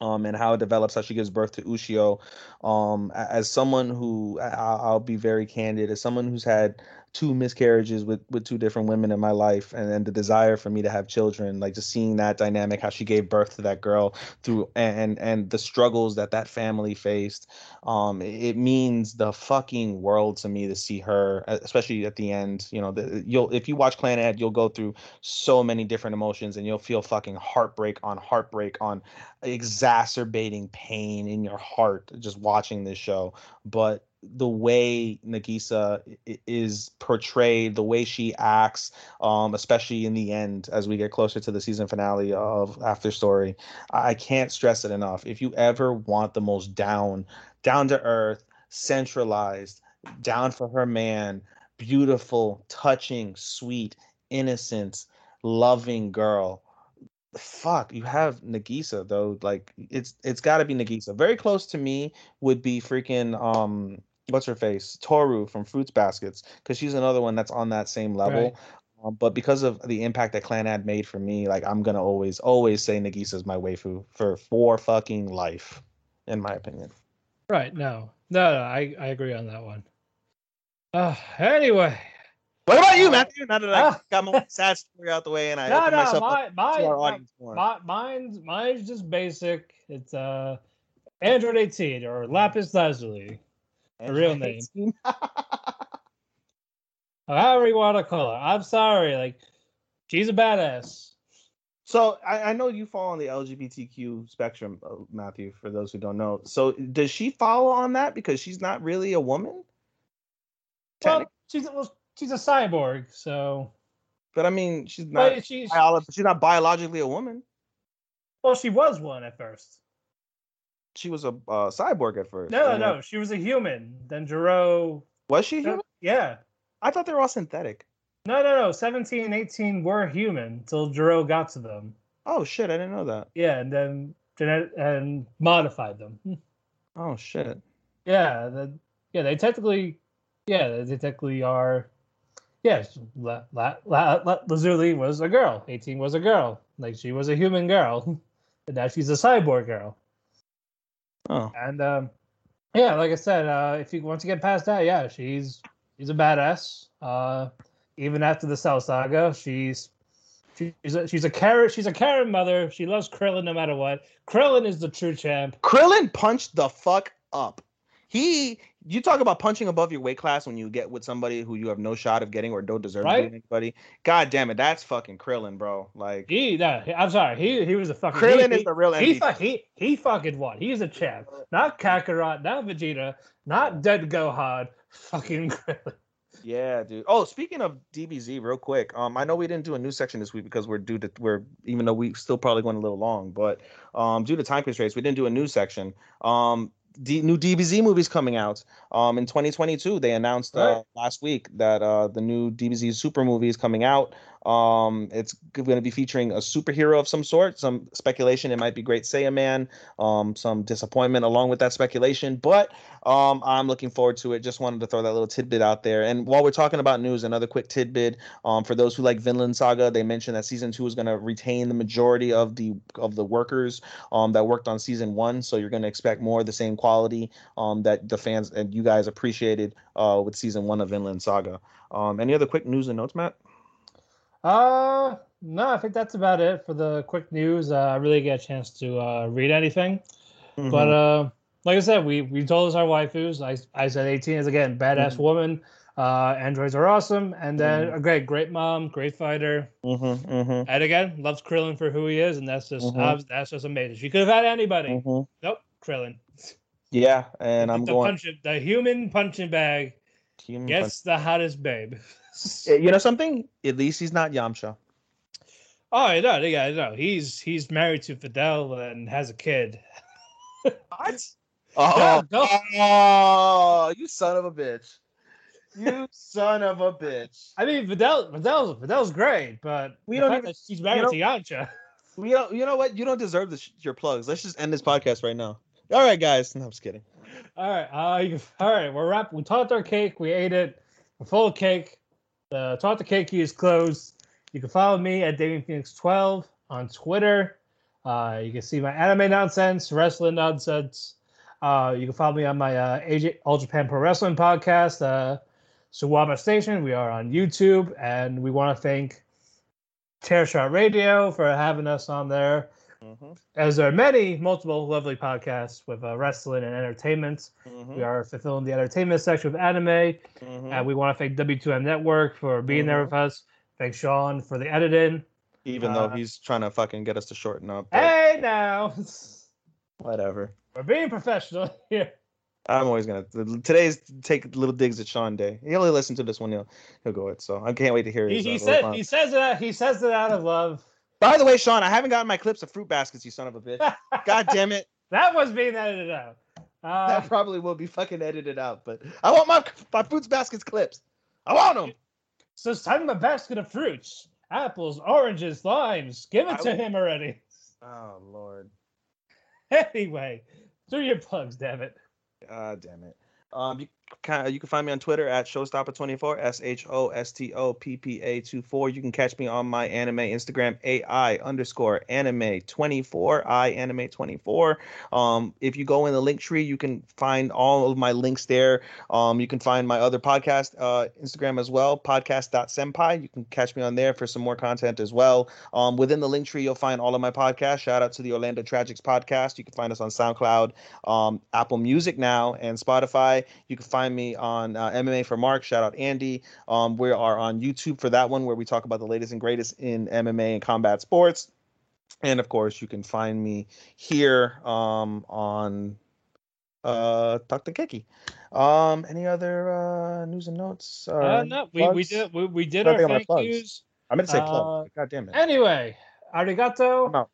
um, and how it develops, how she gives birth to Ushio. Um, as someone who I, will be very candid, as someone who's had two miscarriages with with two different women in my life and then the desire for me to have children like just seeing that dynamic how she gave birth to that girl through and and the struggles that that family faced um it means the fucking world to me to see her especially at the end you know the, you'll if you watch Clannad you'll go through so many different emotions and you'll feel fucking heartbreak on heartbreak on exacerbating pain in your heart just watching this show. But the way Nagisa is portrayed, the way she acts, um, especially in the end as we get closer to the season finale of After Story. I can't stress it enough. If you ever want the most down, down to earth, centralized, down for her man, beautiful, touching, sweet, innocent, loving girl. Fuck, you have Nagisa though. Like it's it's got to be Nagisa. Very close to me would be freaking um what's her face Toru from Fruits Baskets because she's another one that's on that same level. Right. Um, but because of the impact that Clan Clanad made for me, like I'm gonna always always say Nagisa is my waifu for for fucking life, in my opinion. Right. No. No. no I I agree on that one. Uh, anyway. What about you, Uh, Matthew? Now that I ah. got my (laughs) sad story out the way and I No, opened no, myself my, up my, to our my, audience more. my, mine's, mine's just basic. It's uh, Android 18 or Lapis Lazuli, the real name. (laughs) however you want to call her. I'm sorry, like she's a badass. So I, I know you fall on the LGBTQ spectrum, uh, Matthew. For those who don't know, so does she follow on that because she's not really a woman? Well, she's well, she's a cyborg, so But I mean, she's not. she's biolo- she's not biologically a woman. well, she was one at first. She was a uh, cyborg at first. No, and no, she was a human. Then Gero, Was she human? yeah, I thought they were all synthetic. no, no, no. 17 and 18 were human until Gero got to them. Oh shit! I didn't know that. Yeah, and then genet- and modified them. (laughs) Oh shit! Yeah, the, yeah, they technically, yeah, they technically are. Yes, La, La, La, La, Lazuli was a girl. 18 was a girl. Like she was a human girl, (laughs) and now she's a cyborg girl. Oh, And um, yeah, like I said, uh, if you want to get past that, yeah, she's she's a badass. Uh, even after the Cell Saga, she's she's a, she's a Karen she's a Karen mother. She loves Krillin no matter what. Krillin is the true champ. Krillin punched the fuck up. He, you talk about punching above your weight class when you get with somebody who you have no shot of getting or don't deserve to Right. with anybody. God damn it, that's fucking Krillin, bro. Like He, no, I'm sorry, he he was a fucking Krillin he, is the real he, MVP. fu- he he fucking won. He's a champ. Not Kakarot, not Vegeta, not Dead Gohan. Fucking (laughs) Krillin. Yeah, dude. Oh, speaking of DBZ, real quick. Um, I know we didn't do a new section this week because we're due to we're even though we still probably going a little long, but um, due to time constraints, we didn't do a new section. Um, D- new DBZ movies coming out. Um, in 2022, they announced uh, Right. last week that uh, the new DBZ Super movie is coming out. Um, it's going to be featuring a superhero of some sort. Some speculation it might be Great Saiyaman. Um, some disappointment along with that speculation, but um, I'm looking forward to it. Just wanted to throw that little tidbit out there. And while we're talking about news, another quick tidbit. Um, for those who like Vinland Saga, they mentioned that season two is going to retain the majority of the of the workers um, that worked on season one. So you're going to expect more of the same quality um, that the fans and you guys appreciated uh, with season one of Vinland Saga. Um, any other quick news and notes, Matt? Uh, no, I think that's about it for the quick news. Uh, I really get a chance to uh, read anything, Mm-hmm. but uh, like I said, we we told us our waifus. I I said 18 is again badass Mhm. woman. Uh, androids are awesome, and then Mhm. a great great mom, great fighter, Mm-hmm, mm-hmm, and again loves Krillin for who he is, and that's just Mhm. uh, that's just amazing. She could have had anybody. mm-hmm. Nope, Krillin. Yeah, and I'm the going. punch, the human punching bag Human gets the hottest babe. Eh, you know (laughs) something? At least he's not Yamcha. Oh, I know, yeah, I know. He's he's married to Fidel and has a kid. What? (laughs) Yeah, Oh, go- oh, you son of a bitch. You (laughs) son of a bitch. I mean, Fidel, Fidel's Fidel's great, but We the don't fact even- that she's married know- to Yamcha. You know, you know what? You don't deserve this, your plugs. Let's just end this podcast right now. All right, guys. No, I'm just kidding. All right. Uh, all right. we're wrap. We taught our cake. We ate it. We're full of cake. The taught the cake is closed. You can follow me at Damien Phoenix 12 on Twitter. Uh, you can see my anime nonsense, wrestling nonsense. Uh, you can follow me on my uh, AJ, All Japan Pro Wrestling podcast, uh, Suwama Station. We are on YouTube, and we want to thank Chairshot Radio for having us on there. Mm-hmm. As there are many, multiple lovely podcasts with uh, wrestling and entertainment. Mm-hmm. We are fulfilling the entertainment section with anime, Mhm. and we want to thank W2M Network for being there Mhm. with us. Thank Sean for the editing. Even though uh, he's trying to fucking get us to shorten up. but Hey, now (laughs) Whatever. we're being professional (laughs) here. I'm always gonna. Today's take little digs at Sean Day. He'll only listen to this one. He'll he'll go it. So I can't wait to hear He, his. he uh, said he says it. Out, he says it out of love. By the way, Sean, I haven't gotten my clips of fruit baskets. You son of a bitch. (laughs) God damn it. that was being edited out. Uh, That probably will be fucking edited out. But I want my my fruits baskets clips. I want them. So send him a basket of fruits, apples, oranges, limes. Give it I to would- him already. (laughs) Oh Lord. Anyway, through your plugs, damn it. God damn it. Um, you you can find me on Twitter at Showstopper24, S H O S T O P P A 24. You can catch me on my anime Instagram, AI underscore anime 24, I anime 24. Um, if you go in the link tree, you can find all of my links there. Um, you can find my other podcast uh, Instagram as well, podcast.senpai. You can catch me on there for some more content as well. Um, within the link tree, you'll find all of my podcasts. Shout out to the Orlando Tragics podcast. You can find us on SoundCloud, um, Apple Music now, and Spotify. You can find me on uh, MMA for Mark. Shout out Andy. Um, we are on YouTube for that one where we talk about the latest and greatest in MMA and combat sports. And of course, you can find me here um, on uh, Talk to Kiki. Um, any other uh, news and notes? Uh, no, we, we did we, we did our thank yous. I meant to say Uh, plug. God damn it. Anyway, arigato,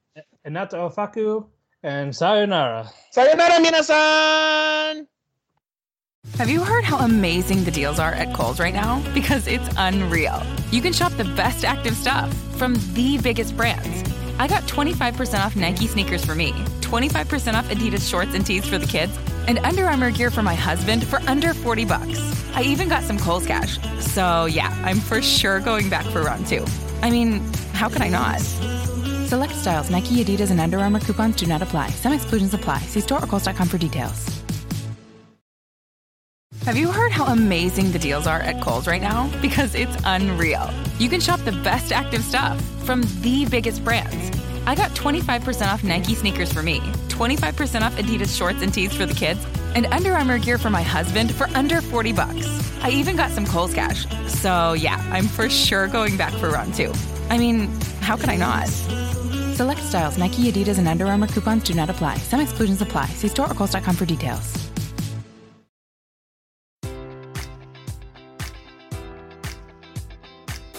enato ofaku, and sayonara. Sayonara, minasan! Have you heard how amazing the deals are at Kohl's right now? Because it's unreal. You can shop the best active stuff from the biggest brands. I got 25% off Nike sneakers for me, 25% off Adidas shorts and tees for the kids, and Under Armour gear for my husband for under 40 bucks. I even got some Kohl's cash. So yeah, I'm for sure going back for round two. I mean, how could I not? Select styles, Nike, Adidas, and Under Armour coupons do not apply. Some exclusions apply. See store or Kohl's.com for details. Have you heard how amazing the deals are at Kohl's right now? Because it's unreal. You can shop the best active stuff from the biggest brands. I got 25% off Nike sneakers for me, 25% off Adidas shorts and tees for the kids, and Under Armour gear for my husband for under 40 bucks. I even got some Kohl's cash. So yeah, I'm for sure going back for round two. I mean, how could I not? Select styles, Nike, Adidas, and Under Armour coupons do not apply. Some exclusions apply. See store or Kohl's.com for details.